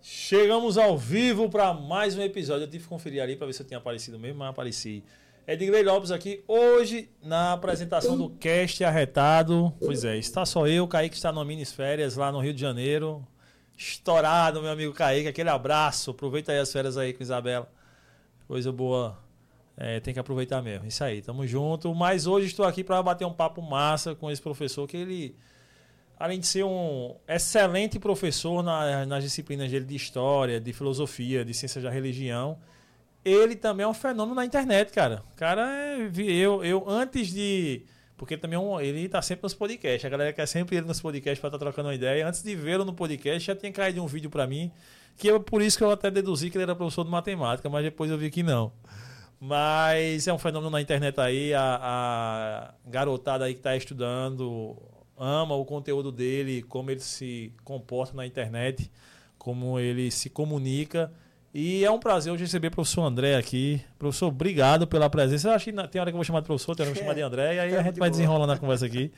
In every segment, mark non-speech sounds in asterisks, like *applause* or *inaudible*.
Chegamos ao vivo para mais um episódio. Eu tive que conferir ali para ver se eu tinha aparecido mesmo, mas apareci. Edgley Lopes aqui, hoje na apresentação do cast arretado. Pois é, está só eu, Kaique está no Minis Férias lá no Rio de Janeiro. Estourado, meu amigo Kaique, aquele abraço. Aproveita aí as férias aí com Isabela. Coisa boa. É, tem que aproveitar mesmo. Isso aí, tamo junto. Mas hoje estou aqui para bater um papo massa com esse professor que ele além de ser um excelente professor na, nas disciplinas dele de história, de filosofia, de ciência da religião, ele também é um fenômeno na internet, cara. O cara é, eu, eu antes de porque também é um, ele está sempre nos podcasts. A galera quer sempre ele nos podcasts para estar tá trocando uma ideia. Antes de vê-lo no podcast, já tinha caído um vídeo para mim, que por isso que eu até deduzi que ele era professor de matemática, mas depois eu vi que não. Mas é um fenômeno na internet aí, a, a garotada aí que está estudando ama o conteúdo dele, como ele se comporta na internet, como ele se comunica. E é um prazer hoje receber o professor André aqui. Professor, obrigado pela presença. Eu acho que tem hora que eu vou chamar de professor, tem hora que eu vou chamar de André, e aí *laughs* a gente vai desenrolando a conversa aqui.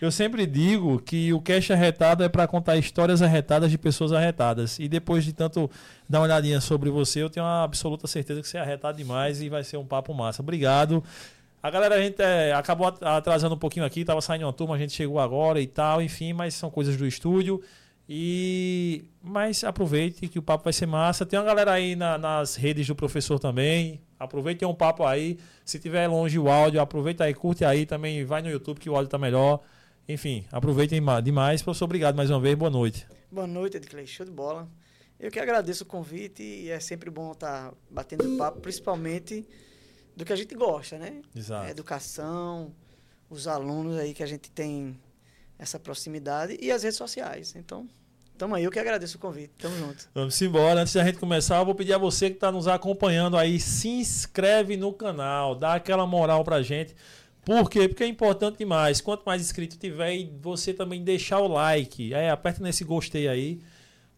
Eu sempre digo que o cast arretado é para contar histórias arretadas de pessoas arretadas. E depois de tanto dar uma olhadinha sobre você, eu tenho uma absoluta certeza que você é arretado demais e vai ser um papo massa. Obrigado. A galera, a gente é, acabou atrasando um pouquinho aqui, tava saindo uma turma, a gente chegou agora e tal, enfim, mas são coisas do estúdio. E mas aproveite que o papo vai ser massa. Tem uma galera aí na, nas redes do professor também. Aproveite um papo aí. Se tiver longe o áudio, aproveita aí, curte aí também, vai no YouTube que o áudio tá melhor. Enfim, aproveitem demais. Professor, obrigado mais uma vez. Boa noite. Boa noite, Edclay. Show de bola. Eu que agradeço o convite e é sempre bom estar tá batendo papo, principalmente do que a gente gosta, né? Exato. A educação, os alunos aí que a gente tem essa proximidade e as redes sociais. Então, tamo aí, eu que agradeço o convite. Tamo junto. Vamos embora. Antes da gente começar, eu vou pedir a você que está nos acompanhando aí, se inscreve no canal, dá aquela moral pra gente. Por quê? Porque é importante demais. Quanto mais inscrito tiver, e você também deixar o like. Aí, aperta nesse gostei aí.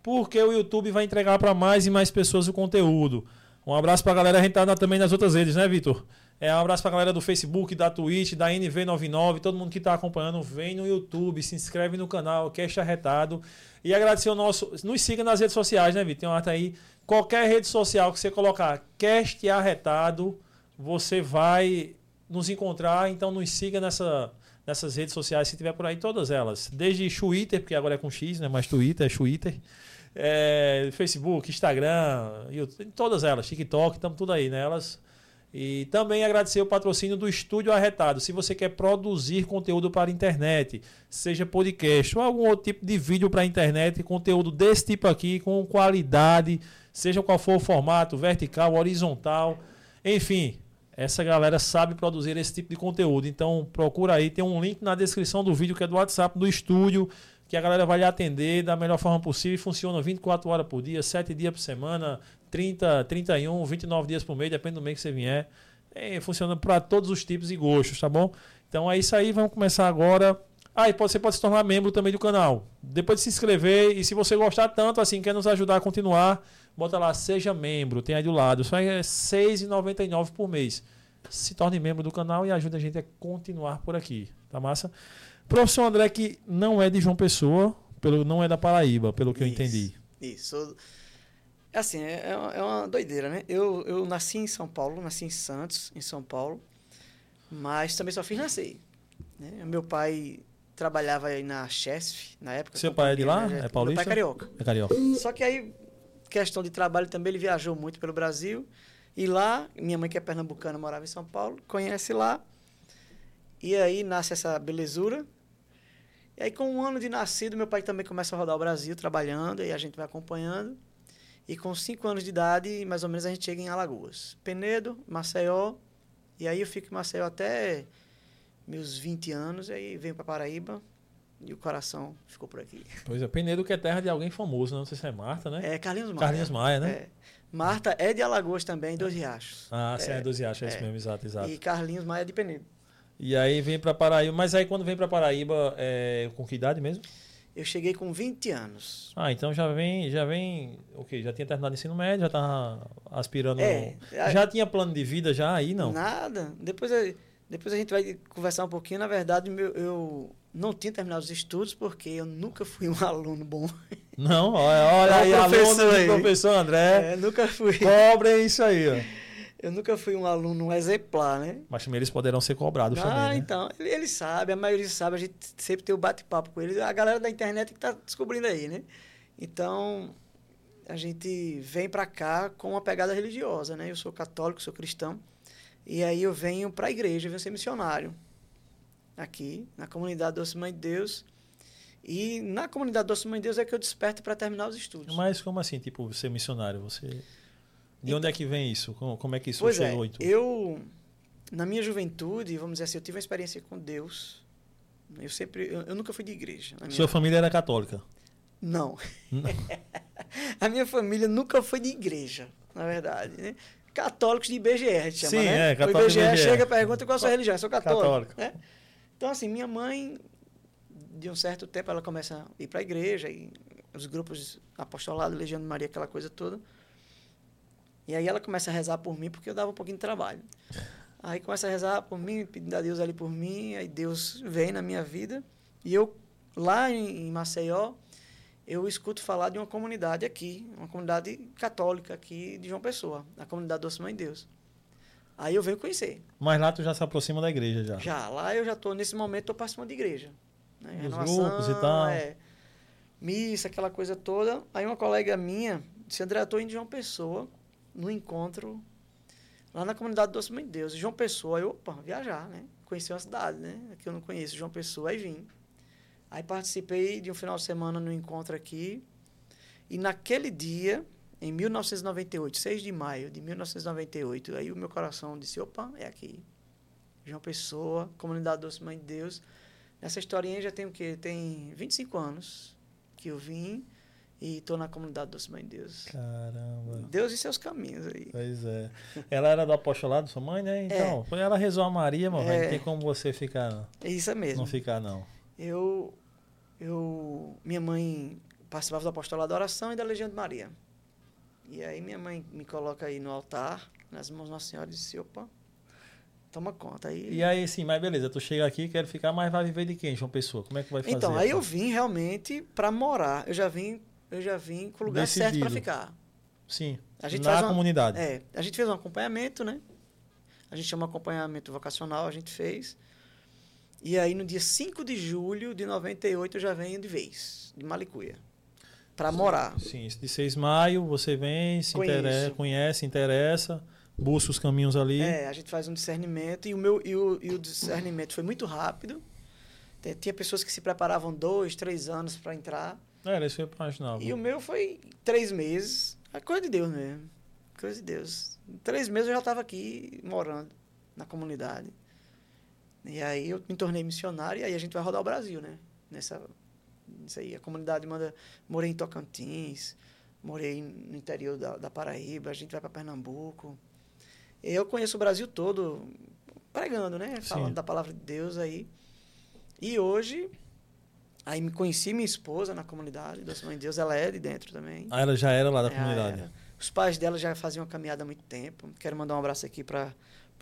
Porque o YouTube vai entregar para mais e mais pessoas o conteúdo. Um abraço pra galera, a gente tá também nas outras redes, né, Vitor? É, um abraço pra galera do Facebook, da Twitch, da NV99, todo mundo que tá acompanhando, vem no YouTube, se inscreve no canal, Cash Arretado. E agradecer o nosso. Nos siga nas redes sociais, né, Vitor? Tem uma aí. Qualquer rede social que você colocar Cast Arretado, você vai nos encontrar. Então nos siga nessa, nessas redes sociais, se tiver por aí, todas elas. Desde Twitter, porque agora é com X, né? Mas Twitter é Twitter é, Facebook, Instagram, YouTube, todas elas, TikTok, estamos tudo aí nelas. E também agradecer o patrocínio do Estúdio Arretado. Se você quer produzir conteúdo para a internet, seja podcast ou algum outro tipo de vídeo para a internet, conteúdo desse tipo aqui, com qualidade, seja qual for o formato, vertical, horizontal, enfim, essa galera sabe produzir esse tipo de conteúdo. Então procura aí, tem um link na descrição do vídeo que é do WhatsApp do estúdio que a galera vai lhe atender da melhor forma possível. Funciona 24 horas por dia, 7 dias por semana, 30, 31, 29 dias por mês, depende do mês que você vier. É, funciona para todos os tipos e gostos, tá bom? Então é isso aí, vamos começar agora. Ah, e você pode se tornar membro também do canal. Depois de se inscrever, e se você gostar tanto assim, quer nos ajudar a continuar, bota lá, seja membro, tem aí do lado. Só é R$ 6,99 por mês. Se torne membro do canal e ajude a gente a continuar por aqui. Tá massa? Professor André, que não é de João Pessoa, pelo, não é da Paraíba, pelo que isso, eu entendi. Isso. É assim, é, é, é uma doideira, né? Eu, eu nasci em São Paulo, nasci em Santos, em São Paulo, mas também só fiz nascer. Né? Meu pai trabalhava aí na Chesf, na época. Seu pai é de lá? Né? É paulista? Meu pai é carioca. É carioca. Só que aí, questão de trabalho também, ele viajou muito pelo Brasil. E lá, minha mãe que é pernambucana, morava em São Paulo, conhece lá. E aí nasce essa belezura, e aí, com um ano de nascido, meu pai também começa a rodar o Brasil trabalhando, e a gente vai acompanhando. E com cinco anos de idade, mais ou menos, a gente chega em Alagoas. Penedo, Maceió, e aí eu fico em Maceió até meus 20 anos, e aí venho para Paraíba, e o coração ficou por aqui. Pois é, Penedo que é terra de alguém famoso, né? não sei se é Marta, né? É, Carlinhos Maia. Carlinhos Maia, né? É. Marta é de Alagoas também, Dois Riachos. Ah, sim, é, é Dois Riachos, é, é isso mesmo, exato, exato. E Carlinhos Maia é de Penedo. E aí vem para Paraíba. Mas aí quando vem para Paraíba, é, com que idade mesmo? Eu cheguei com 20 anos. Ah, então já vem, já vem, o okay, Já tinha terminado o ensino médio, já estava aspirando. É, já tinha plano de vida já aí, não? Nada. Depois, depois a gente vai conversar um pouquinho. Na verdade, meu, eu, Não tinha terminado os estudos porque eu nunca fui um *laughs* aluno bom. Não, olha, olha É o aí, aluno professor do professor André. É, nunca fui. Cobrem isso aí, ó. Eu nunca fui um aluno exemplar, né? Mas também eles poderão ser cobrados Ah, também, né? então, ele, ele sabe, a maioria sabe, a gente sempre tem o bate-papo com eles. A galera da internet que tá descobrindo aí, né? Então, a gente vem para cá com uma pegada religiosa, né? Eu sou católico, sou cristão. E aí eu venho para a igreja, eu venho ser missionário. Aqui, na comunidade Doce Mãe de Deus. E na comunidade Doce Mãe de Deus é que eu desperto para terminar os estudos. Mas como assim, tipo, ser missionário? Você. De onde é que vem isso? Como, é que isso pois chegou é, em tu? eu, na minha juventude, vamos dizer assim, eu tive uma experiência com Deus. Eu sempre, eu, eu nunca fui de igreja. Sua família era católica. Não. Não. *laughs* A minha família nunca foi de igreja, na verdade, né? Católicos de gente chama, Sim, né? é, católico IBGE, IBGE. chega e pergunta qual a sua religião. Eu sou católico. Católico. né? Então, assim, minha mãe, de um certo tempo, ela começa a ir para a igreja, e os grupos apostolado, Legião de Maria, aquela coisa toda. E aí ela começa a rezar por mim, porque eu dava um pouquinho de trabalho. Aí começa a rezar por mim, pedindo a Deus ali por mim, aí Deus vem na minha vida. E eu, lá em, em Maceió, eu escuto falar de uma comunidade aqui, uma comunidade católica aqui de João Pessoa, a comunidade Doce Mãe de Deus. Aí eu venho conhecer. Mas lá tu já se aproxima da igreja já. Já, lá eu já estou, nesse momento, estou participando de igreja. Né? Grupos e tal. É, missa, aquela coisa toda. Aí uma colega minha disse, André, eu estou indo de João Pessoa, no encontro, lá na comunidade Doce Mãe de Deus. João Pessoa, aí, opa, viajar, né? Conheci uma cidade, né? Que eu não conheço, João Pessoa, aí vim. Aí participei de um final de semana no encontro aqui. E naquele dia, em 1998, 6 de maio de 1998, aí o meu coração disse, opa, é aqui. João Pessoa, Comunidade Doce Mãe de Deus. Nessa historinha já tem o quê? Tem 25 anos que eu vim e estou na Comunidade Doce Mãe de Deus. Caramba. Deus e seus caminhos aí. Pois é. Ela era do apostolado, sua mãe, né? Então, foi ela rezou a Maria, mano. É. Não tem como você ficar. É isso mesmo. Não ficar, não. Eu, eu, minha mãe participava do apostolado da oração e da Legião de Maria. E aí minha mãe me coloca aí no altar, nas mãos de Nossa Senhora, e disse, opa, toma conta. Aí, E aí, sim, mas beleza, tu chega aqui, quero ficar, mas vai viver de quem, João Pessoa? Como é que vai fazer? então, aí eu vim realmente para morar. Eu já vim, eu já vim com o lugar certo para Decidido. ficar. Sim, A gente na uma- comunidade. É, a gente fez um acompanhamento, né? A gente chama acompanhamento vocacional, a gente fez. E aí no dia 5 de julho de 98 eu já venho de vez, de Malicuia, para morar. Sim, de 6 de maio, você vem, se Conheço. interessa, conhece, interessa, busca os caminhos ali. É, a gente faz um discernimento e o meu e o, e o discernimento foi muito rápido. Tinha pessoas que se preparavam dois, três anos para entrar. Era isso que eu imaginava. E o meu foi três meses. É coisa de Deus mesmo. Coisa de Deus. Em três meses eu já estava aqui morando na comunidade. E aí eu me tornei missionário e aí a gente vai rodar o Brasil, né? Nessa, nisso aí. A comunidade manda. Morei em Tocantins, morei no interior da, da Paraíba, a gente vai para Pernambuco. Eu conheço o Brasil todo pregando, né? Falando Sim. da palavra de Deus aí. E hoje, aí me conheci minha esposa na comunidade, Doce Mãe de Deus, ela é de dentro também. Ah, ela já era lá da comunidade. era. Os pais dela já faziam caminhada há muito tempo. Quero mandar um abraço aqui para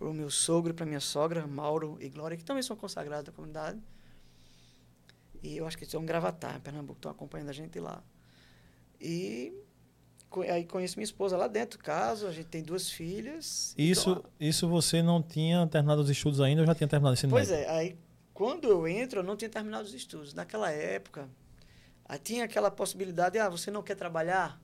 o meu sogro e para minha sogra, Mauro e Glória, que também são consagrados da comunidade. E eu acho que eles estão em Gravatar, em Pernambuco, estão acompanhando a gente lá. E aí conheço minha esposa lá dentro do caso, a gente tem duas filhas. Isso, lá. isso você não tinha terminado os estudos ainda ou já tinha terminado ensino Pois é, aí quando eu entro, eu não tinha terminado os estudos. Naquela época, aí tinha aquela possibilidade, ah, você não quer trabalhar?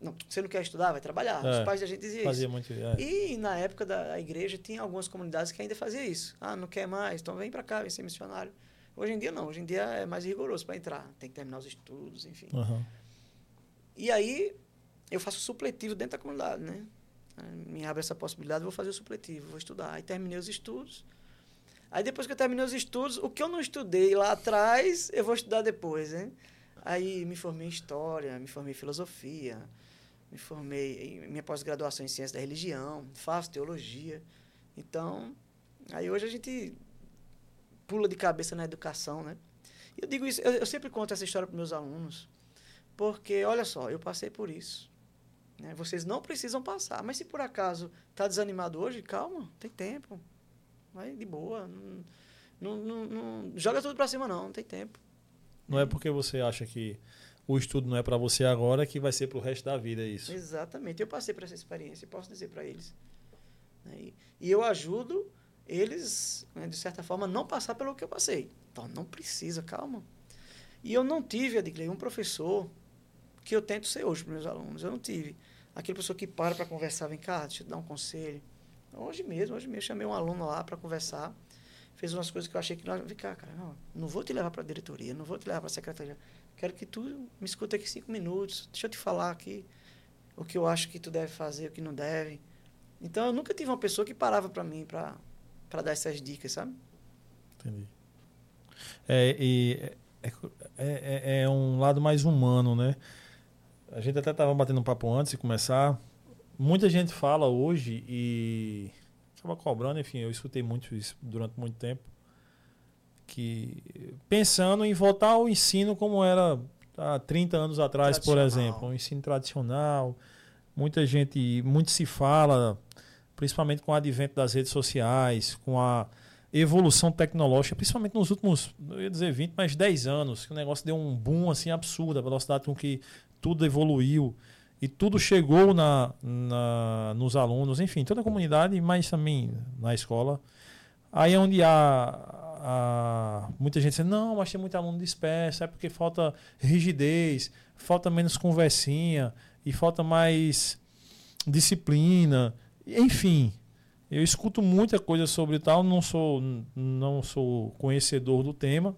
Não, você não quer estudar, vai trabalhar. É, Os pais da gente diziam Fazia isso. muito. é. E na época da igreja tinha algumas comunidades que ainda faziam isso. Ah, não quer mais, então vem para cá, vem ser missionário. Hoje em dia não, hoje em dia é mais rigoroso para entrar, tem que terminar os estudos, enfim. Aham. E aí eu faço supletivo dentro da comunidade, né? Me abre essa possibilidade, vou fazer o supletivo, vou estudar. Aí terminei os estudos. Aí depois que eu terminei os estudos, o que eu não estudei lá atrás, eu vou estudar depois, né? Aí me formei em história, me formei em filosofia, me formei em minha pós-graduação em ciência da religião, faço teologia. Então, aí hoje a gente pula de cabeça na educação, né? Eu digo isso, eu, eu sempre conto essa história para meus alunos, porque olha só, eu passei por isso. Né? Vocês não precisam passar, mas se por acaso está desanimado hoje, calma, tem tempo, vai de boa. não- Não, não, joga tudo para cima, não, não tem tempo. Não é porque você acha que o estudo não é para você agora que vai ser para o resto da vida isso. Exatamente. Eu passei por essa experiência e posso dizer para eles. Né? E eu ajudo eles, né, de certa forma, não passar pelo que eu passei. Então, não precisa, calma. E eu não tive, Adicley, um professor que eu tento ser hoje para meus alunos. Eu não tive. Aquele professor que para para conversar, vem cá, deixa eu te dar um conselho. Hoje mesmo, hoje mesmo, chamei um aluno lá para conversar fez umas coisas que eu achei que não. Vem cá, cara, não, não vou te levar para a diretoria, não vou te levar para a secretaria. Quero que tu me escute aqui cinco minutos. Deixa eu te falar aqui o que eu acho que tu deve fazer, o que não deve. Então, eu nunca tive uma pessoa que parava para mim para dar essas dicas, sabe? Entendi. É, e é, é, é, é um lado mais humano, né? A gente até estava batendo um papo antes de começar. Muita gente fala hoje e acaba cobrando, enfim, eu escutei muito isso durante muito tempo. Que pensando em voltar ao ensino como era há 30 anos atrás, por exemplo, um ensino tradicional. Muita gente, muito se fala, principalmente com o advento das redes sociais, com a evolução tecnológica, principalmente nos últimos, eu ia dizer 20, mas 10 anos, que o negócio deu um boom assim absurdo, a velocidade com que tudo evoluiu. E tudo chegou na, na, nos alunos, enfim, toda a comunidade, mas também na escola. Aí é onde há, há muita gente dizendo, não, mas tem muito aluno disperso, é porque falta rigidez, falta menos conversinha e falta mais disciplina. Enfim, eu escuto muita coisa sobre tal, não sou, não sou conhecedor do tema,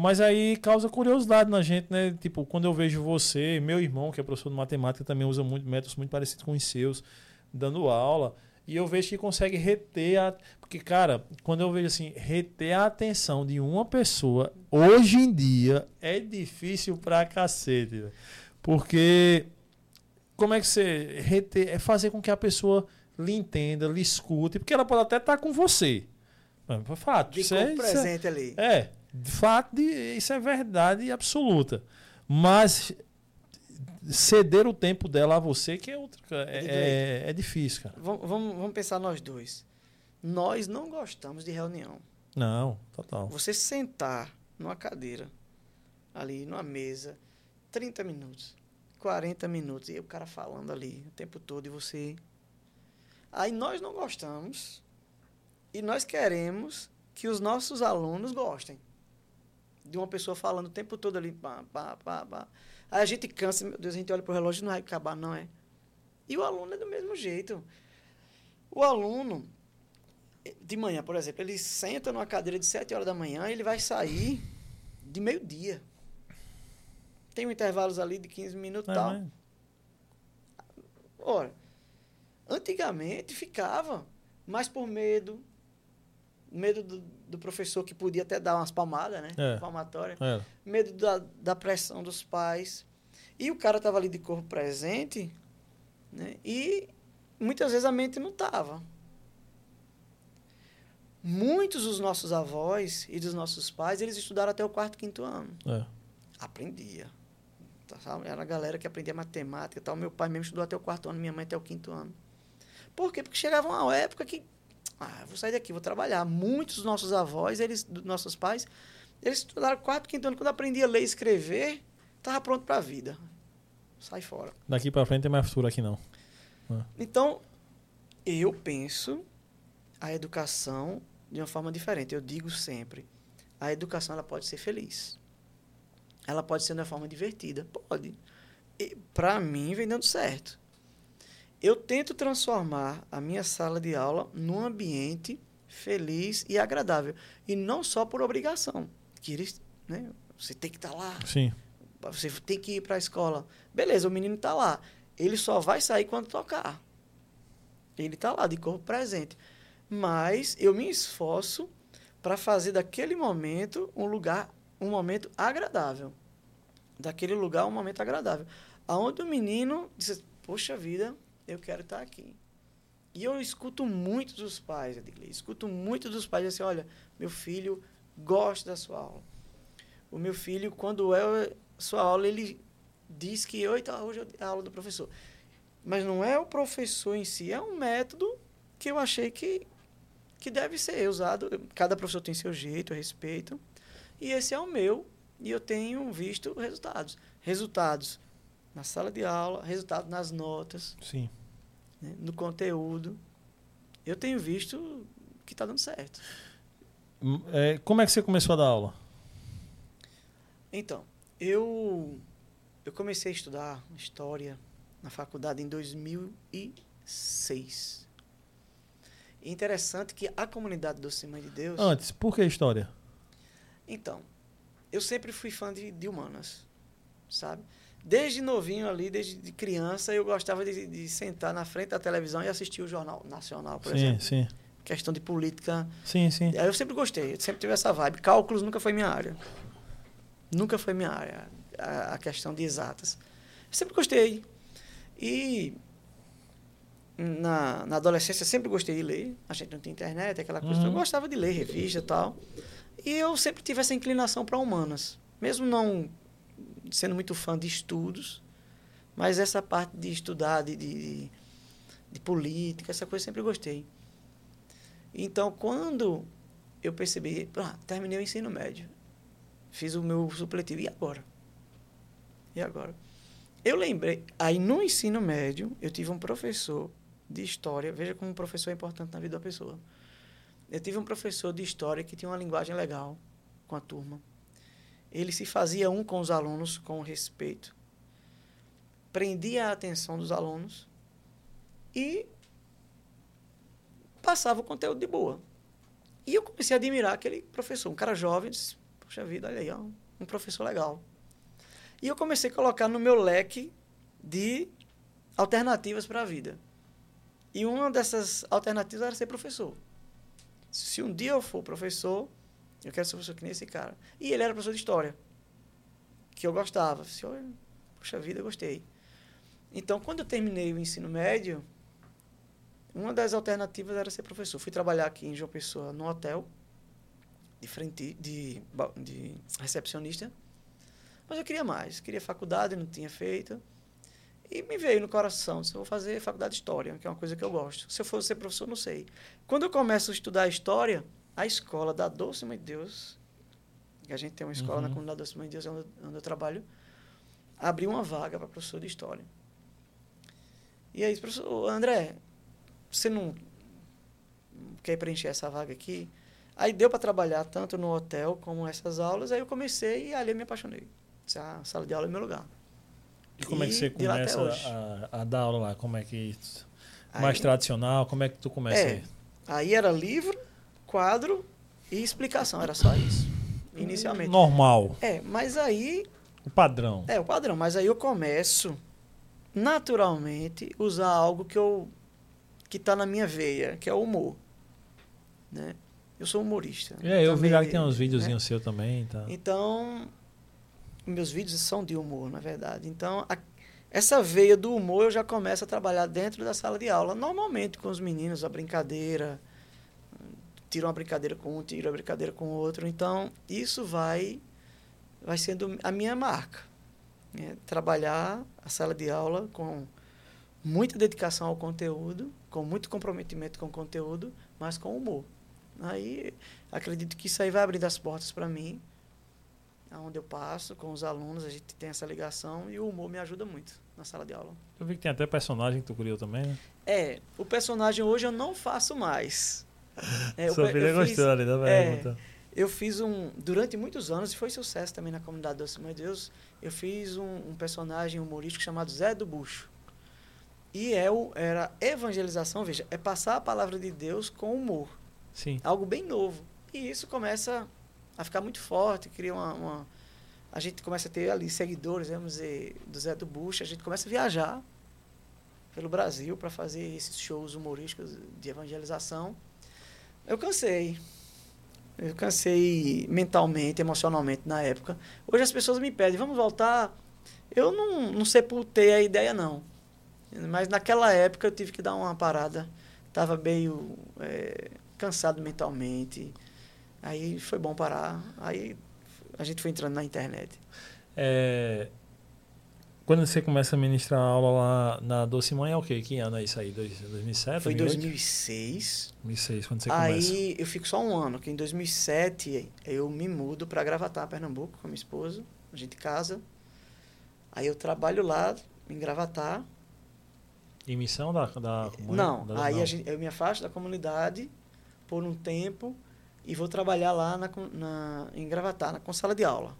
mas aí causa curiosidade na gente, né? Tipo, quando eu vejo você, meu irmão, que é professor de matemática, também usa muito, métodos muito parecidos com os seus, dando aula. E eu vejo que consegue reter a. Porque, cara, quando eu vejo assim, reter a atenção de uma pessoa, hoje em dia, é difícil pra cacete. Porque. Como é que você. Reter, é fazer com que a pessoa lhe entenda, lhe escute, porque ela pode até estar com você. É fato. De é, presente é, ali. É. De fato, isso é verdade absoluta. Mas ceder o tempo dela a você, que é outra. É, é, é difícil, cara. Vamos, vamos, vamos pensar nós dois. Nós não gostamos de reunião. Não, total. Você sentar numa cadeira, ali numa mesa, 30 minutos, 40 minutos, e o cara falando ali o tempo todo, e você. Aí nós não gostamos e nós queremos que os nossos alunos gostem de uma pessoa falando o tempo todo ali. Pá, pá, pá, pá. Aí a gente cansa, meu Deus, a gente olha para o relógio e não vai acabar, não é? E o aluno é do mesmo jeito. O aluno, de manhã, por exemplo, ele senta numa cadeira de 7 horas da manhã e ele vai sair de meio-dia. Tem um intervalos ali de 15 minutos e é, tal. Ora, antigamente ficava, mas por medo, medo do, do, professor que podia até dar umas palmadas, né? É. Palmatória. É. Medo da, da pressão dos pais. E o cara estava ali de corpo presente, né? E muitas vezes a mente não estava. Muitos dos nossos avós e dos nossos pais, eles estudaram até o quarto, quinto ano. É. Aprendia. Tá, Era a galera que aprendia matemática tal. Meu pai mesmo estudou até o quarto ano, minha mãe até o quinto ano. Por quê? Porque chegava uma época que ah, vou sair daqui, vou trabalhar. Muitos dos nossos avós, eles, nossos pais, eles estudaram quatro, quinto ano. Quando aprendia a ler e escrever, estava pronto para a vida. Sai fora. Daqui para frente tem mais futuro aqui não. Ah. Então, eu penso a educação de uma forma diferente. Eu digo sempre, a educação ela pode ser feliz. Ela pode ser de uma forma divertida. Pode. Para mim, vem dando certo eu tento transformar a minha sala de aula num ambiente feliz e agradável. E não só por obrigação. Que eles, né, você tem que estar tá lá. Sim. Você tem que ir para a escola. Beleza, o menino está lá. Ele só vai sair quando tocar. Ele está lá, de corpo presente. Mas eu me esforço para fazer daquele momento um lugar, um momento agradável. Daquele lugar, um momento agradável. Aonde o menino diz, poxa vida, eu quero estar aqui. E eu escuto muito dos pais, Edgley, escuto muito dos pais assim, olha, meu filho gosta da sua aula. O meu filho, quando é sua aula, ele diz que hoje, tá, hoje é a aula do professor. Mas não é o professor em si, é um método que eu achei que que deve ser usado. Cada professor tem seu jeito, eu respeito. E esse é o meu, e eu tenho visto resultados. Resultados na sala de aula, resultados nas notas, Sim. Né, no conteúdo. Eu tenho visto que está dando certo. Hum, é, como é que você começou a dar aula? Então, eu, eu comecei a estudar história na faculdade em 2006. E interessante que a comunidade do Cima de Deus. Antes, por que história? Então, eu sempre fui fã de, de humanas, sabe? Desde novinho ali, desde de criança, eu gostava de, de sentar na frente da televisão e assistir o Jornal Nacional, por sim, exemplo. sim. Questão de política. Sim, sim. Aí eu sempre gostei, eu sempre tive essa vibe. Cálculos nunca foi minha área. Nunca foi minha área, a, a questão de exatas. Eu sempre gostei. E na, na adolescência eu sempre gostei de ler. A gente não tinha internet, aquela coisa. Uhum. Eu gostava de ler revista e tal. E eu sempre tive essa inclinação para humanas. Mesmo não sendo muito fã de estudos, mas essa parte de estudar, de, de, de política, essa coisa eu sempre gostei. Então, quando eu percebi, ah, terminei o ensino médio, fiz o meu supletivo, e agora? E agora? Eu lembrei, aí no ensino médio, eu tive um professor de história, veja como um professor é importante na vida da pessoa. Eu tive um professor de história que tinha uma linguagem legal com a turma. Ele se fazia um com os alunos com respeito, prendia a atenção dos alunos e passava o conteúdo de boa. E eu comecei a admirar aquele professor, um cara jovem, disse, poxa vida, olha aí, ó, um professor legal. E eu comecei a colocar no meu leque de alternativas para a vida. E uma dessas alternativas era ser professor. Se um dia eu for professor, eu quero ser professor que nem esse cara. E ele era professor de história, que eu gostava. Disse, olha, poxa vida, eu gostei. Então, quando eu terminei o ensino médio, uma das alternativas era ser professor. Fui trabalhar aqui em João Pessoa, no hotel, de frente, de, de recepcionista. Mas eu queria mais. Queria faculdade, não tinha feito. E me veio no coração, se eu vou fazer faculdade de História, que é uma coisa que eu gosto. Se eu fosse ser professor, não sei. Quando eu começo a estudar História, a escola da Doce Mãe de Deus, que a gente tem uma escola Uhum. na comunidade Doce Mãe de Deus, onde eu, onde eu trabalho, abriu uma vaga para professor de História. E aí, professor, "Ô, André, você não quer preencher essa vaga aqui? Aí deu para trabalhar tanto no hotel como essas aulas, aí eu comecei e ali eu me apaixonei. "Ah, A sala de aula é meu lugar. E como é que E você começa a, a dar aula lá? Como é que. Aí- Mais tradicional? Como é que tu começa É. Aí era livro, quadro e explicação, era só isso, inicialmente. Normal. É, mas aí, O padrão. é o padrão, mas aí eu começo naturalmente usar algo que eu que tá na minha veia, que é o humor, né? Eu sou humorista. É, eu vi lá que tem uns né? videozinhos seu também. Tá. Então, meus vídeos são de humor, na verdade. Então, a- essa veia do humor eu já começo a trabalhar dentro da sala de aula, normalmente com os meninos, a brincadeira, tiro uma brincadeira com um, tiro a brincadeira com o outro. Então, isso vai vai sendo a minha marca. né? Trabalhar a sala de aula com muita dedicação ao conteúdo, com muito comprometimento com o conteúdo, mas com humor. Aí, acredito que isso aí vai abrir as portas para mim, aonde eu passo com os alunos, a gente tem essa ligação e o humor me ajuda muito na sala de aula. Eu vi que tem até personagem que tu criou também, né? É, o personagem hoje eu não faço mais. É, eu Sua pe- filha eu fiz- gostou ali da é, pergunta. Eu fiz um. Durante muitos anos, e foi sucesso também na comunidade Doce Mãe de Deus, eu fiz um, um personagem humorístico chamado Zé do Bucho. E é o, era evangelização, veja, é passar a palavra de Deus com humor. Sim. Algo bem novo. E isso começa a ficar muito forte, cria uma. uma- a gente começa a ter ali seguidores, vamos dizer, do Zé do Bucho, a gente começa a viajar pelo Brasil para fazer esses shows humorísticos de evangelização. Eu cansei. Eu cansei mentalmente, emocionalmente na época. Hoje as pessoas me pedem, vamos voltar. Eu não, não sepultei a ideia, não. Mas naquela época eu tive que dar uma parada. Estava meio eh, cansado mentalmente. Aí foi bom parar. Aí a gente foi entrando na internet. É, Quando você começa a ministrar aula lá na Doce Mãe, é o quê? Que ano é isso aí? Dois- 2007? Foi em 2008? 2006. 2006, quando você Aí começa. eu fico só um ano, que em 2007 eu me mudo para Gravatar, Pernambuco, com a minha esposa. A gente casa. Aí eu trabalho lá em Gravatar. Em missão da, da comunidade? Não, Da- aí a gente- eu me afasto da comunidade por um tempo e vou trabalhar lá na, na, em Gravatar, na, com sala de aula.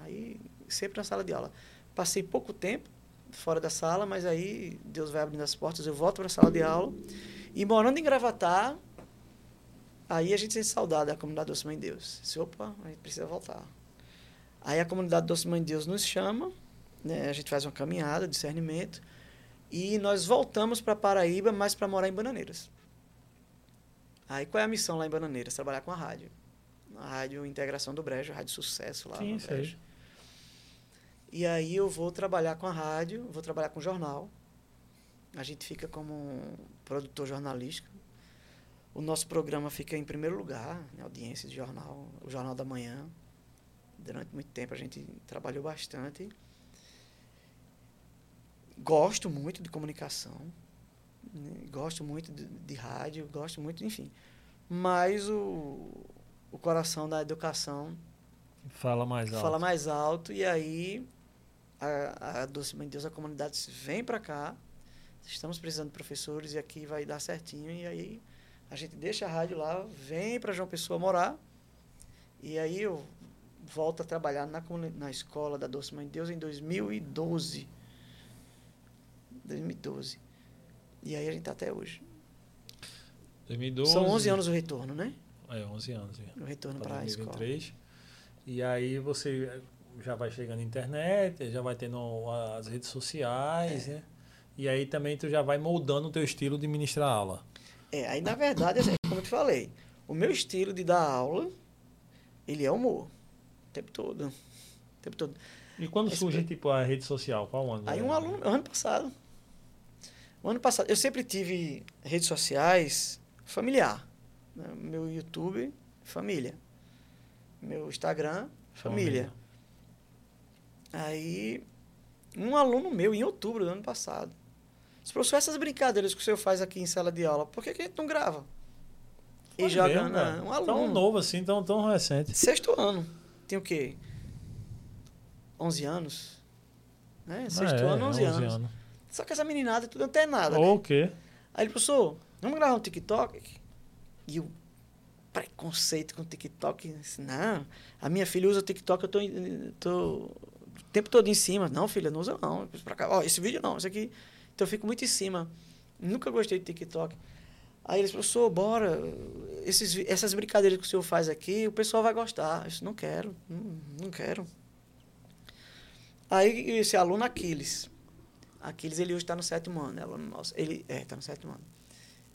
Aí, sempre na sala de aula. Passei pouco tempo fora da sala, mas aí Deus vai abrindo as portas, eu volto para a sala de aula. E morando em Gravatar, aí a gente sente saudade da comunidade Doce Mãe de Deus. Disse, opa, a gente precisa voltar. Aí a comunidade Doce Mãe de Deus nos chama, né, a gente faz uma caminhada, discernimento, e nós voltamos para Paraíba, mas para morar em Bananeiras. Aí qual é a missão lá em Bananeiras? Trabalhar com a rádio. A rádio Integração do Brejo, a rádio Sucesso lá Sim, no sei. E aí eu vou trabalhar com a rádio, vou trabalhar com jornal. A gente fica como um produtor jornalístico. O nosso programa fica em primeiro lugar, audiência de jornal, o Jornal da Manhã. Durante muito tempo a gente trabalhou bastante. Gosto muito de comunicação, né? gosto muito de, de rádio, gosto muito, enfim. Mas o, o coração da educação Fala mais alto. fala mais alto e aí a, a Doce Mãe de Deus, a comunidade vem para cá, estamos precisando de professores e aqui vai dar certinho e aí a gente deixa a rádio lá, vem para João Pessoa morar e aí eu volto a trabalhar na, na escola da Doce Mãe de Deus em 2012. 2012. E aí a gente tá até hoje. 2012. São 11 anos o retorno, né? É, 11 anos. já. O retorno para a escola. 2023. E aí você já vai chegando na internet, já vai tendo as redes sociais, É. né? E aí também tu já vai moldando o teu estilo de ministrar aula. É, aí na verdade, assim, como eu te falei, o meu estilo de dar aula, ele é humor. O tempo todo. O tempo todo. E quando Esse surge, tipo, a rede social? Qual ano? Aí um aluno, ano passado. O ano passado, eu sempre tive redes sociais familiar. né? Meu YouTube, família. Meu Instagram, família. Aí, um aluno meu, em outubro do ano passado, disse, professor, essas brincadeiras que o senhor faz aqui em sala de aula, por que, que a gente não grava? E joga mesmo, na, cara? um Tão aluno. novo assim, tão, tão recente. Sexto ano. Tem o quê? 11 anos? Né? Sexto Ah, é, ano, 11, anos. Só que essa meninada é tudo antenada. né? Ou o quê? Aí ele, professor, vamos gravar um TikTok? E o preconceito com o TikTok, assim, não, a minha filha usa o TikTok, eu tô, tô tempo todo em cima. Não, filha, não usa não. Esse vídeo não, esse aqui. Então eu fico muito em cima. Nunca gostei de TikTok. Aí eles, professor, bora, esses, essas brincadeiras que o senhor faz aqui, o pessoal vai gostar. Eu disse, não quero, não, não quero. Aí esse aluno Aquiles, Aquiles, ele hoje está no sétimo ano, né, aluno nosso. Ele é, está no sétimo ano.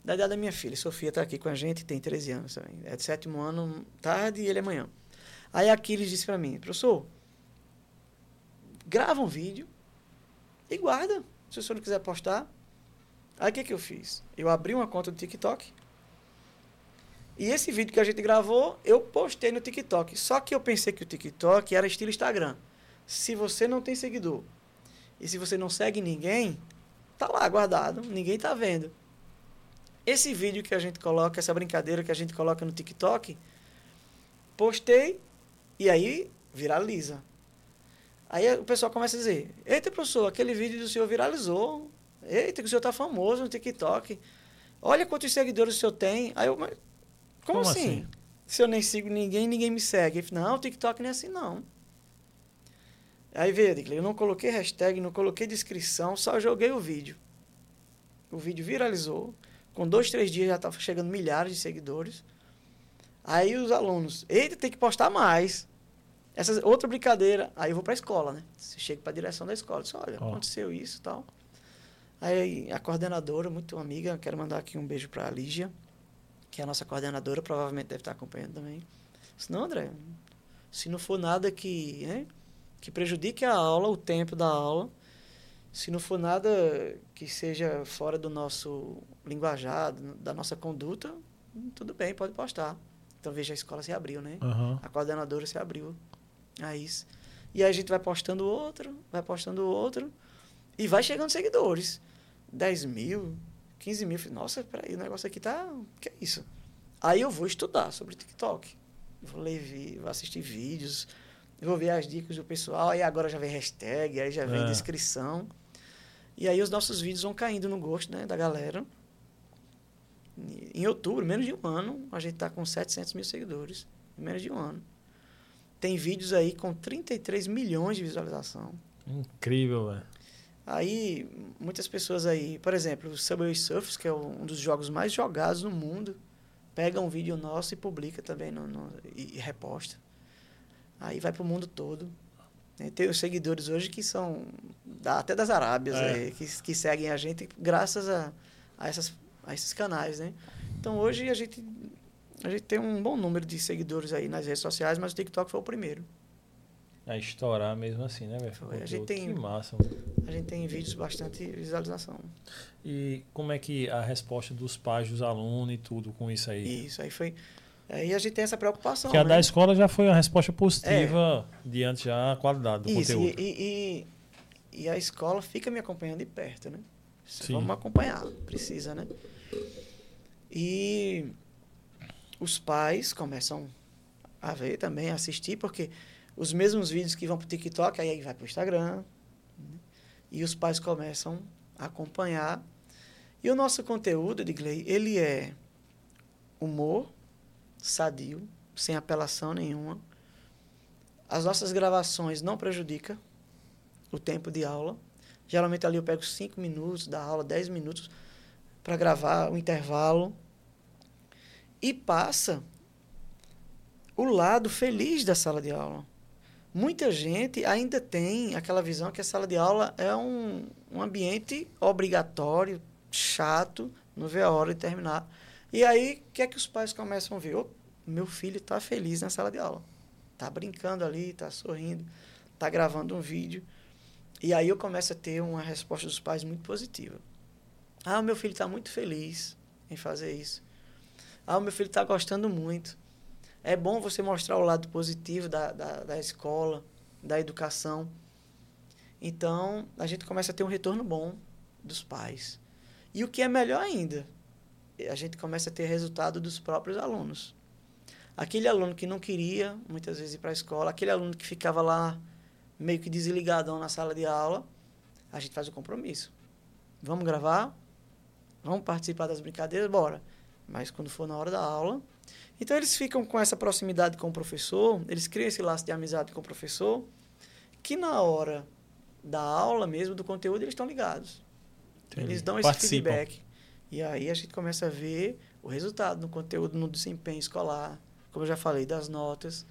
Da idade da minha filha, Sofia está aqui com a gente, tem 13 anos também. É de sétimo ano, tarde e ele é manhã. Aí Aquiles disse para mim, professor, grava um vídeo e guarda, se o senhor não quiser postar. Aí o que, que eu fiz? Eu abri uma conta do TikTok e esse vídeo que a gente gravou, eu postei no TikTok. Só que eu pensei que o TikTok era estilo Instagram. Se você não tem seguidor e se você não segue ninguém, tá lá guardado, ninguém tá vendo. Esse vídeo que a gente coloca, essa brincadeira que a gente coloca no TikTok, postei e aí viraliza. Aí o pessoal começa a dizer: Eita, professor, aquele vídeo do senhor viralizou. Eita, que o senhor tá famoso no TikTok. Olha quantos seguidores o senhor tem. Aí eu, mas como, Como assim? assim? Se eu nem sigo ninguém, ninguém me segue. Falou, não, o TikTok não é assim, não. Aí veio, eu não coloquei hashtag, não coloquei descrição, só joguei o vídeo. O vídeo viralizou. Com dois, três dias já estava chegando milhares de seguidores. Aí os alunos, eita, tem que postar mais. Essa outra brincadeira. Aí eu vou para a escola, né? Chego para a direção da escola. Diz, olha, Ó. aconteceu isso e tal. Aí a coordenadora, muito amiga, quero mandar aqui um beijo para a Lígia, que é a nossa coordenadora, provavelmente deve estar acompanhando também. Disse, não, André, se não for nada que, né, que prejudique a aula, o tempo da aula, se não for nada que seja fora do nosso linguajar, da nossa conduta, tudo bem, pode postar. Então veja, a escola se abriu, né? Aham. A coordenadora se abriu a isso. E aí a gente vai postando outro, vai postando outro. E vai chegando seguidores. 10 mil, 15 mil. Nossa, peraí, o negócio aqui tá. que é isso? Aí eu vou estudar sobre TikTok. Vou ler, vou assistir vídeos, vou ver as dicas do pessoal. Aí agora já vem hashtag, aí já vem É. descrição. E aí os nossos vídeos vão caindo no gosto né, da galera. Em outubro, menos de um ano, a gente tá com 700 mil seguidores. Em menos de um ano. Tem vídeos aí com 33 milhões de visualização. Incrível, velho. Aí, muitas pessoas aí, por exemplo, o Subway Surfers, que é um dos jogos mais jogados no mundo, pega um vídeo nosso e publica também no, no- e, e reposta. Aí vai pro mundo todo. E Tem os seguidores hoje que são da- até das Arábias, É. aí, que, que seguem a gente graças a, a, essas, a esses canais, né? Então hoje a gente, a gente tem um bom número de seguidores aí nas redes sociais, mas o TikTok foi o primeiro. A estourar mesmo assim, né, velho? A gente tem- Que massa. A gente tem vídeos bastante visualização. E como é que a resposta dos pais, dos alunos e tudo com isso aí? Isso, aí foi. Aí a gente tem essa preocupação. Porque a né? da escola já foi uma resposta positiva diante já a qualidade do Isso, conteúdo. e, e, e a escola fica me acompanhando de perto, né? Sim. Vamos acompanhar, precisa, né? E os pais começam a ver também, a assistir, porque os mesmos vídeos que vão pro TikTok, aí vai pro Instagram, né? e os pais começam a acompanhar. E o nosso conteúdo, Edgley, ele é humor, sadio, sem apelação nenhuma. As nossas gravações não prejudicam o tempo de aula. Geralmente ali eu pego 5 minutos da aula, 10 minutos para gravar o intervalo. E passa o lado feliz da sala de aula. Muita gente ainda tem aquela visão que a sala de aula é um, um ambiente obrigatório, chato, não vê a hora de terminar. E aí, o que é que os pais começam a ver? Ô, meu filho está feliz na sala de aula. Está brincando ali, está sorrindo, está gravando um vídeo. E aí eu começo a ter uma resposta dos pais muito positiva. Ah, meu filho está muito feliz em fazer isso. Ah, o meu filho está gostando muito. É bom você mostrar o lado positivo da, da, da escola, da educação. Então, a gente começa a ter um retorno bom dos pais. E o que é melhor ainda, a gente começa a ter resultado dos próprios alunos. Aquele aluno que não queria, muitas vezes, ir para a escola, aquele aluno que ficava lá meio que desligadão na sala de aula, a gente faz o compromisso. Vamos gravar? Vamos participar das brincadeiras? Bora. Mas quando for na hora da aula. Então, eles ficam com essa proximidade com o professor, eles criam esse laço de amizade com o professor, que na hora da aula mesmo, do conteúdo, eles estão ligados. Entendi. Eles dão esse Participam. feedback. E aí a gente começa a ver o resultado no conteúdo, no desempenho escolar, como eu já falei, das notas.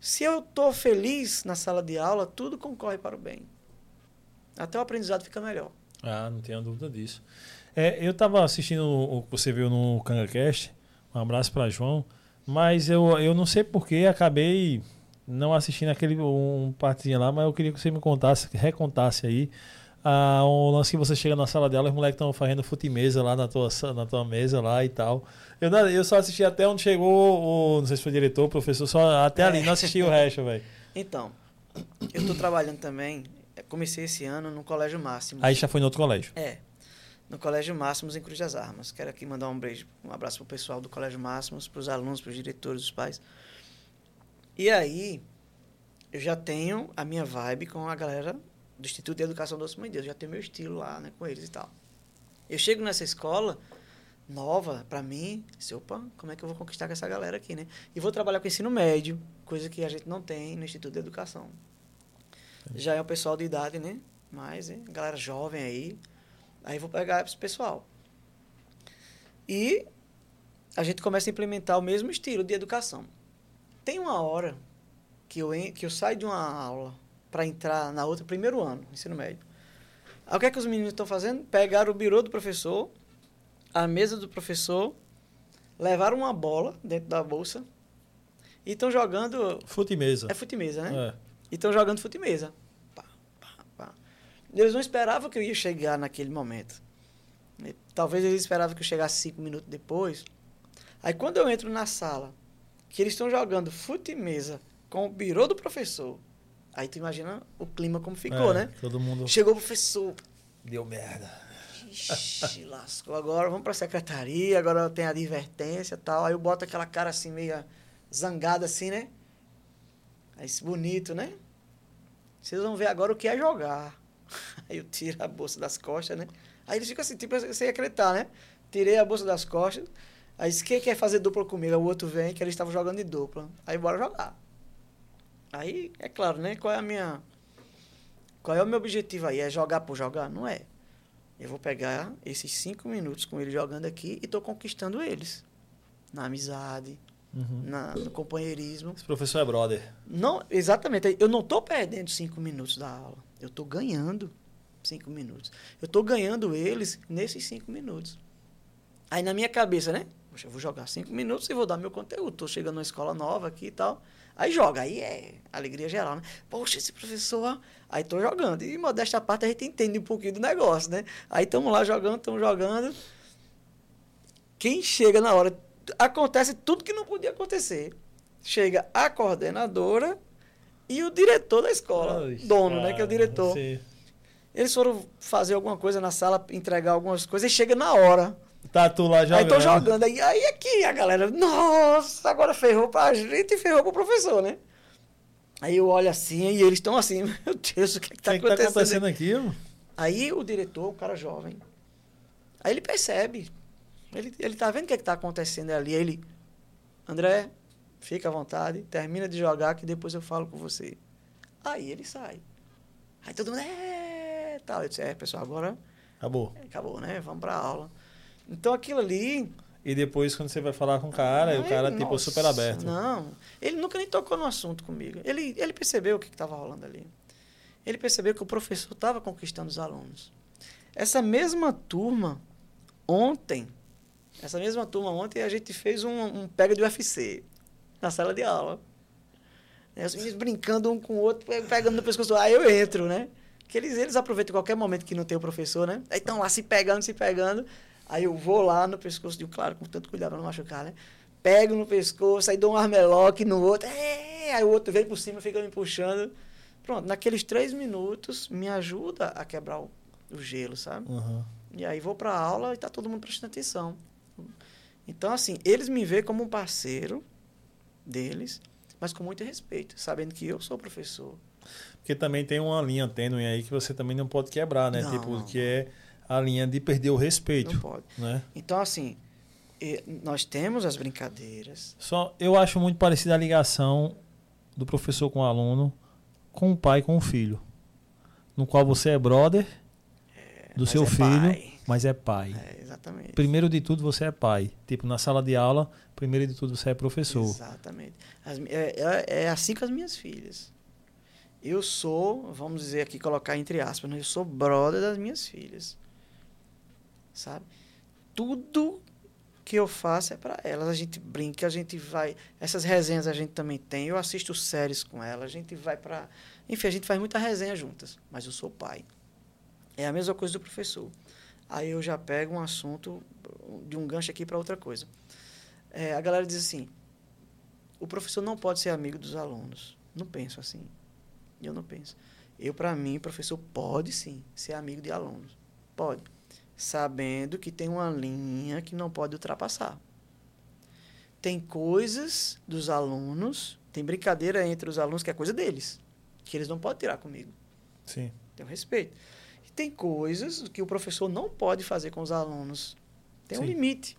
Se eu estou feliz na sala de aula, tudo concorre para o bem. Até o aprendizado fica melhor. Ah, não tenho dúvida disso. É, eu estava assistindo o o que você viu no CangaCast, um abraço para João, mas eu, eu não sei porquê, acabei não assistindo aquele um partezinho lá, mas eu queria que você me contasse, recontasse aí ah, um lance que você chega na sala dela, os moleques estão fazendo futimesa lá na tua, na tua mesa lá e tal. Eu, eu só assisti até onde chegou o, não sei se foi diretor, professor, só até ali, não assisti o resto, velho. Então, eu estou trabalhando também, eh, comecei esse ano no Colégio Máximo. Aí já foi no outro colégio. É, no Colégio Máximos em Cruz das Armas. Quero aqui mandar um beijo, um abraço pro pessoal do Colégio Máximos, pros alunos, pros diretores, dos pais. E aí, eu já tenho a minha vibe com a galera do Instituto de Educação Doce Mãe de Deus, já tenho meu estilo lá, né, com eles e tal. Eu chego nessa escola nova para mim, disse, opa, como é que eu vou conquistar com essa galera aqui, né? E vou trabalhar com ensino médio, coisa que a gente não tem no Instituto de Educação. Já é o pessoal de idade, né? Mas, hein, galera jovem aí, Aí vou pegar esse pessoal. E a gente começa a implementar o mesmo estilo de educação. Tem uma hora que eu, que eu saio de uma aula para entrar na outra, primeiro ano, ensino médio. Aí o que é que os meninos estão fazendo? Pegaram o birô do professor, a mesa do professor, levaram uma bola dentro da bolsa e estão jogando. Futimesa. É futimesa, né? É. E estão jogando pá, pá. Eles não esperavam que eu ia chegar naquele momento. E Talvez eles esperavam que eu chegasse cinco minutos depois. Aí quando eu entro na sala, que eles estão jogando futimesa com o birô do professor, Aí tu imagina o clima como ficou, É, né? Todo mundo Chegou o professor, deu merda. Ixi, *laughs* lascou. Agora vamos pra secretaria, agora tem a advertência e tal. Aí eu boto aquela cara assim, meio zangada assim, né? Aí esse bonito, né? Vocês vão ver agora o que é jogar. Aí eu tiro a bolsa das costas, né? Aí eles ficam assim, tipo, sem acreditar, né? Tirei a bolsa das costas. Aí disse, quem quer fazer dupla comigo? Aí o outro vem, que eles estavam jogando de dupla. Aí bora jogar. Aí, é claro, né? Qual é a minha... Qual é o meu objetivo aí? É jogar por jogar? Não é. Eu vou pegar esses cinco minutos com ele jogando aqui e tô conquistando eles. Na amizade, Uhum. na, no companheirismo. Esse professor é brother. Não, exatamente. Eu não tô perdendo cinco minutos da aula. Eu tô ganhando cinco minutos. Eu tô ganhando eles nesses cinco minutos. Aí na minha cabeça, né? Poxa, eu vou jogar cinco minutos e vou dar meu conteúdo. Tô chegando numa escola nova aqui e tal. Aí joga, aí é alegria geral, né? Poxa, esse professor, aí tô jogando. E modéstia à parte, a gente entende um pouquinho do negócio, né? Aí estamos lá jogando, estamos jogando. Quem chega na hora, acontece tudo que não podia acontecer. Chega a coordenadora e o diretor da escola, Ai, dono, né, que é o cara, diretor. você- Eles foram fazer alguma coisa na sala, entregar algumas coisas e chega na hora. Tá tu lá jogando. Aí tô jogando. Aí, aí aqui a galera, nossa, agora ferrou pra gente e ferrou pro professor, né? Aí eu olho assim e eles estão assim, *laughs* meu Deus, o que, é que tá que, que tá acontecendo? acontecendo aqui, mano? Aí o diretor, o cara jovem, aí ele percebe. Ele, ele tá vendo o que, é que tá acontecendo ali. Aí ele, André, fica à vontade, termina de jogar que depois eu falo com você. Aí ele sai. Aí todo mundo, é, tal. Eu disse, é, pessoal, agora Acabou. acabou, né? Vamos pra aula. Então aquilo ali. E depois, quando você vai falar com o cara, o cara, tipo, nossa, super aberto. Não, ele nunca nem tocou no assunto comigo. Ele, ele percebeu o que estava rolando ali. Ele percebeu que o professor estava conquistando os alunos. Essa mesma turma, ontem, essa mesma turma ontem, a gente fez um, um pega de UFC na sala de aula. Né, Os meninos brincando um com o outro, pe- pegando no pescoço. Aí eu entro, né? Que eles, eles aproveitam qualquer momento que não tem o professor, né? Aí estão lá se pegando, se pegando. Aí eu vou lá no pescoço de um, claro, com tanto cuidado pra não machucar, né? Pego no pescoço, aí dou um armeloque no outro. É, aí o outro vem por cima, fica me puxando. Pronto, naqueles três minutos me ajuda a quebrar o, o gelo, sabe? Uhum. E aí vou pra aula e tá todo mundo prestando atenção. Então, assim, eles me veem como um parceiro deles, mas com muito respeito, sabendo que eu sou professor. Porque também tem uma linha tênue aí que você também não pode quebrar, né? Não, tipo, não, que é a linha de perder o respeito, Não pode. né? Então, assim, nós temos as brincadeiras. Só eu acho muito parecida a ligação do professor com o aluno, com o pai com o filho, no qual você é brother do mas seu é filho, pai. mas é pai. É, exatamente. Primeiro de tudo você é pai. Tipo, na sala de aula, primeiro de tudo você é professor. Exatamente. As é, é, é assim com as minhas filhas. Eu sou, vamos dizer aqui, colocar entre aspas, né? eu sou brother das minhas filhas. Sabe? Tudo que eu faço é para elas. A gente brinca, a gente vai. Essas resenhas a gente também tem. Eu assisto séries com elas, a gente vai para. Enfim, a gente faz muita resenha juntas. Mas eu sou pai. É a mesma coisa do professor. Aí eu já pego um assunto de um gancho aqui para outra coisa. É, a galera diz assim: o professor não pode ser amigo dos alunos. Não penso assim. Eu não penso. Eu, para mim, professor pode sim ser amigo de alunos. Pode. Sabendo que tem uma linha que não pode ultrapassar. Tem coisas dos alunos, tem brincadeira entre os alunos que é coisa deles, que eles não podem tirar comigo. Sim. Tem um respeito. E tem coisas que o professor não pode fazer com os alunos. Tem um Sim. limite.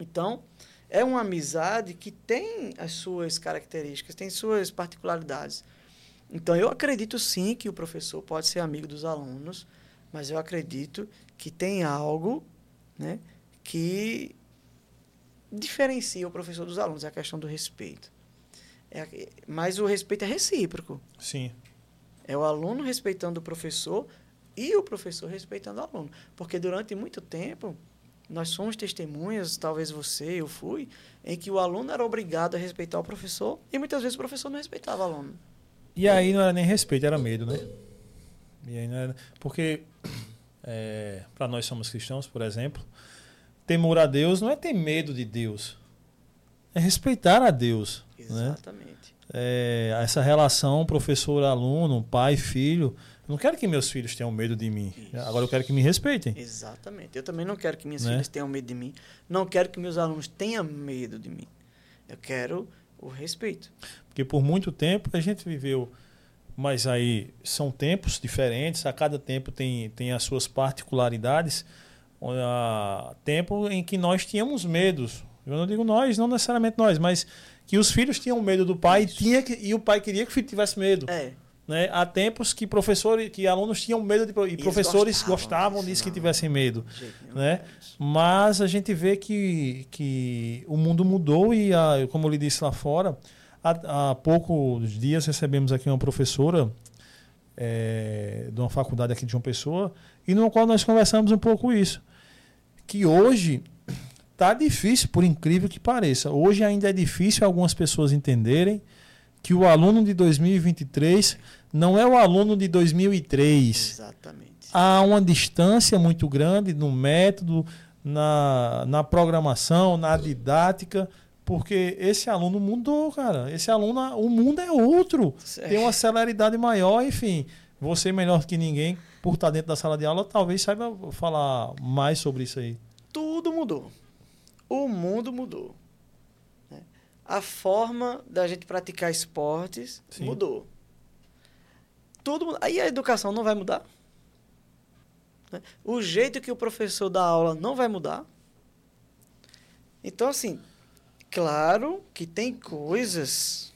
Então, é uma amizade que tem as suas características, tem suas particularidades. Então, eu acredito sim que o professor pode ser amigo dos alunos, mas eu acredito que tem algo né, que diferencia o professor dos alunos, é a questão do respeito. É, mas o respeito é recíproco. Sim. É o aluno respeitando o professor e o professor respeitando o aluno. Porque durante muito tempo, nós somos testemunhas, talvez você, eu fui, em que o aluno era obrigado a respeitar o professor e muitas vezes o professor não respeitava o aluno. E aí não era nem respeito, era medo, né? E aí não era... Porque, *clears throat* é, para nós somos cristãos, por exemplo, temor a Deus não é ter medo de Deus, é respeitar a Deus. Né? Exatamente. é, essa relação professor-aluno, pai-filho. Não quero que meus filhos tenham medo de mim. Isso. Agora eu quero que me respeitem. Exatamente. Eu também não quero que minhas Né? filhas tenham medo de mim. Não quero que meus alunos tenham medo de mim. Eu quero o respeito. Porque por muito tempo a gente viveu, mas aí são tempos diferentes, a cada tempo tem, tem as suas particularidades. Ah, tempo em que nós tínhamos medos. Eu não digo nós, não necessariamente nós, mas que os filhos tinham medo do pai e, tinha que, e o pai queria que o filho tivesse medo. É. Né? Há tempos que professores, que alunos tinham medo de, e eles professores gostavam gostavam disso, que tivessem medo. Né? é. Mas a gente vê que, que o mundo mudou e, a, como eu lhe disse lá fora, há, há poucos dias recebemos aqui uma professora eh, de uma faculdade aqui de João Pessoa e no qual nós conversamos um pouco isso. Que hoje tá difícil, por incrível que pareça. Hoje ainda é difícil algumas pessoas entenderem que o aluno de 2023 não é o aluno de 2003 Exatamente. há uma distância muito grande no método, na, na programação, na didática, porque esse aluno mudou, cara. Esse aluno, o mundo é outro. Certo. Tem uma celeridade maior, enfim. Você melhor que ninguém, por estar dentro da sala de aula, talvez saiba falar mais sobre isso aí. Tudo mudou. O mundo mudou. A forma da gente praticar esportes Sim. mudou. Tudo. Aí a educação não vai mudar. né? O jeito que o professor dá aula não vai mudar. Então, assim, claro que tem coisas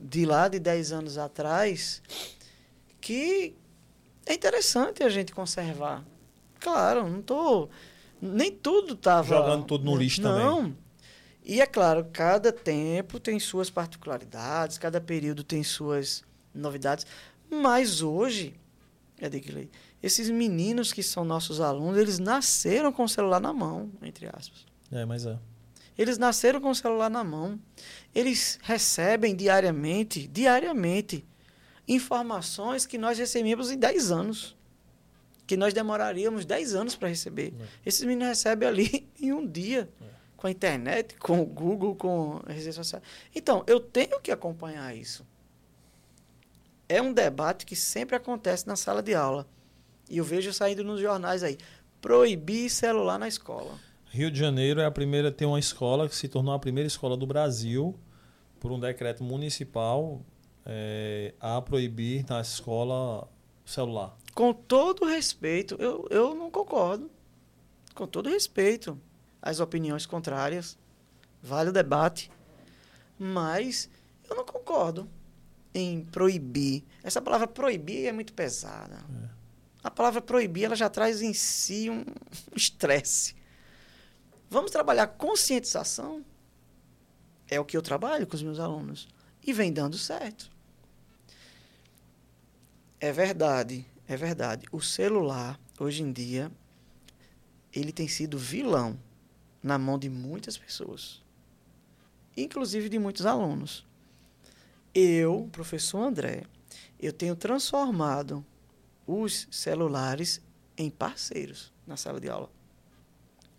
de lá de 10 anos atrás que é interessante a gente conservar. Claro, não tô nem tudo tava Jogando tudo no lixo também. Não. E é claro, cada tempo tem suas particularidades, cada período tem suas novidades, mas hoje, Edgley, esses meninos que são nossos alunos, eles nasceram com o celular na mão, entre aspas. É, mas é. Eles nasceram com o celular na mão. Eles recebem diariamente, diariamente, informações que nós recebíamos em 10 anos. Que nós demoraríamos 10 anos para receber. É. Esses meninos recebem ali *laughs* em um dia. Com a internet, *laughs* com o Google, com as redes sociais. Então, eu tenho que acompanhar isso. É um debate que sempre acontece na sala de aula. E eu vejo saindo nos jornais aí. Proibir celular na escola. Rio de Janeiro é a primeira tem uma escola que se tornou a primeira escola do Brasil por um decreto municipal é, a proibir na escola celular. Com todo respeito, eu, eu não concordo. Com todo respeito às opiniões contrárias, vale o debate, mas eu não concordo em proibir. Essa palavra proibir é muito pesada. A palavra proibir ela já traz em si um estresse. Vamos trabalhar conscientização? É o que eu trabalho com os meus alunos. E vem dando certo. É verdade, é verdade. O celular, hoje em dia, ele tem sido vilão na mão de muitas pessoas, inclusive de muitos alunos. Eu, professor André, eu tenho transformado os celulares em parceiros na sala de aula.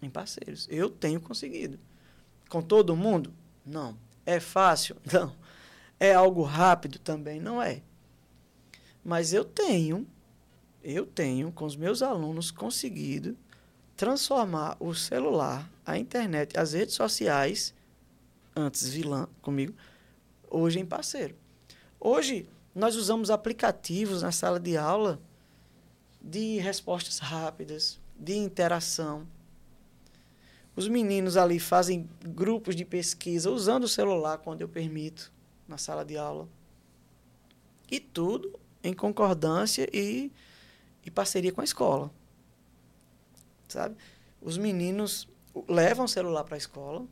Em parceiros. Eu tenho conseguido. Com todo mundo? Não. É fácil? *laughs* Não. É algo rápido? Também não é. Mas eu tenho, eu tenho com os meus alunos conseguido transformar o celular, a internet, as redes sociais, antes vilã comigo, hoje em parceiro. Hoje nós usamos aplicativos na sala de aula de respostas rápidas, de interação. Os meninos ali fazem grupos de pesquisa usando o celular quando eu permito na sala de aula. E tudo em concordância e, e parceria com a escola. Sabe? Os meninos levam o celular para a escola,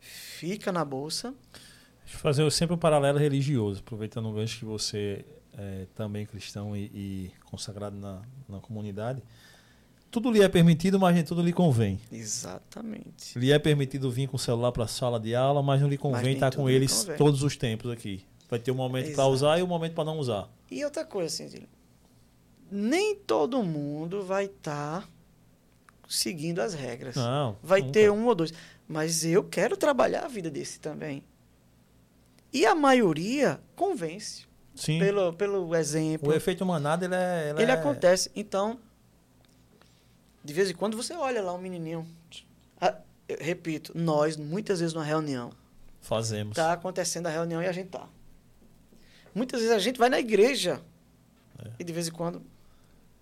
fica na bolsa. Deixa eu fazer sempre um paralelo religioso, aproveitando o gancho que você é também cristão e, e consagrado na, na comunidade. Tudo lhe é permitido, mas nem tudo lhe convém. Exatamente. Lhe é permitido vir com o celular para a sala de aula, mas não lhe convém estar tudo com eles todos os tempos aqui. Vai ter um momento para usar e um momento para não usar. E outra coisa, assim, nem todo mundo vai estar seguindo as regras. Não. vai nunca. ter um ou dois. Mas eu quero trabalhar a vida desse também. E a maioria convence. Sim. Pelo, pelo exemplo. O efeito manada, ele é. Ele é... acontece. Então, de vez em quando você olha lá um menininho. Ah, repito, nós, muitas vezes numa reunião, Fazemos. tá acontecendo a reunião e a gente tá. Muitas vezes a gente vai na igreja. É. E de vez em quando.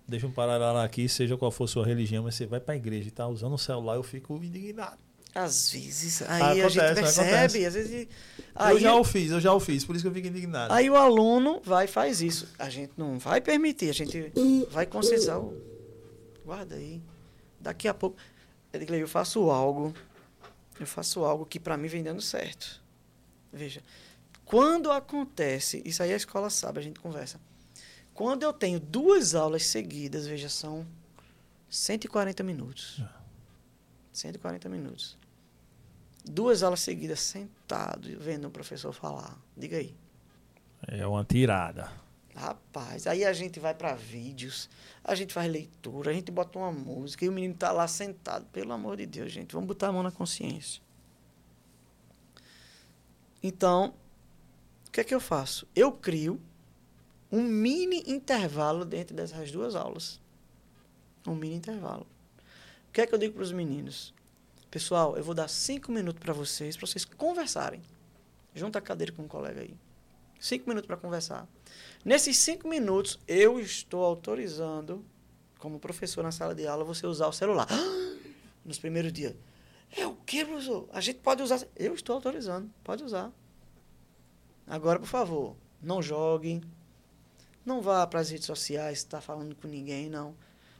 Deixa um paralelo aqui, seja qual for sua religião, mas você vai pra igreja e tá usando o celular, eu fico indignado. Às vezes, aí a Acontece, gente percebe, acontece. às vezes. eu Aí, já o fiz, eu já o fiz, por isso que eu fico indignado. aí o aluno vai e faz isso. A gente não vai permitir, a gente vai conscientizar. o- Guarda aí. Daqui a pouco. Eu faço algo. Eu faço algo que para mim vem dando certo. Veja. Quando acontece, isso aí a escola sabe, a gente conversa. Quando eu tenho duas aulas seguidas, veja, são 140 minutos. 140 minutos. Duas aulas seguidas, sentado, vendo o professor falar. Diga aí. É uma tirada. Rapaz, aí a gente vai para vídeos, a gente faz leitura, a gente bota uma música e o menino tá lá sentado. Pelo amor de Deus, gente, vamos botar a mão na consciência. Então, o que é que eu faço? Eu crio um mini intervalo dentro dessas duas aulas. Um mini intervalo. O que é que eu digo para os meninos? Pessoal, eu vou dar cinco minutos para vocês, para vocês conversarem. Junta a cadeira com um colega aí. Cinco minutos para conversar. Nesses cinco minutos, eu estou autorizando, como professor na sala de aula, você usar o celular. *gasps* Nos primeiros dias. É o que, professor? A gente pode usar. Eu estou autorizando, pode usar. Agora, por favor, não joguem. Não vá para as redes sociais estar falando com ninguém, não.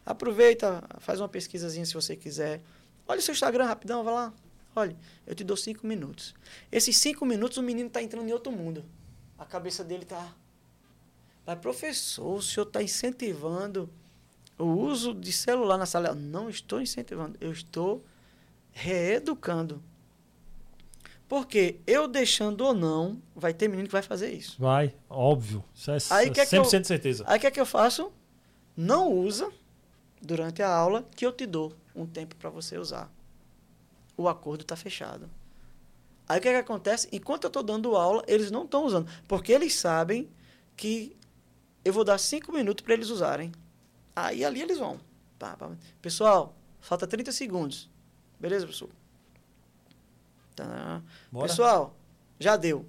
Aproveita, faz uma pesquisazinha se você quiser. Olha o seu Instagram rapidão, vai lá. Olha, eu te dou cinco minutos. Esses cinco minutos o menino está entrando em outro mundo. A cabeça dele está. Mas, professor, o senhor está incentivando o uso de celular na sala. Não estou incentivando, eu estou reeducando. Porque eu deixando ou não, vai ter menino que vai fazer isso. Vai, óbvio. Isso é Aí, que é que 100% eu- certeza. Aí o que é que eu faço? Não usa durante a aula que eu te dou um tempo para você usar. O acordo está fechado. Aí o que é que acontece? Enquanto eu estou dando aula, eles não estão usando. Porque eles sabem que eu vou dar cinco minutos para eles usarem. Aí ali eles vão. Pessoal, falta 30 segundos. Beleza, professor? Tá. Pessoal, já deu.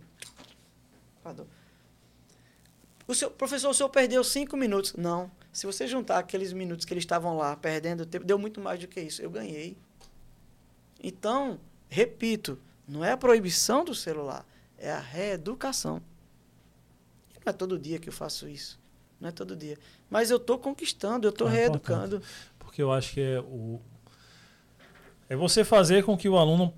O seu, professor, o senhor perdeu cinco minutos. Não. Se você juntar aqueles minutos que eles estavam lá perdendo tempo, deu muito mais do que isso. Eu ganhei. Então, repito, não é a proibição do celular, é a reeducação. Não é todo dia que eu faço isso. Não é todo dia. Mas eu estou conquistando, eu estou É reeducando. Porque eu acho que é o. É você fazer com que o aluno,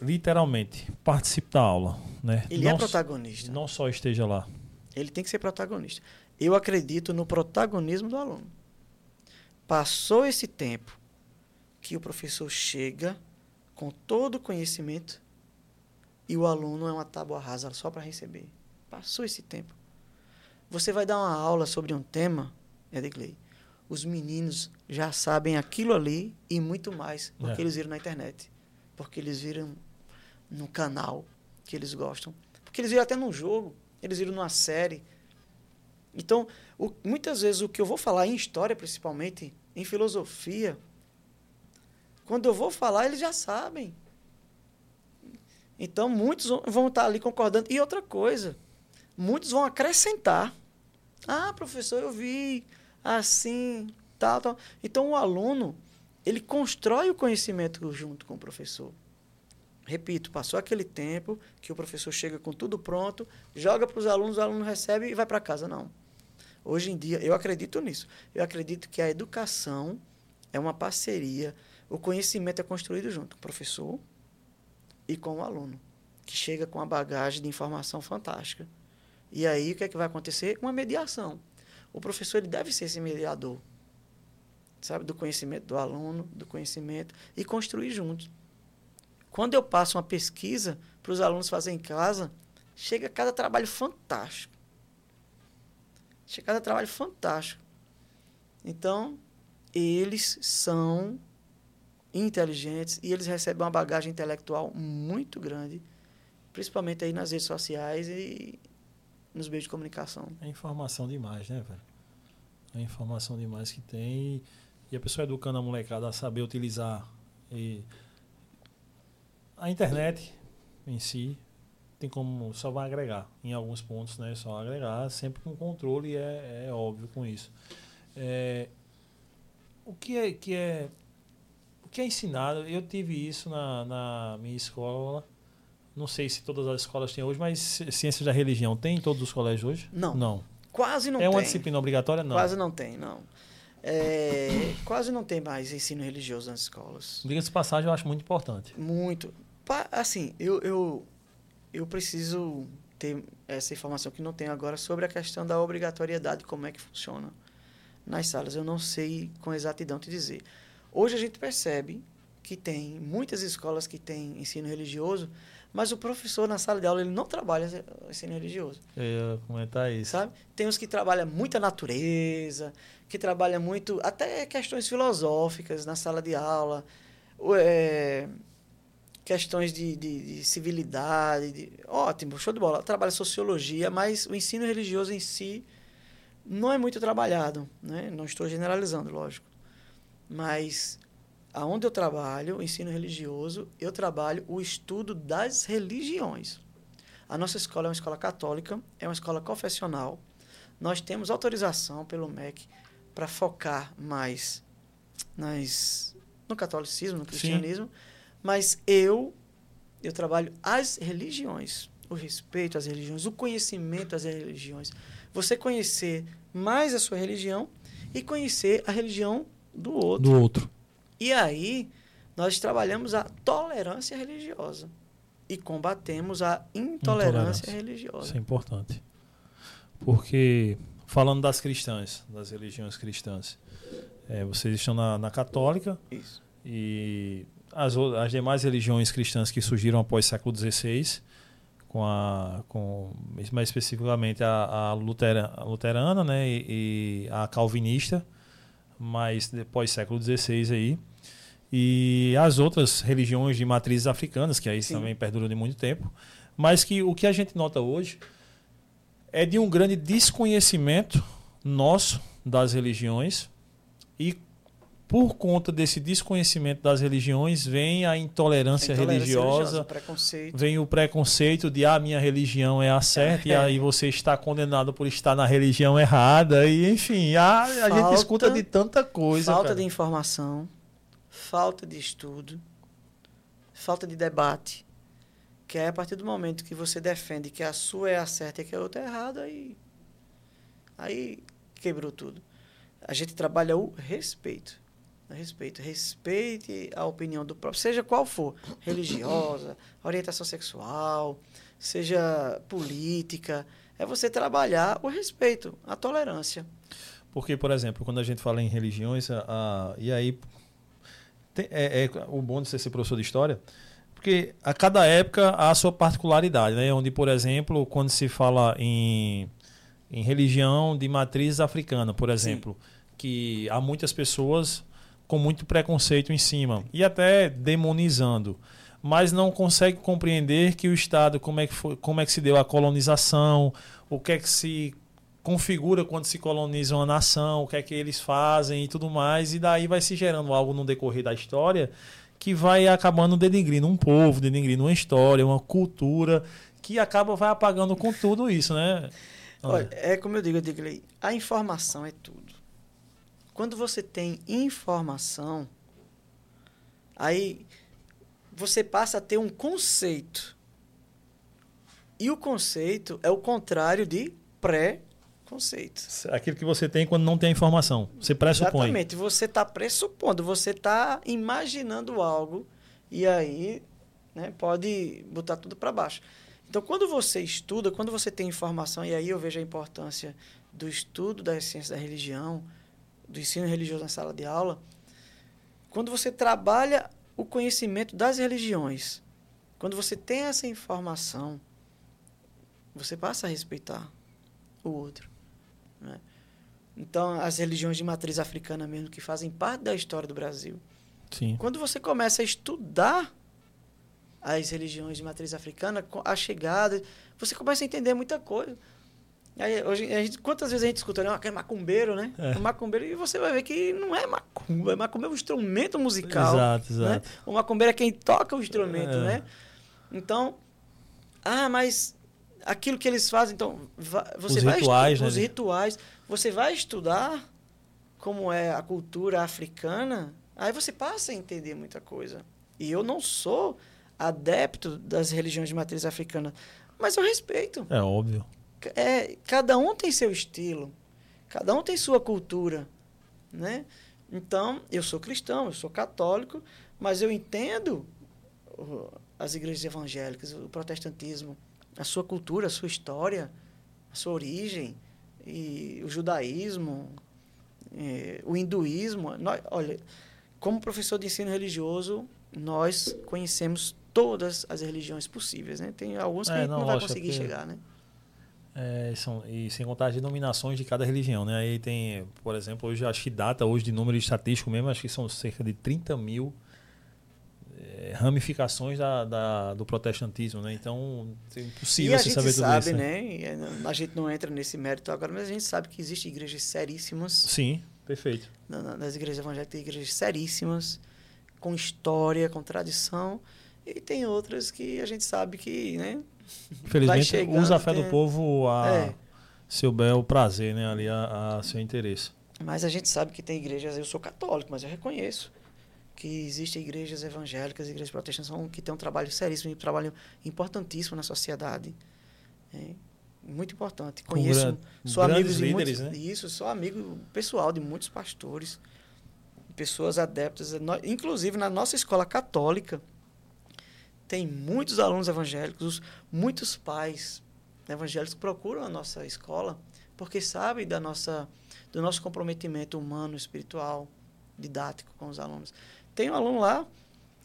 literalmente, participe da aula. Né? Ele não, é protagonista. Não só esteja lá. Ele tem que ser protagonista. Eu acredito no protagonismo do aluno. Passou esse tempo que o professor chega com todo o conhecimento e o aluno é uma tábua rasa só para receber. Passou esse tempo. Você vai dar uma aula sobre um tema, Edgley. Os meninos já sabem aquilo ali e muito mais porque É. eles viram na internet. Porque eles viram no canal que eles gostam. Porque eles viram até num jogo, eles viram numa série. Então, o- muitas vezes o que eu vou falar em história, principalmente, em filosofia, quando eu vou falar, eles já sabem. Então, muitos vão- estar ali concordando. E outra coisa, muitos vão acrescentar. Ah, professor, eu vi assim, tal, tal. Então, o aluno, ele constrói o conhecimento junto com o professor. Repito, passou aquele tempo que o professor chega com tudo pronto, joga para os alunos, o aluno recebe e vai para casa. Não. Hoje em dia, eu acredito nisso. Eu acredito que a educação é uma parceria. O conhecimento é construído junto com o professor e com o aluno, que chega com uma bagagem de informação fantástica. E aí, o que é que vai acontecer? Uma mediação. O professor ele deve ser esse mediador, sabe? Do conhecimento do aluno, do conhecimento, e construir juntos. Quando eu passo uma pesquisa para os alunos fazerem em casa, chega cada trabalho fantástico. Chega cada trabalho fantástico. Então, eles são inteligentes e eles recebem uma bagagem intelectual muito grande principalmente aí nas redes sociais e nos meios de comunicação. É informação demais, né, velho? É informação demais que tem. E a pessoa educando a molecada a saber utilizar e a internet em si tem como só vai agregar em alguns pontos, né? Só agregar sempre com controle é, é óbvio com isso. É, o que é que é o que é ensinado? Eu tive isso na, na minha escola. Não sei se todas as escolas têm hoje, mas ciências da religião tem em todos os colégios hoje? Não. Não. Quase não é tem. uma disciplina obrigatória? Não. Quase não tem, não. É, quase não tem mais ensino religioso nas escolas. Diga-se passagem, eu acho muito importante. Muito. Assim, eu, eu, eu preciso ter essa informação que não tenho agora sobre a questão da obrigatoriedade, como é que funciona nas salas. Eu não sei com exatidão te dizer. Hoje a gente percebe que tem muitas escolas que têm ensino religioso, mas o professor na sala de aula ele não trabalha ensino religioso. Eu ia comentar isso. sabe? Tem uns que trabalham muito a natureza, que trabalham muito até questões filosóficas na sala de aula, é, questões de, de, de civilidade. de- ótimo, show de bola. Trabalha sociologia, mas o ensino religioso em si não é muito trabalhado. Né? Não estou generalizando, lógico. Mas aonde eu trabalho, o ensino religioso, eu trabalho o estudo das religiões. A nossa escola é uma escola católica, é uma escola confessional. Nós temos autorização pelo MEC para focar mais nas, no catolicismo, no cristianismo, mas eu eu trabalho as religiões, o respeito às religiões, o conhecimento às religiões. Você conhecer mais a sua religião e conhecer a religião do outro. Do outro. E aí, nós trabalhamos a tolerância religiosa e combatemos a intolerância, Intolerância. religiosa. Isso é importante. Porque, falando das cristãs, das religiões cristãs, é, vocês estão na, na católica Isso. e as, as demais religiões cristãs que surgiram após o século XVI, com a, com, mais especificamente a, a, lutera- a luterana né, e, e a calvinista, mais depois século XVI aí. E as outras religiões de matrizes africanas, que aí Sim. também perduram de muito tempo, mas que o que a gente nota hoje é de um grande desconhecimento nosso das religiões e por conta desse desconhecimento das religiões vem a intolerância, Intolerância religiosa, preconceito. vem o preconceito de a minha religião é a certa e É. *laughs* aí você está condenado por estar na religião errada e enfim a, a gente Falta- escuta de tanta coisa falta cara. de informação, falta de estudo, falta de debate. Que é a partir do momento que você defende que a sua é a certa e que a outra é errada, aí, aí quebrou tudo. A gente trabalha o respeito. Respeito. Respeite a opinião do próprio, seja qual for, religiosa, orientação sexual, seja política. É você trabalhar o respeito, a tolerância. Porque, por exemplo, quando a gente fala em religiões, a- a- e aí tem- é, é o bom de você ser professor de história, porque a cada época há a sua particularidade, né? Onde, por exemplo, quando se fala em, em religião de matriz africana, por exemplo, que há muitas pessoas com muito preconceito em cima e até demonizando, mas não consegue compreender que o Estado, como é que, foi, como é que se deu a colonização, o que é que se configura quando se coloniza uma nação, o que é que eles fazem e tudo mais, e daí vai se gerando algo no decorrer da história que vai acabando denigrindo um povo, denigrindo uma história, uma cultura, que acaba vai apagando com tudo isso, né? Olha, é como eu digo, eu digo, a informação é tudo. Quando você tem informação, aí você passa a ter um conceito. E o conceito é o contrário de pré-conceito. Aquilo que você tem quando não tem a informação. Você pressupõe. Exatamente. Você está pressupondo, você está imaginando algo e aí né, pode botar tudo para baixo. Então, quando você estuda, quando você tem informação, e aí eu vejo a importância do estudo da ciência da religião, do ensino religioso na sala de aula, quando você trabalha o conhecimento das religiões, quando você tem essa informação, você passa a respeitar o outro. Né? Então, as religiões de matriz africana mesmo, que fazem parte da história do Brasil. Sim. Quando você começa a estudar as religiões de matriz africana, a chegada, você começa a entender muita coisa. Aí, hoje, a gente, quantas vezes a gente escuta, né? é macumbeiro, né? É. macumbeiro, e você vai ver que não é macumba, macumba é um instrumento musical. Exato, exato. Né? O macumbeiro é quem toca o instrumento, é. né? Então, ah, mas aquilo que eles fazem, então, você os vai rituais, né? os rituais, você vai estudar como é a cultura africana, aí você passa a entender muita coisa. E eu não sou adepto das religiões de matriz africana, mas eu respeito. É óbvio. É, cada um tem seu estilo, cada um tem sua cultura, né? Então, eu sou cristão, eu sou católico, mas eu entendo as igrejas evangélicas, o protestantismo, a sua cultura, a sua história, a sua origem, e o judaísmo, é, o hinduísmo. Nós, olha, como professor de ensino religioso, nós conhecemos todas as religiões possíveis, né? Tem alguns que é, a gente não, não vai conseguir chegar, né? É, são, e sem contar as denominações de cada religião, né? Aí tem, por exemplo, hoje acho que data hoje de número estatístico mesmo, acho que são cerca de 30 mil é, ramificações da, da, do protestantismo, né? Então é impossível você saber tudo sabe, isso. Né? né? A gente não entra nesse mérito agora, mas a gente sabe que existem igrejas seríssimas. Sim, perfeito. nas igrejas evangélicas tem igrejas seríssimas, com história, com tradição, e tem outras que a gente sabe que, né? Infelizmente, chegando, usa a fé tem... do povo a é. seu bel prazer, né? Ali a, a seu interesse. Mas a gente sabe que tem igrejas, eu sou católico, mas eu reconheço que existem igrejas evangélicas, igrejas protestantes que têm um trabalho seríssimo, um trabalho importantíssimo na sociedade. É, muito importante. Conheço, gran, sou amigo de líderes, muitos, né? isso, sou amigo pessoal de muitos pastores, pessoas adeptas, inclusive na nossa escola católica tem muitos alunos evangélicos, muitos pais evangélicos procuram a nossa escola porque sabem da nossa do nosso comprometimento humano, espiritual, didático com os alunos. Tem um aluno lá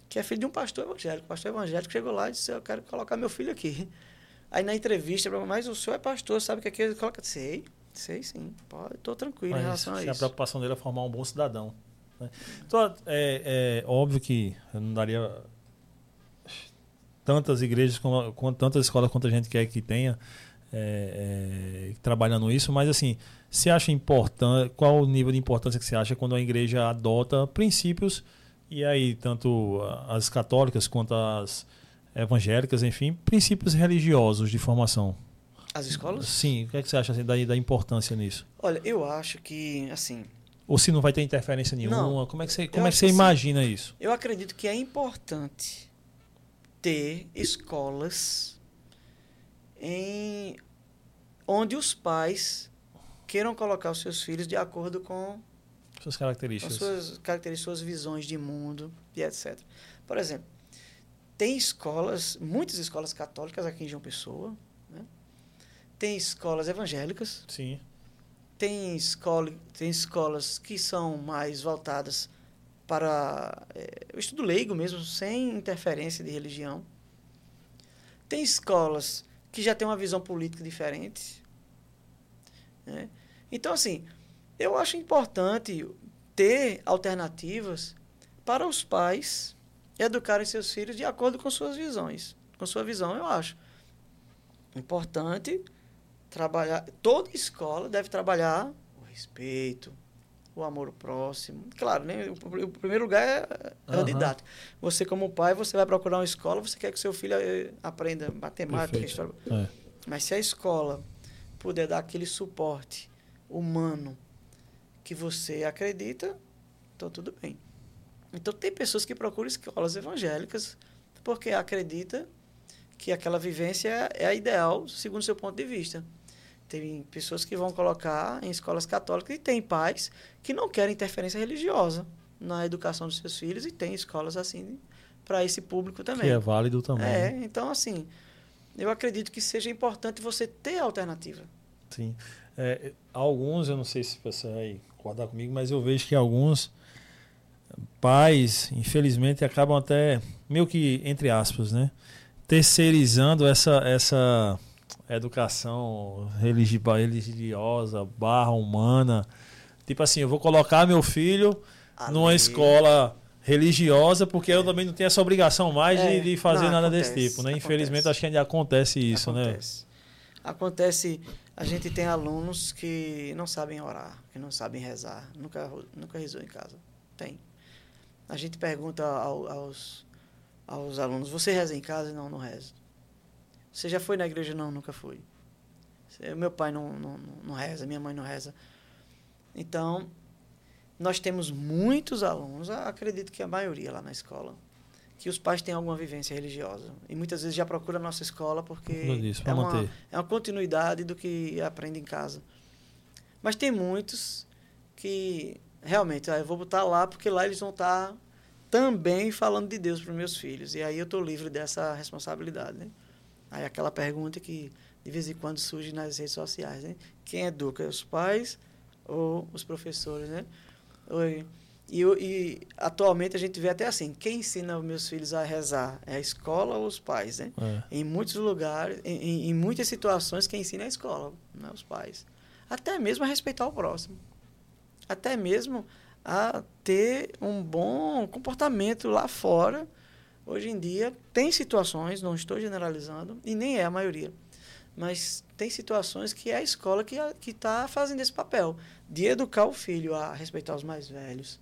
que é filho de um pastor evangélico. O pastor evangélico chegou lá e disse: Eu quero colocar meu filho aqui. *laughs* Aí na entrevista, mas o senhor é pastor, sabe que aqui ele coloca. Sei, sei sim, estou tranquilo mas em relação a isso. A preocupação dele é formar um bom cidadão. Né? Então, é, é óbvio que eu não daria tantas igrejas, com, com tantas escolas quanto a gente quer que tenha é, é, trabalhando isso, mas assim, você acha importante, qual o nível de importância que você acha quando a igreja adota princípios, e aí tanto as católicas quanto as evangélicas, enfim, princípios religiosos de formação? As escolas? Sim, o que, é que você acha assim, da, da importância nisso? Olha, eu acho que, assim, ou se não vai ter interferência nenhuma? Não, como é que você, como é que você imagina assim, isso? Eu acredito que é importante ter escolas em onde os pais queiram colocar os seus filhos de acordo com suas características, suas características, suas visões de mundo e etc. Por exemplo, tem escolas, muitas escolas católicas aqui em João Pessoa, né? tem escolas evangélicas, sim, tem escola, tem escolas que são mais voltadas para é, estudo leigo mesmo, sem interferência de religião. Tem escolas que já têm uma visão política diferente. Né? Então, assim, eu acho importante ter alternativas para os pais educarem seus filhos de acordo com suas visões. Com sua visão, eu acho. Importante trabalhar. Toda escola deve trabalhar o respeito, o amor próximo. Claro, né? o, primeiro lugar é, é uhum. o didático. Você, como pai, você vai procurar uma escola, você quer que seu filho eh, aprenda matemática, história. É. Mas se a escola puder dar aquele suporte humano que você acredita, então tudo bem. Então tem pessoas que procuram escolas evangélicas porque acredita que aquela vivência é a ideal segundo o seu ponto de vista. Tem pessoas que vão colocar em escolas católicas e tem pais que não querem interferência religiosa na educação dos seus filhos e tem escolas assim para esse público também. Que é válido também. É, né? então assim, eu acredito que seja importante você ter alternativa. Sim. É, alguns, eu não sei se você vai concordar comigo, mas eu vejo que alguns pais, infelizmente, acabam até meio que entre aspas, né, terceirizando essa essa educação religiosa, barra humana. Tipo assim, eu vou colocar meu filho numa escola religiosa, porque eu também não tenho essa obrigação mais É, de, de fazer não, nada acontece, desse tipo, né? Infelizmente, acho que ainda acontece isso, né? Acontece. Acontece, a gente tem alunos que não sabem orar, que não sabem rezar, nunca, nunca rezou em casa. Tem. A gente pergunta ao- aos, aos alunos, você reza em casa? Não, não rezo. Você já foi na igreja? Não, nunca fui. Você- Meu pai não, não, não- reza, minha mãe não reza. Então, nós temos muitos alunos, acredito que a maioria lá na escola, que os pais têm alguma vivência religiosa. E muitas vezes já procura a nossa escola porque é uma, manter. é uma continuidade do que aprende em casa. Mas tem muitos que realmente, ah, eu vou botar lá porque lá eles vão estar também falando de Deus para os meus filhos. E aí eu estou livre dessa responsabilidade. Né? Aí aquela pergunta que de vez em quando surge nas redes sociais. Né? Quem educa? Os pais ou os professores? Né? Oi. E, e atualmente a gente vê até assim, quem ensina os meus filhos a rezar? É a escola ou os pais, né? É. Em muitos lugares, em, em- em muitas situações, quem ensina é a escola, não é os pais. Até mesmo a respeitar o próximo. Até mesmo a ter um bom comportamento lá fora. Hoje em dia, tem situações, não estou generalizando, e nem é a maioria, mas tem situações que é a escola que está fazendo esse papel de educar o filho a respeitar os mais velhos,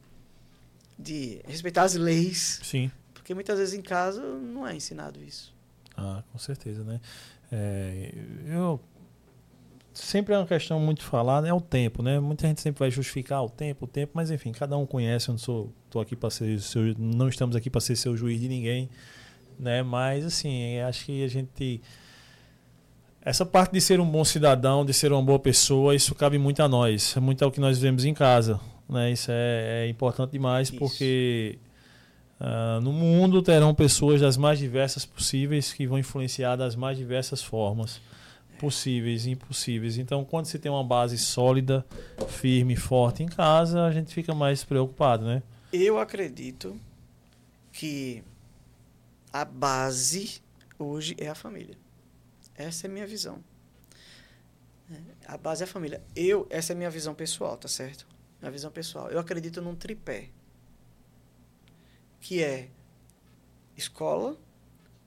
de respeitar as leis, Sim. porque muitas vezes em casa não é ensinado isso. Ah, com certeza, né? É, eu sempre é uma questão muito falada, é o tempo, né? Muita gente sempre vai justificar o tempo, o tempo, mas enfim, cada um conhece, eu não sou, tô aqui para ser seu, não estamos aqui para ser seu juiz de ninguém, né? Mas assim, acho que a gente essa parte de ser um bom cidadão, de ser uma boa pessoa, isso cabe muito a nós, é muito ao que nós vivemos em casa, né? Isso é, é importante demais Isso. porque ah, no mundo terão pessoas das mais diversas possíveis que vão influenciar das mais diversas formas possíveis e impossíveis. Então, quando você tem uma base sólida, firme, forte em casa, a gente fica mais preocupado, né? Eu acredito que a base hoje é a família. Essa é a minha visão. É, A base é a família. Eu, essa é a minha visão pessoal, tá certo? Minha visão pessoal. Eu acredito num tripé. Que é escola,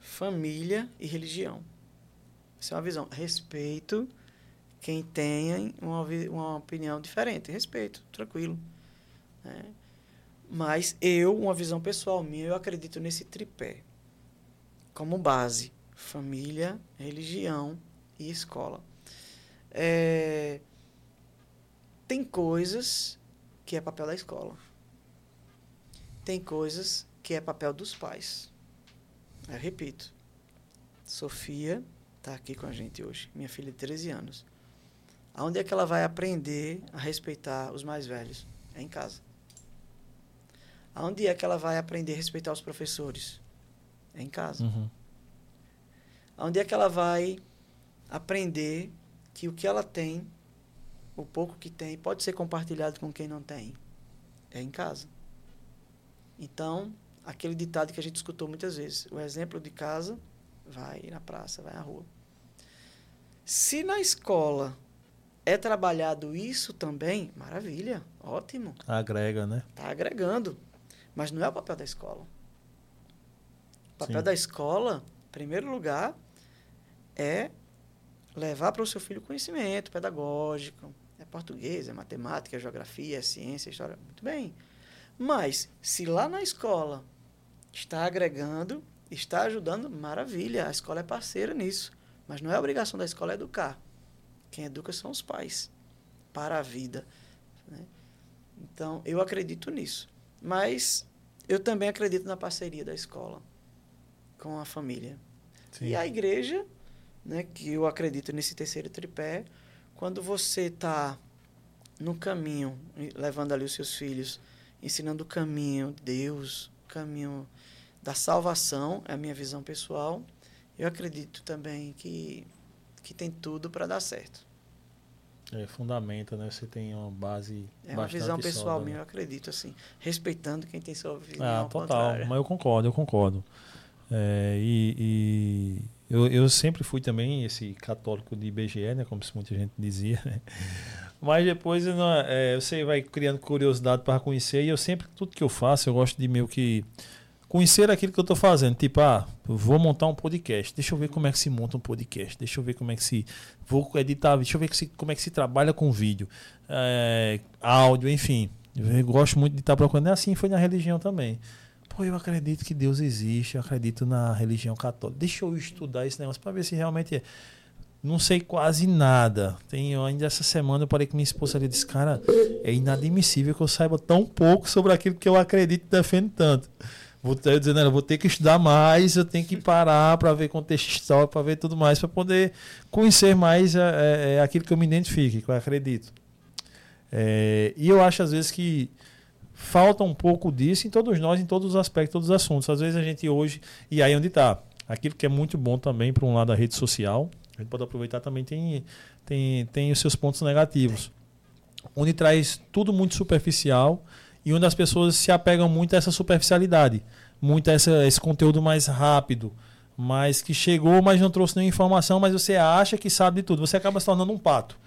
família e religião. Essa é uma visão. Respeito quem tenha uma, uma opinião diferente. Respeito, tranquilo. né? Mas eu, uma visão pessoal minha, eu acredito nesse tripé. Como base, família, religião e escola. É, tem coisas que é papel da escola. Tem coisas que é papel dos pais. Eu repito. Sofia está aqui com a gente hoje, minha filha de 13 anos. Aonde é que ela vai aprender a respeitar os mais velhos? É em casa. Aonde é que ela vai aprender a respeitar os professores? É em casa. Uhum. Onde é que ela vai aprender que o que ela tem, o pouco que tem, pode ser compartilhado com quem não tem? É em casa. Então, aquele ditado que a gente escutou muitas vezes: o exemplo de casa vai na praça, vai na rua. Se na escola é trabalhado isso também, maravilha, ótimo, Agrega, né? está agregando. Mas não é o papel da escola. O papel Sim. da escola, em primeiro lugar, é levar para o seu filho conhecimento pedagógico. É português, é matemática, é geografia, é ciência, é história. Muito bem. Mas, se lá na escola está agregando, está ajudando, maravilha. A escola é parceira nisso. Mas não é obrigação da escola educar. Quem educa são os pais para a vida. né? Então, eu acredito nisso. Mas eu também acredito na parceria da escola com a família. Sim. E a igreja, né, que eu acredito nesse terceiro tripé, quando você está no caminho, levando ali os seus filhos, ensinando o caminho de Deus, o caminho da salvação, é a minha visão pessoal, eu acredito também que, que tem tudo para dar certo. É, fundamenta, né? Você tem uma base É uma visão pessoal minha, né? eu acredito assim, respeitando quem tem sua visão Ah, total. contrária. Mas eu concordo, eu concordo. É, e e eu, eu sempre fui também esse católico de IBGE, né? Como se muita gente dizia, né? *laughs* Mas depois não, é, você vai criando curiosidade para conhecer. E eu sempre, tudo que eu faço, eu gosto de meio que conhecer aquilo que eu estou fazendo. Tipo, ah, vou montar um podcast. Deixa eu ver como é que se monta um podcast. Deixa eu ver como é que se. Vou editar, deixa eu ver como é que se trabalha com vídeo, é, áudio, enfim. Eu gosto muito de estar procurando. É assim foi na religião também. Pô, eu acredito que Deus existe, eu acredito na religião católica. Deixa eu estudar esse negócio para ver se realmente é. Não sei quase nada. Tenho ainda essa semana eu parei com minha esposa ali disse, cara, é inadmissível que eu saiba tão pouco sobre aquilo que eu acredito e defendo tanto. Vou dizendo, eu vou ter que estudar mais, eu tenho que parar para ver contexto histórico, para ver tudo mais, para poder conhecer mais é, é, é, aquilo que eu me identifique, que eu acredito. É, e eu acho às vezes que falta um pouco disso em todos nós, em todos os aspectos, todos os assuntos. Às vezes a gente hoje, e aí onde está? Aquilo que é muito bom também para um lado da rede social, a gente pode aproveitar também, tem, tem, tem os seus pontos negativos. Onde traz tudo muito superficial e onde as pessoas se apegam muito a essa superficialidade, muito a essa, esse conteúdo mais rápido, mas que chegou, mas não trouxe nenhuma informação, mas você acha que sabe de tudo. Você acaba se tornando um pato.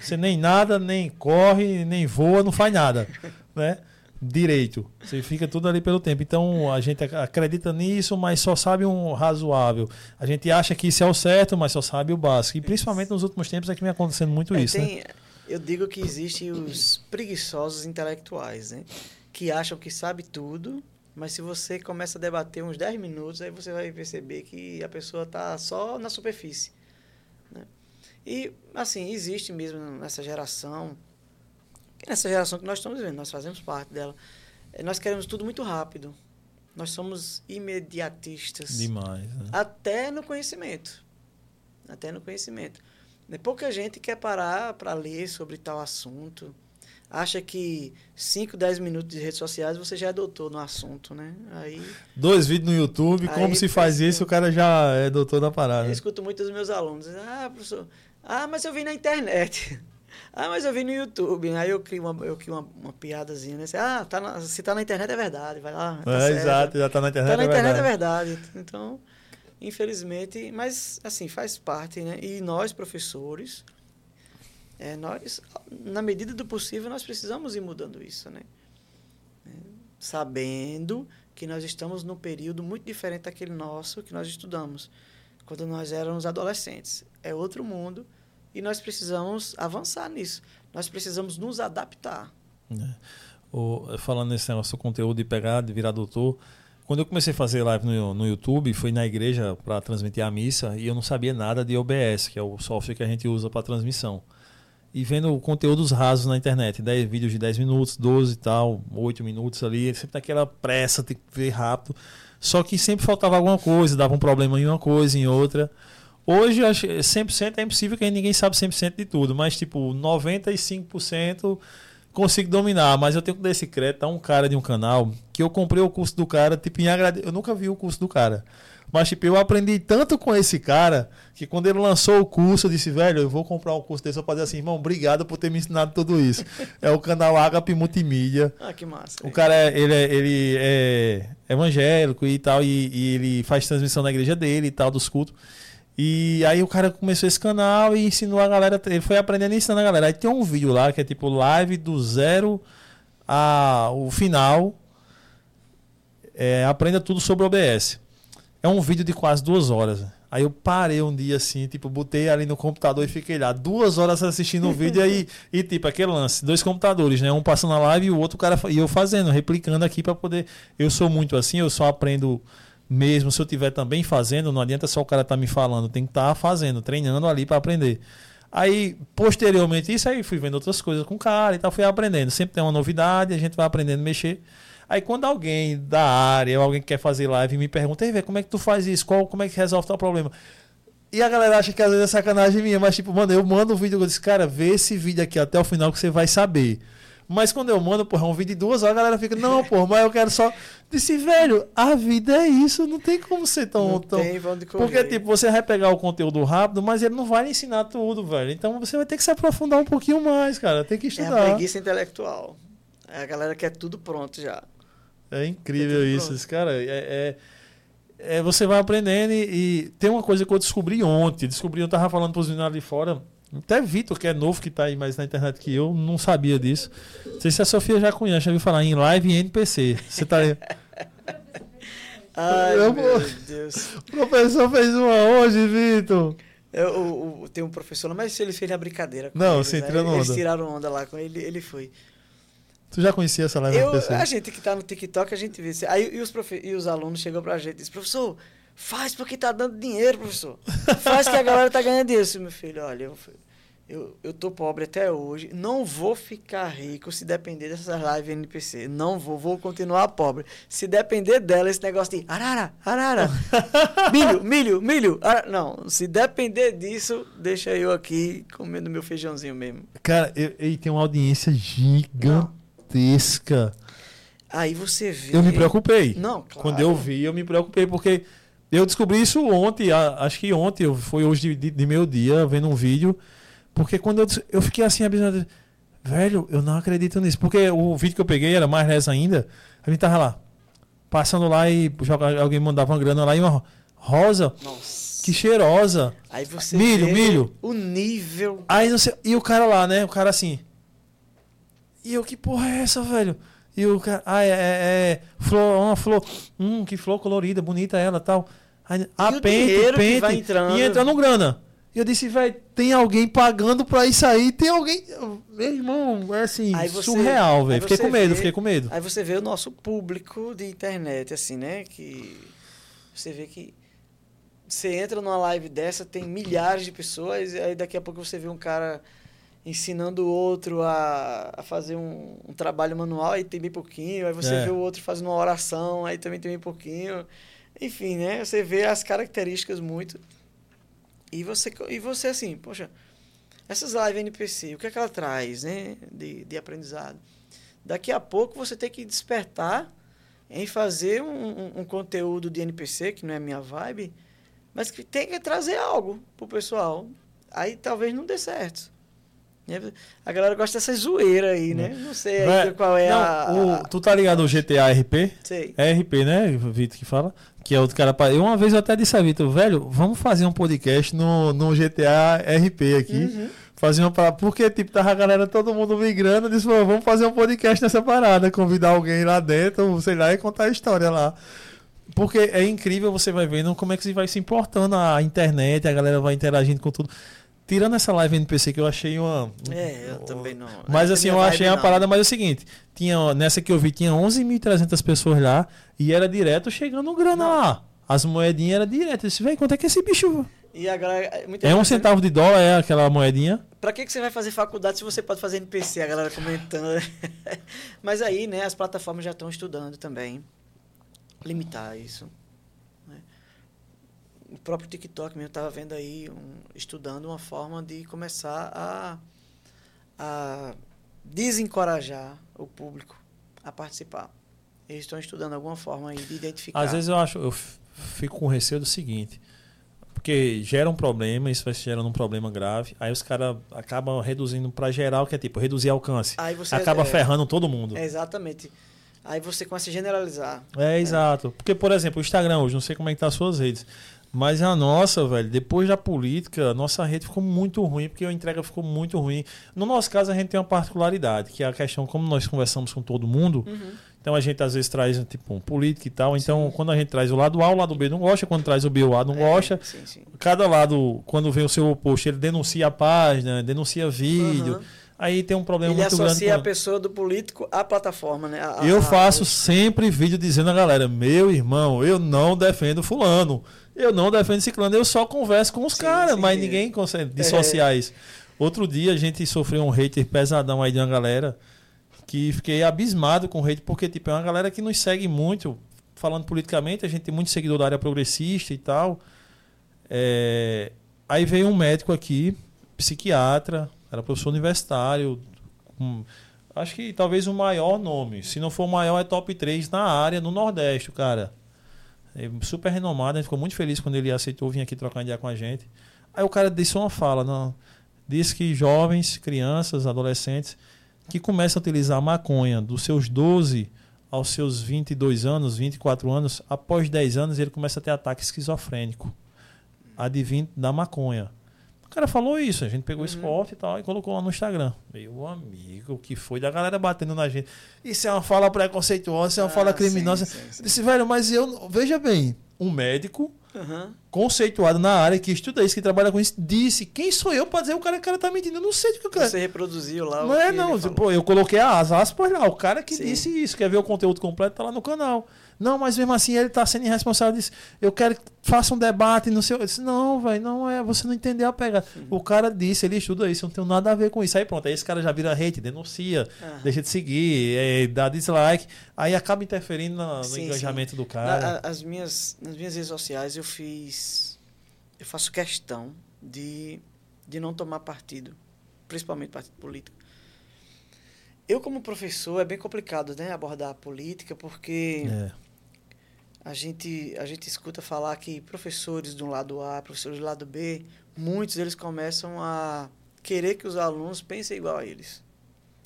Você nem nada, nem corre, nem voa, não faz nada. Né? direito. Você fica tudo ali pelo tempo. Então a gente acredita nisso, mas só sabe um razoável. A gente acha que isso é o certo, mas só sabe o básico. E principalmente nos últimos tempos é que vem acontecendo muito é, isso. Né? Tem, né? Eu digo que existem os preguiçosos intelectuais, né? Que acham que sabe tudo, mas se você começa a debater uns 10 minutos, aí você vai perceber que a pessoa está só na superfície. Né? E, assim, existe mesmo nessa geração nessa geração que nós estamos vivendo, nós fazemos parte dela, eh, nós queremos tudo muito rápido. Nós somos imediatistas. Demais. Né? Até no conhecimento. Até no conhecimento. Pouca gente quer parar para ler sobre tal assunto. Acha que 5, 10 minutos de redes sociais você já é doutor no assunto, né? Aí, Dois vídeos no YouTube, como se faz isso, o cara já é doutor na parada. Eu escuto muito dos meus alunos. Ah, professor, ah, mas eu vi na internet. *laughs* Ah, mas eu vi no YouTube. Aí eu crio uma, eu crio uma, uma piadazinha, né? Ah, tá na, se tá na internet é verdade, vai lá. Tá é, exato, já tá na internet. Tá na é internet verdade. é verdade. Então, infelizmente, mas assim, faz parte, né? E nós, professores, é, nós, na medida do possível, nós precisamos ir mudando isso, né? É, sabendo que nós estamos num período muito diferente daquele nosso que nós estudamos, quando nós éramos adolescentes. É outro mundo e nós precisamos avançar nisso. Nós precisamos nos adaptar. É. O, falando nesse do conteúdo de pegar, de virar doutor, quando eu comecei a fazer live no, no YouTube, fui na igreja para transmitir a missa e eu não sabia nada de OBS, que é o software que a gente usa para transmissão. E vendo conteúdos rasos na internet, 10 vídeos de 10 minutos, 12 e tal, 8 minutos ali, sempre naquela pressa, tem que ver rápido. Só que sempre faltava alguma coisa, dava um problema em uma coisa, em outra. Hoje, 100% é impossível que ninguém sabe 100% de tudo, mas tipo, 95% consigo dominar. Mas eu tenho que dar esse crédito a um cara de um canal que eu comprei o curso do cara, tipo, em agrade... eu nunca vi o curso do cara. Mas, tipo, eu aprendi tanto com esse cara que quando ele lançou o curso, eu disse, velho, eu vou comprar um curso desse só pra dizer assim, irmão, obrigado por ter me ensinado tudo isso. *laughs* é o canal Agape Multimídia. Ah, que massa. O cara, é, ele, é, ele é evangélico e tal, e, e ele faz transmissão na igreja dele e tal, dos cultos. E aí o cara começou esse canal e ensinou a galera. Ele foi aprendendo e ensinando a galera. Aí tem um vídeo lá que é tipo live do zero a o final. É, aprenda tudo sobre OBS. É um vídeo de quase duas horas. Aí eu parei um dia assim, tipo, botei ali no computador e fiquei lá duas horas assistindo o vídeo aí, *laughs* e tipo, aquele lance, dois computadores, né? Um passando a live e o outro cara e eu fazendo, replicando aqui para poder. Eu sou muito assim, eu só aprendo mesmo se eu estiver também fazendo, não adianta só o cara estar tá me falando, tem que estar tá fazendo, treinando ali para aprender. Aí, posteriormente, isso aí fui vendo outras coisas com o cara e tal, fui aprendendo. Sempre tem uma novidade, a gente vai aprendendo a mexer. Aí quando alguém da área, ou alguém que quer fazer live me pergunta, Ei, como é que tu faz isso? Qual, como é que resolve o problema? E a galera acha que às vezes é sacanagem minha, mas tipo, mano, eu mando um vídeo eu disse, cara, vê esse vídeo aqui até o final que você vai saber. Mas quando eu mando, porra, um vídeo de duas horas, a galera fica, não, porra, mas eu quero só. Disse, velho, a vida é isso, não tem como ser tão. Não tão... Tem, Porque, tipo, você vai pegar o conteúdo rápido, mas ele não vai lhe ensinar tudo, velho. Então você vai ter que se aprofundar um pouquinho mais, cara. Tem que estudar. É a preguiça intelectual. É a galera quer tudo pronto já. É incrível isso, pronto. cara. É, é, é, você vai aprendendo e, e, tem uma coisa que eu descobri ontem. Descobri, eu tava falando pros meninos ali fora Até Vitor, que é novo, que tá aí mais na internet que eu, não sabia disso. Não sei se a Sofia já conhece, já ouviu falar em live e NPC. Você tá aí. *laughs* Ai, Eu meu Deus. O professor fez uma hoje, Vitor. Eu, o- o- tem um professor mas ele fez na brincadeira. com Não, eles, sim, né? tirando Eles onda. tiraram onda lá com ele, ele foi. Tu já conhecia essa live Eu, NPC? a gente que tá no TikTok, a gente vê. Aí e os, profe- e os alunos chegam pra gente e dizem, professor, faz porque tá dando dinheiro, professor. Faz que a galera tá ganhando disse, Meu filho, olha, eu, eu, eu tô pobre até hoje, não vou ficar rico se depender dessas lives NPC. Não vou, vou continuar pobre. Se depender dela, esse negócio de arara, arara, *laughs* milho, milho, milho. ara- Não, se depender disso, deixa eu aqui comendo meu feijãozinho mesmo. Cara, ele tem uma audiência gigantesca. Aí você vê. Eu me preocupei. Não, claro. Quando eu vi, eu me preocupei, porque eu descobri isso ontem, acho que ontem, foi hoje de, de, de meio dia, vendo um vídeo. Porque quando eu, eu fiquei assim, abismado, velho, eu não acredito nisso. Porque o vídeo que eu peguei era mais nessa ainda. A gente tava lá, passando lá e alguém mandava uma grana lá e uma ro- rosa, Nossa. que cheirosa. Aí você Milho, milho. o nível. Aí não sei, e o cara lá, né? O cara assim. E eu, que porra é essa, velho? E o cara, ah, é, é, é flor, uma flor, hum, que flor colorida, bonita ela tal. Aí, a o pente, pente, vai entrando. e entrando grana. E eu disse, velho, tem alguém pagando pra isso aí, tem alguém. Meu irmão, é assim, você- surreal, velho. Fiquei com medo, vê- fiquei com medo. Aí você vê o nosso público de internet, assim, né? Que você vê que você entra numa live dessa, tem milhares de pessoas, e aí daqui a pouco você vê um cara ensinando o outro a, a fazer um, um trabalho manual, aí tem bem pouquinho, aí você É. vê o outro fazendo uma oração, aí também tem bem pouquinho. Enfim, né? Você vê as características muito. E você, e você assim, poxa, essas lives NPC, o que é que ela traz, né? De, de aprendizado. Daqui a pouco você tem que despertar em fazer um, um- conteúdo de NPC, que não é minha vibe, mas que tem que trazer algo pro pessoal. Aí talvez não dê certo. Né? A galera gosta dessa zoeira aí, né? Não sei qual é Não, a, o- tu tá ligado ao GTA RP? Sei. É RP, né, Vitor, que fala? Que é outro cara. Eu uma vez eu até disse a Vitor, velho, vamos fazer um podcast no, no GTA RP aqui. Uhum. Fazer uma parada. Porque, tipo, tava a galera, todo mundo migrando. Eu disse, "Pô, vamos fazer um podcast nessa parada. Convidar alguém lá dentro, sei lá, e contar a história lá. Porque é incrível, você vai vendo como é que se vai se importando a internet, a galera vai interagindo com tudo. Tirando essa live NPC que eu achei uma. É, eu também não. Mas é assim, eu achei uma não. parada, mas é o seguinte, tinha, nessa que eu vi, tinha 11.300 pessoas lá e era direto chegando grana Não. lá. As moedinhas eram direto. Eu disse, velho, quanto é que esse bicho... E muita É um gente- centavo de dólar, é aquela moedinha? Pra que, que você vai fazer faculdade se você pode fazer NPC? A galera comentando. *laughs* Mas aí, né, as plataformas já estão estudando também. Limitar isso. Né? O próprio TikTok mesmo estava vendo aí, um- estudando uma forma de começar a, a desencorajar o público a participar. Eles estão estudando alguma forma aí de identificar. Às vezes eu acho, eu fico com receio do seguinte, porque gera um problema, isso vai gerando um problema grave, aí os caras acabam reduzindo pra geral, que é tipo, reduzir alcance. aí você Acaba é, ferrando todo mundo. é, exatamente. Aí você começa a generalizar. É, exato. Porque, por exemplo, o Instagram hoje, não sei como é que tá as suas redes. Mas a nossa, velho, depois da política, a nossa rede ficou muito ruim, porque a entrega ficou muito ruim. No nosso caso, a gente tem uma particularidade, que é a questão, como nós conversamos com todo mundo, Uhum. então a gente às vezes traz, tipo, um político e tal. Então, quando a gente traz o lado A, o lado B não gosta, quando traz o B, o A não É, gosta. Sim, sim. Cada lado, quando vem o seu oposto, ele denuncia a página, denuncia vídeo. Uhum. Aí tem um problema Ele muito grande. associa a pessoa do político à plataforma, né? A- a- Eu a- faço sempre vídeo dizendo a galera, meu irmão, eu não defendo fulano, eu não defendo ciclano, eu só converso com os caras, mas sim. ninguém consegue dissociar isso. Outro dia a gente sofreu um hater pesadão aí de uma galera que fiquei abismado com o hate, porque tipo, é uma galera que nos segue muito, falando politicamente, a gente tem muito seguidor da área progressista e tal. É, Aí veio um médico aqui, psiquiatra, era professor universitário, acho que talvez o maior nome. Se não for o maior, é top 3 na área, no Nordeste, cara. É super renomado, a gente ficou muito feliz quando ele aceitou vir aqui trocar ideia com a gente. Aí o cara disse uma fala, não, disse que jovens, crianças, adolescentes que começam a utilizar maconha dos seus 12 aos seus 22 anos, 24 anos, após 10 anos ele começa a ter ataque esquizofrênico, advindo da maconha. O cara falou isso, a gente pegou esse Uhum. corte e tal e colocou lá no Instagram. Meu amigo, o que foi da galera batendo na gente. Isso é uma fala preconceituosa, isso é uma Ah, fala sim, criminosa. sim, sim. Eu Disse, velho, mas eu. Veja bem, um médico Aham. conceituado na área, que estuda isso, que trabalha com isso, disse: quem sou eu pra dizer o cara que o cara tá mentindo? Eu não sei do que o cara. Você reproduziu lá o Não é, que não. Pô, eu coloquei as aspas lá. O cara que Sim. disse isso. Quer ver o conteúdo completo? Tá lá no canal. Não, mas mesmo assim ele tá sendo irresponsável. Disse, eu quero que faça um debate. Não sei. Eu disse, não, velho, não é. Você não entendeu a pegada. O cara disse, ele estuda isso. Eu não tenho nada a ver com isso. Aí pronto. Aí esse cara já vira hate, denuncia, deixa de seguir, é, dá dislike. Aí acaba interferindo na- no Sim, engajamento do Na- cara. a- as minhas, nas minhas redes sociais eu fiz. Eu faço questão de, de não tomar partido, principalmente partido político. Eu, como professor, é bem complicado né, abordar a política, porque É. a, gente, a gente escuta falar que professores do lado A, professores do lado B, muitos deles começam a querer que os alunos pensem igual a eles.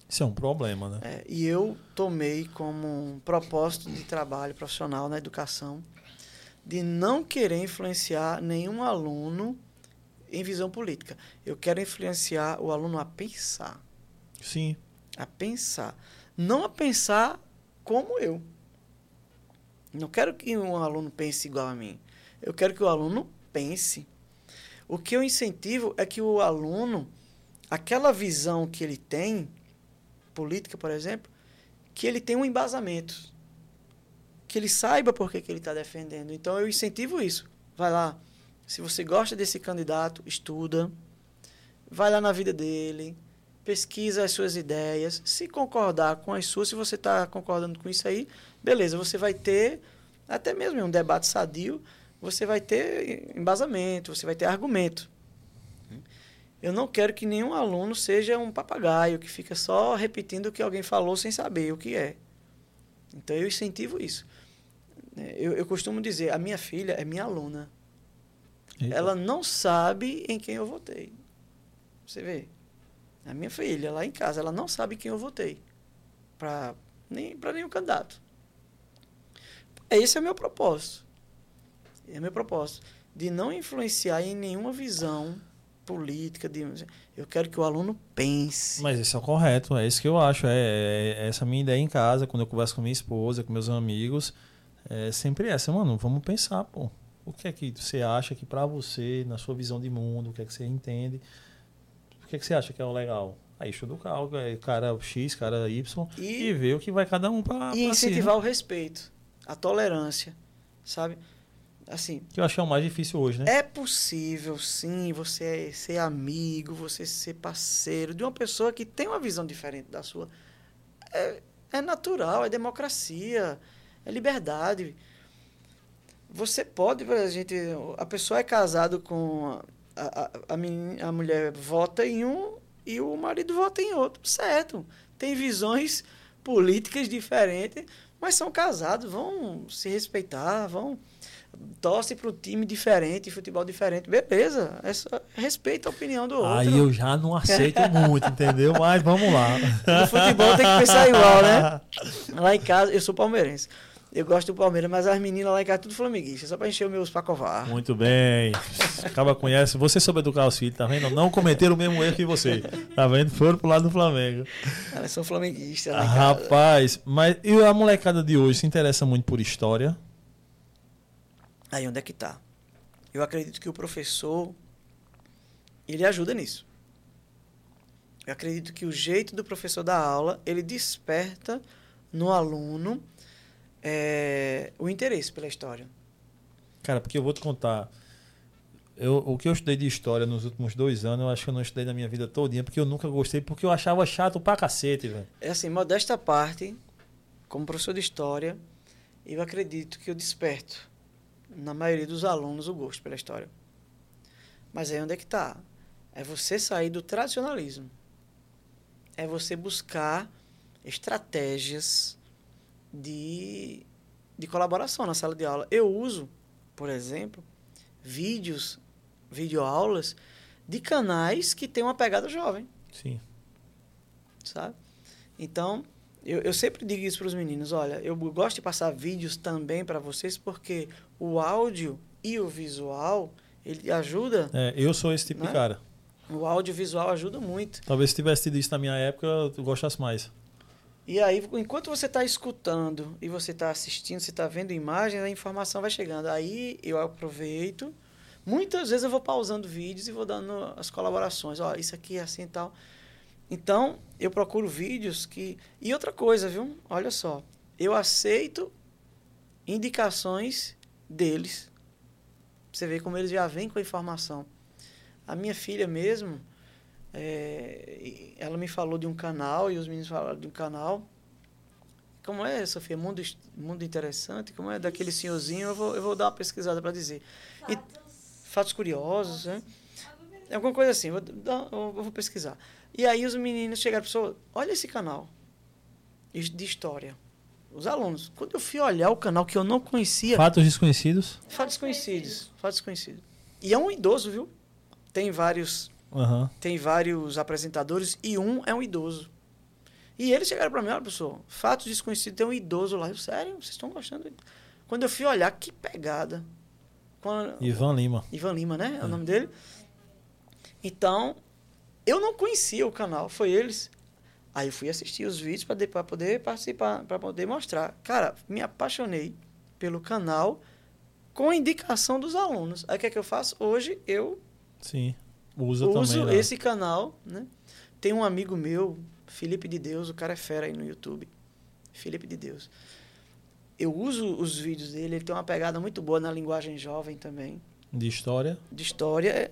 Isso é um problema, né? É, e eu tomei como um propósito de trabalho profissional na educação de não querer influenciar nenhum aluno em visão política. Eu quero influenciar o aluno a pensar, Sim. a pensar, não a pensar como eu. Não quero que um aluno pense igual a mim. Eu quero que o aluno pense. O que eu incentivo é que o aluno, aquela visão que ele tem, política, por exemplo, que ele tenha um embasamento. Que ele saiba por que, que ele está defendendo. Então eu incentivo isso. Vai lá. Se você gosta desse candidato, estuda. Vai lá na vida dele. Pesquisa as suas ideias. Se concordar com as suas, se você está concordando com isso aí, beleza, você vai ter, até mesmo em um debate sadio, você vai ter embasamento, você vai ter argumento. Eu não quero que nenhum aluno seja um papagaio que fica só repetindo o que alguém falou sem saber o que é. Então eu incentivo isso. É, Eu, eu costumo dizer, a minha filha é minha aluna. Eita. Ela não sabe em quem eu votei. Você vê. A minha filha lá em casa, ela não sabe em quem eu votei. Para nem, pra nenhum candidato. Esse é o meu propósito. É o meu propósito. De não influenciar em nenhuma visão política. De, eu quero que o aluno pense. Mas isso é o correto, é isso que eu acho. É, é- essa minha ideia em casa, quando eu converso com minha esposa, com meus amigos, é sempre essa, mano, vamos pensar, pô. O que é que você acha que pra você, na sua visão de mundo, o que é que você entende, o que é que você acha que é o legal? Aí estuda o cálculo, cara X, cara Y, e, E- vê o que vai cada um pra, e pra si, incentivar né? o respeito, a tolerância, sabe? Assim, Que eu acho que é o mais difícil hoje, né? É possível, sim, você ser amigo, você ser parceiro de uma pessoa que tem uma visão diferente da sua. É, é natural, é democracia, é liberdade. Você pode, a gente, a pessoa é casado com a, a, a, meni- a mulher vota em um e o marido vota em outro, certo? Tem visões políticas diferentes, mas são casados, vão se respeitar, vão torce para um time diferente, futebol diferente, beleza. É só, respeita a opinião do outro. Aí eu já não aceito muito, entendeu? Mas vamos lá. *laughs* No futebol tem que pensar igual, né? *laughs* Lá em casa, eu sou palmeirense. Eu gosto do Palmeiras, mas as meninas lá em casa tudo flamenguista, só para encher os meus pacovar. Muito bem. Acaba conhece. Você soube educar os filhos, tá vendo? Não cometeram o mesmo erro que você. Tá vendo? Foram pro lado do Flamengo. Elas são flamenguistas lá casa. rapaz, mas e a molecada de hoje se interessa muito por história? Aí onde é que tá? Eu acredito que o professor ele ajuda nisso. Eu acredito que o jeito do professor dar aula, ele desperta no aluno eh, o interesse pela história. Cara, porque eu vou te contar. Eu, o que eu estudei de história nos últimos dois anos, eu acho que eu não estudei na minha vida todinha, porque eu nunca gostei, porque eu achava chato pra cacete, velho. É assim, modesta parte, como professor de história, eu acredito que eu desperto na maioria dos alunos o gosto pela história. Mas aí onde é que tá? É você sair do tradicionalismo. É você buscar estratégias de, de colaboração na sala de aula. Eu uso, por exemplo, vídeos, videoaulas de canais que têm uma pegada jovem Sim. sabe? Então, eu, eu sempre digo isso para os meninos, olha, eu gosto de passar vídeos também para vocês porque o áudio e o visual, ele ajuda, É, eu sou esse tipo de Né? cara. O audiovisual ajuda muito. Talvez se tivesse tido isso na minha época, eu gostasse mais. E aí, enquanto você está escutando e você está assistindo, você está vendo imagens, a informação vai chegando. Aí eu aproveito. Muitas vezes eu vou pausando vídeos e vou dando as colaborações. Ó, isso aqui é assim e tal. Então, eu procuro vídeos que. E outra coisa, viu? Olha só. Eu aceito indicações deles. Você vê como eles já vêm com a informação. A minha filha mesmo, é, ela me falou de um canal e os meninos falaram de um canal. Como é, Sofia? Mundo, mundo interessante? Como é daquele senhorzinho? Eu vou, eu vou dar uma pesquisada para dizer. Fatos. E, fatos curiosos, né? Alguma coisa assim, eu vou, eu vou pesquisar. E aí os meninos chegaram e falaram, olha esse canal de história. Os alunos. Quando eu fui olhar o canal que eu não conhecia... Fatos desconhecidos? Fatos desconhecidos. Fatos desconhecidos. E é um idoso, viu? Tem vários... Uhum. Tem vários apresentadores e um é um idoso. E eles chegaram para mim, olha, professor, fatos desconhecidos, tem um idoso lá. Eu, sério, vocês estão gostando? Quando eu fui olhar, que pegada. Quando... Ivan Lima. Ivan Lima, né? É, é o nome dele. Então, eu não conhecia o canal, foi eles. Aí eu fui assistir os vídeos para poder participar, para poder mostrar. Cara, me apaixonei pelo canal com a indicação dos alunos. Aí o que é que eu faço? Hoje eu Sim, usa uso também, né? esse canal, né? Tem um amigo meu, Felipe de Deus, o cara é fera aí no YouTube. Felipe de Deus. Eu uso os vídeos dele, ele tem uma pegada muito boa na linguagem jovem também. De história? De história.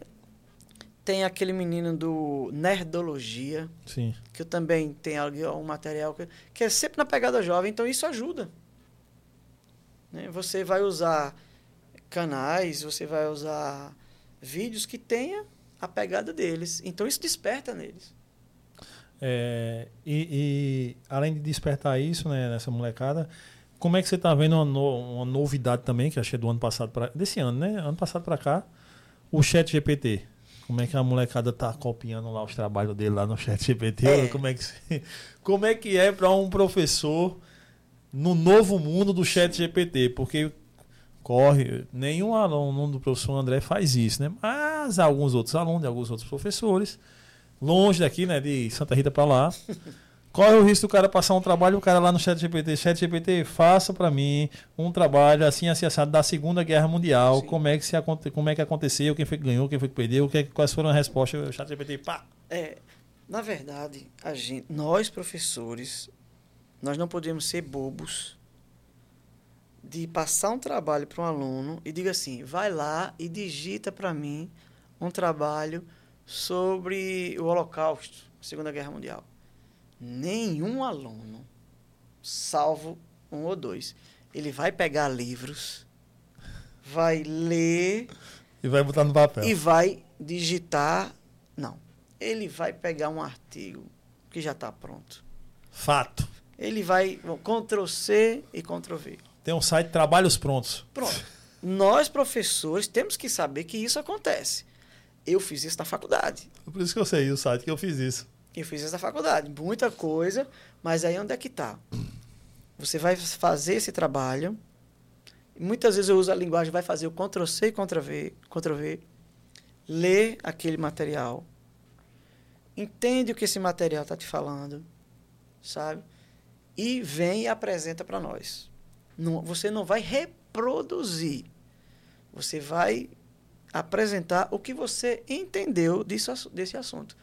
Tem aquele menino do Nerdologia. Sim. Que eu também tenho um material que, que é sempre na pegada jovem, então isso ajuda. Né? Você vai usar canais, você vai usar vídeos que tenha a pegada deles. Então isso desperta neles. É, e, e, além de despertar isso né, nessa molecada, como é que você está vendo uma, no, uma, novidade também, que achei do ano passado para desse ano, né? Ano passado para cá, o Chat GPT. Como é que a molecada tá copiando lá os trabalhos dele lá no Chat GPT? É. Como é que *laughs* como é que é para um professor no novo mundo do Chat GPT? Porque corre, nenhum aluno do professor André faz isso, né? Mas alguns outros alunos, alguns outros professores, longe daqui, né, de Santa Rita para lá, *laughs* corre o risco do cara passar um trabalho, o cara lá no chat GPT, chat GPT, faça para mim um trabalho assim associado da Segunda Guerra Mundial, como é que se como é que aconteceu, quem foi que ganhou, quem foi que perdeu, que, quais foram as respostas, o chat GPT, pá. É, na verdade, a gente, nós professores, nós não podemos ser bobos de passar um trabalho para um aluno e diga assim, vai lá e digita para mim um trabalho sobre o Holocausto, a Segunda Guerra Mundial. Nenhum aluno, salvo um ou dois, ele vai pegar livros, vai ler e vai botar no papel e vai digitar. Não, ele vai pegar um artigo que já está pronto. Fato. Ele vai Ctrl C e Ctrl V. Tem um site Trabalhos Prontos. Pronto. Nós, professores, temos que saber que isso acontece. Eu fiz isso na faculdade. Por isso que eu sei o site que eu fiz isso. Eu fiz isso na faculdade. Muita coisa, mas aí onde é que está? Você vai fazer esse trabalho. Muitas vezes eu uso a linguagem, vai fazer o Ctrl C e Ctrl V, Ctrl V, lê aquele material, entende o que esse material está te falando, sabe? E vem e apresenta para nós. Não, você não vai reproduzir. Você vai apresentar o que você entendeu disso, desse assunto.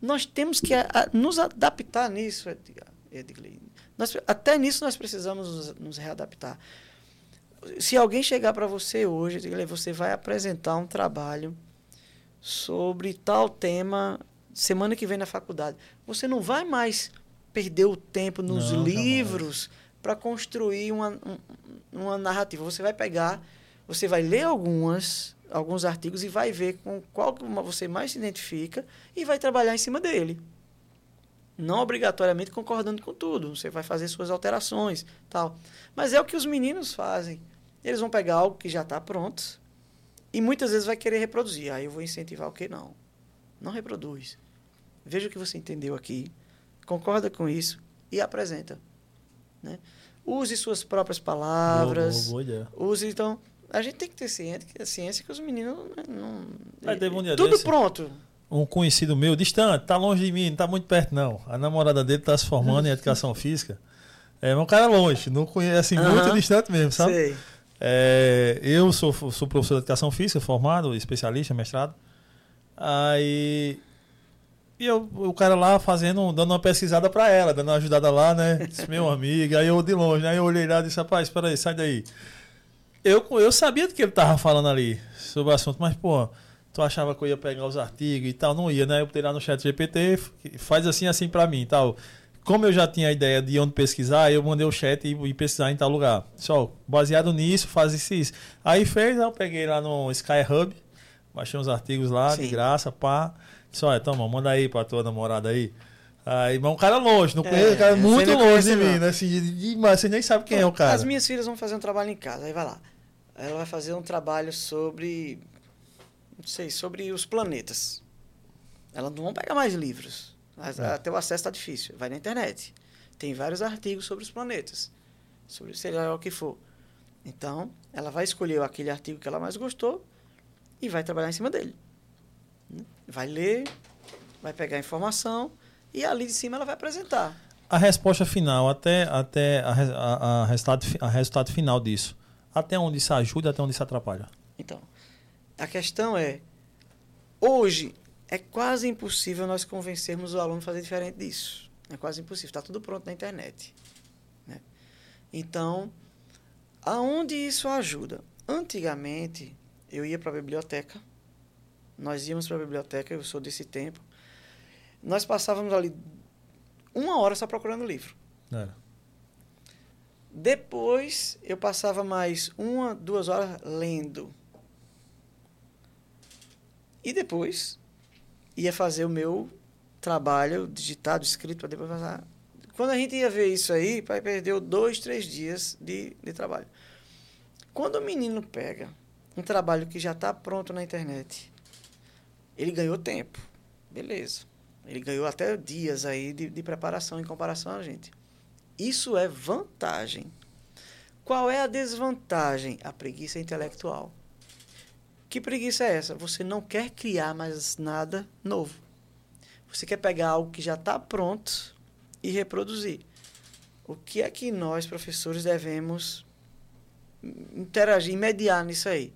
Nós temos que a, a, nos adaptar nisso, Edgley. Nós, até nisso nós precisamos nos, nos readaptar. Se alguém chegar para você hoje, Edgley, você vai apresentar um trabalho sobre tal tema semana que vem na faculdade. Você não vai mais perder o tempo nos não, livros para construir uma, uma narrativa. Você vai pegar, você vai ler algumas, alguns artigos e vai ver com qual você mais se identifica e vai trabalhar em cima dele. Não obrigatoriamente concordando com tudo. Você vai fazer suas alterações, tal. Mas é o que os meninos fazem. Eles vão pegar algo que já está pronto e muitas vezes vai querer reproduzir. Aí eu vou incentivar o que não. Não reproduz. Veja o que você entendeu aqui. Concorda com isso e apresenta. Né? Use suas próprias palavras. Boa, boa, boa use, então. A gente tem que ter ciência, ciência que os meninos não. Um dia tudo desse, pronto. um conhecido meu, distante, tá longe de mim, não tá muito perto, não. A namorada dele tá se formando em educação física. É um cara longe, não conhece, assim, muito distante mesmo, sabe? É, eu sou, sou professor de educação física, formado, especialista, mestrado. Aí. E eu, o cara lá fazendo, dando uma pesquisada para ela, dando uma ajudada lá, né? *laughs* Disse, meu amigo. Aí eu de longe, né? Aí eu olhei lá e disse, rapaz, espera aí, sai daí. Eu, eu sabia do que ele tava falando ali sobre o assunto, mas, pô, tu achava que eu ia pegar os artigos e tal, não ia, né? Eu botei lá no chat GPT, faz assim, assim para mim e tal. Como eu já tinha a ideia de onde pesquisar, eu mandei o chat e, e pesquisar em tal lugar. Só, baseado nisso, faz isso, isso. Aí fez, eu peguei lá no Sky Hub, baixei uns artigos lá, Sim. de graça, pá. Disse, olha, toma, manda aí pra tua namorada aí. Aí, mas um cara longe, não conheço, é, um cara muito longe de mim, né? Assim, mas você nem sabe quem é o cara. As minhas filhas vão fazer um trabalho em casa, aí vai lá. Ela vai fazer um trabalho sobre não sei, sobre os planetas. Elas não vão pegar mais livros. Mas é. até o acesso está difícil. Vai na internet. Tem vários artigos sobre os planetas. Sobre seja lá o que for. Então, ela vai escolher aquele artigo que ela mais gostou e vai trabalhar em cima dele. Vai ler, vai pegar a informação e ali de cima ela vai apresentar. A resposta final, até, até a, a, a, resultado, a resultado final disso. Até onde isso ajuda, até onde isso atrapalha? Então, a questão é, hoje é quase impossível nós convencermos o aluno a fazer diferente disso. É quase impossível. Está tudo pronto na internet. Né? Então, aonde isso ajuda? Antigamente, eu ia para a biblioteca. Nós íamos para a biblioteca, eu sou desse tempo. Nós passávamos ali uma hora só procurando livro. É. Depois, eu passava mais uma, duas horas lendo. E depois ia fazer o meu trabalho digitado, escrito, para depois passar. Quando a gente ia ver isso aí, pai perdeu dois, três dias de, de trabalho. Quando o menino pega um trabalho que já está pronto na internet, ele ganhou tempo. Beleza. Ele ganhou até dias aí de, de preparação em comparação a gente. Isso é vantagem. Qual é a desvantagem? A preguiça intelectual. Que preguiça é essa? Você não quer criar mais nada novo. Você quer pegar algo que já está pronto e reproduzir. O que é que nós, professores, devemos interagir, mediar nisso aí?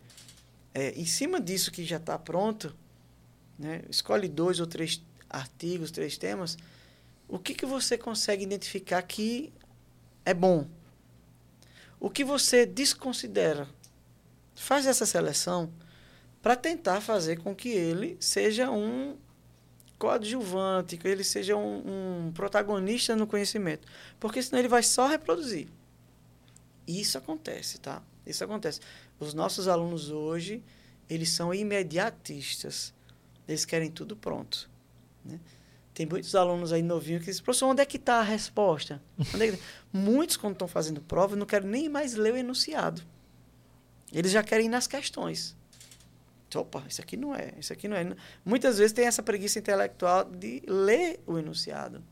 É, em cima disso que já está pronto, né, escolhe dois ou três artigos, três temas, o que, que você consegue identificar que é bom? O que você desconsidera? Faz essa seleção para tentar fazer com que ele seja um coadjuvante, que ele seja um, um, protagonista no conhecimento. Porque senão ele vai só reproduzir. Isso acontece, tá? Isso acontece. Os nossos alunos hoje, eles são imediatistas. Eles querem tudo pronto. Né? Tem muitos alunos aí novinhos que dizem, professor, onde é que está a resposta? *laughs* É tá? Muitos, quando estão fazendo prova, não querem nem mais ler o enunciado. Eles já querem ir nas questões. Opa, isso aqui não é, isso aqui não é. Muitas vezes tem essa preguiça intelectual de ler o enunciado.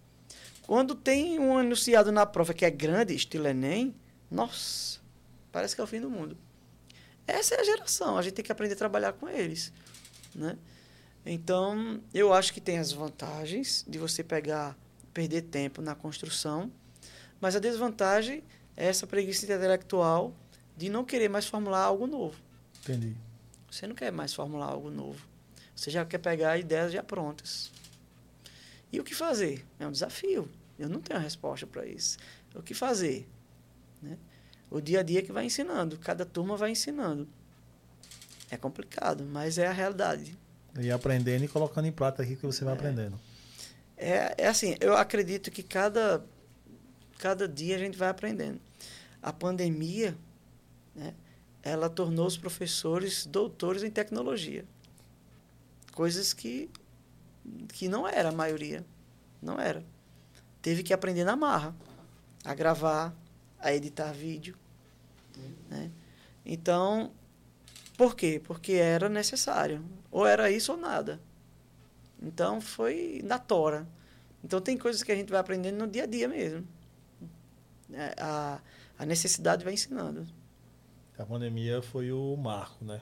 Quando tem um enunciado na prova que é grande, estilo Enem, nossa, parece que é o fim do mundo. Essa é a geração, a gente tem que aprender a trabalhar com eles. Né? Então, eu acho que tem as vantagens de você pegar, perder tempo na construção, mas a desvantagem é essa preguiça intelectual de não querer mais formular algo novo. Entendi. Você não quer mais formular algo novo. Você já quer pegar ideias já prontas. E o que fazer? É um desafio. Eu não tenho a resposta para isso. O que fazer? Né? O dia a dia que vai ensinando. Cada turma vai ensinando. É complicado, mas é a realidade. E aprendendo e colocando em prática aqui que você vai é. aprendendo. É, é assim, eu acredito que cada, cada dia a gente vai aprendendo. A pandemia, né, ela tornou os professores doutores em tecnologia. Coisas que, que não era a maioria. Não era. Teve que aprender na marra. A gravar, a editar vídeo. Né? Então, por quê? Porque era necessário. Ou era isso ou nada. Então, foi na tora. Então, tem coisas que a gente vai aprendendo no dia a dia mesmo. É, a, a necessidade vai ensinando. A pandemia foi o marco, né?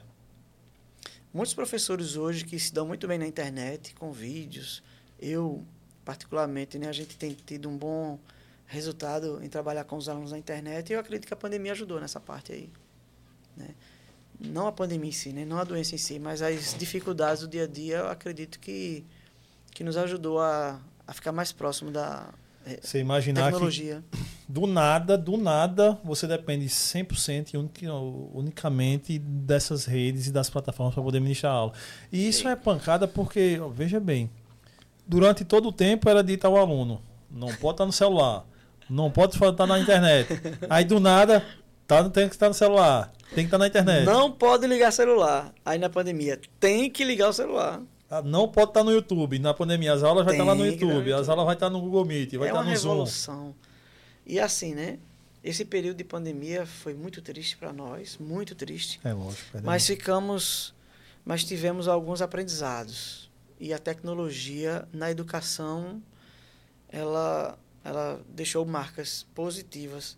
muitos professores hoje que se dão muito bem na internet, com vídeos. Eu, particularmente, né, a gente tem tido um bom resultado em trabalhar com os alunos na internet e eu acredito que a pandemia ajudou nessa parte aí. Né? Não a pandemia em si, né? não a doença em si, mas as dificuldades do dia a dia, eu acredito que, que nos ajudou a, a ficar mais próximo da eh, você imaginar tecnologia. que do nada, do nada, você depende 100% e unicamente dessas redes e das plataformas para poder ministrar aula. E isso Sim. é pancada porque, veja bem, durante todo o tempo era dito ao aluno, não pode estar no celular, não pode estar na internet. *laughs* Aí do nada, tá, tem que estar no celular, tem que estar na internet. Não pode ligar celular. Aí na pandemia, tem que ligar o celular. Ah, não pode estar no YouTube. Na pandemia, as aulas vai estar lá no YouTube, as aulas vai estar no Google Meet, vai é estar no revolução. Zoom. E assim, né? Esse período de pandemia foi muito triste para nós, muito triste. É lógico. É mas ficamos, mas tivemos alguns aprendizados. E a tecnologia na educação, ela ela deixou marcas positivas.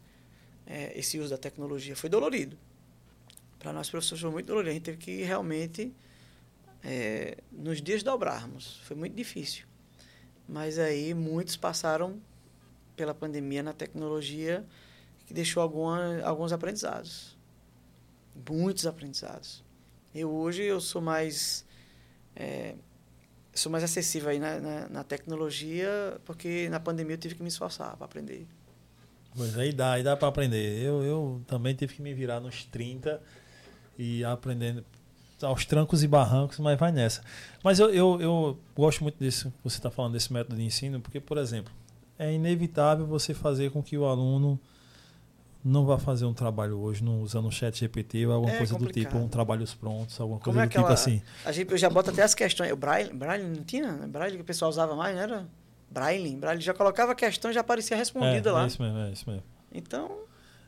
É, esse uso da tecnologia foi dolorido. Para nós professores foi muito dolorido. A gente teve que realmente é, nos desdobrarmos. Foi muito difícil. Mas aí muitos passaram pela pandemia na tecnologia que deixou alguma, alguns aprendizados. Muitos aprendizados. Eu hoje eu sou mais é, sou mais acessível aí na, na, na, tecnologia, porque na pandemia eu tive que me esforçar para aprender. Pois aí dá, aí dá para aprender. Eu, eu também tive que me virar nos 30 e aprendendo aos trancos e barrancos, mas vai nessa. Mas eu, eu, eu gosto muito disso você está falando, desse método de ensino, porque, por exemplo, é inevitável você fazer com que o aluno não vá fazer um trabalho hoje não usando o chat GPT ou alguma é coisa complicado. do tipo, um trabalhos prontos, alguma Como coisa é do tipo assim. A gente eu já bota até as questões. O Braille, Braille não tinha? Braille que o pessoal usava mais, não era? Braille. Braille já colocava a questão e já aparecia respondida é, lá. É isso mesmo, é isso mesmo. Então.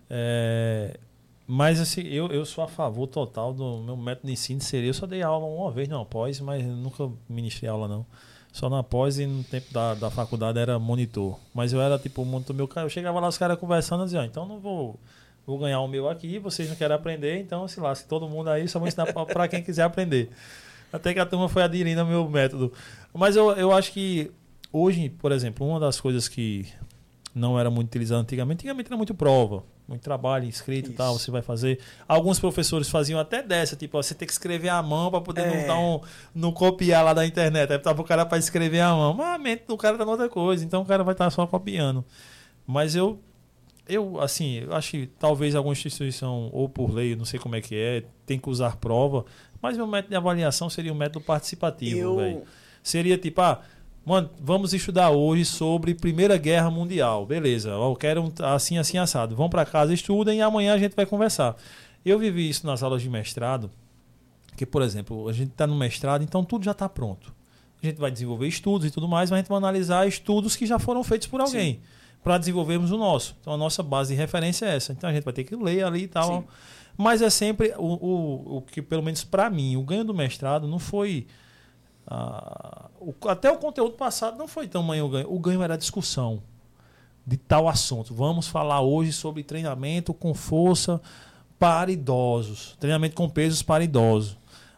É, mas assim, eu, eu sou a favor total do meu método de ensino seria. Eu só dei aula uma vez não pós, mas nunca ministrei aula não. Só na pós e no tempo da, da faculdade era monitor. Mas eu era tipo monitor meu cara. Eu chegava lá, os caras conversando, dizia, então não vou, vou ganhar o meu aqui, vocês não querem aprender, então se lá, se todo mundo aí, só vou ensinar para quem quiser aprender. Até que a turma foi aderindo ao meu método. Mas eu, eu acho que hoje, por exemplo, uma das coisas que não era muito utilizada antigamente, antigamente era muito prova muito trabalho escrito e tal, você vai fazer. Alguns professores faziam até dessa, tipo, ó, você tem que escrever à mão para poder é. não, dar um, não copiar lá da internet. Aí tava o cara para escrever à mão. Mas a mente do cara tá outra coisa, então o cara vai estar tá só copiando. Mas eu, eu assim, eu acho que talvez alguma instituição, ou por lei, não sei como é que é, tem que usar prova, mas meu método de avaliação seria um método participativo, velho. Seria tipo, ah, Mano, vamos estudar hoje sobre Primeira Guerra Mundial. Beleza, eu quero um, assim, assim, assado. Vão para casa, estudem e amanhã a gente vai conversar. Eu vivi isso nas aulas de mestrado, que, por exemplo, a gente está no mestrado, então tudo já está pronto. A gente vai desenvolver estudos e tudo mais, mas a gente vai analisar estudos que já foram feitos por alguém para desenvolvermos o nosso. Então a nossa base de referência é essa. Então a gente vai ter que ler ali e tal. Sim. Mas é sempre o, o, o que, pelo menos para mim, o ganho do mestrado não foi ah, o, até o conteúdo passado não foi tamanho o ganho. O ganho era a discussão de tal assunto. Vamos falar hoje sobre treinamento com força para idosos. Treinamento com pesos para idosos.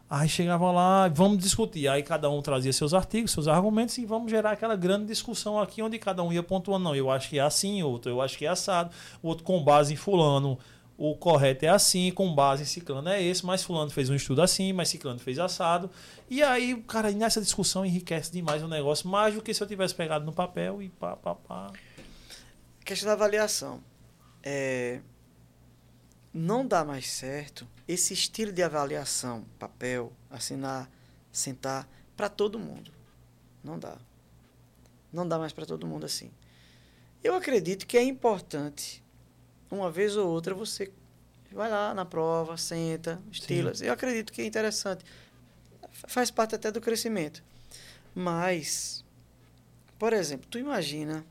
Aí chegava lá, vamos discutir. Aí cada um trazia seus artigos, seus argumentos e vamos gerar aquela grande discussão aqui onde cada um ia pontuando. Não, eu acho que é assim, outro, eu acho que é assado, outro com base em fulano o correto é assim, com base em ciclano é esse, mas fulano fez um estudo assim, mas ciclano fez assado. E aí, cara, nessa discussão enriquece demais o negócio, mais do que se eu tivesse pegado no papel e pá, pá, pá. Questão da avaliação. É, não dá mais certo esse estilo de avaliação, papel, assinar, sentar, para todo mundo. Não dá. Não dá mais para todo mundo assim. Eu acredito que é importante uma vez ou outra você vai lá na prova, senta, estila. Eu acredito que é interessante. Faz parte até do crescimento. Mas, por exemplo, tu imagina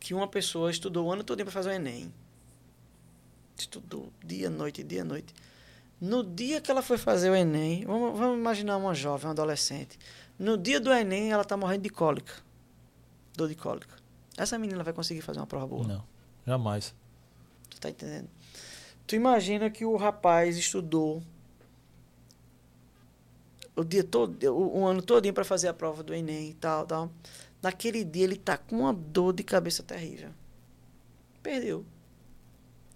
que uma pessoa estudou o ano todo para fazer o Enem. Estudou dia, noite, dia, noite. No dia que ela foi fazer o Enem, vamos, vamos imaginar uma jovem, uma adolescente. No dia do Enem, ela está morrendo de cólica. Dor de cólica. Essa menina vai conseguir fazer uma prova boa? Não, jamais. Tá entendendo? Tu imagina que o rapaz estudou o dia todo, o, o ano todinho para fazer a prova do Enem e tal, tal. Naquele dia ele tá com uma dor de cabeça terrível. Perdeu.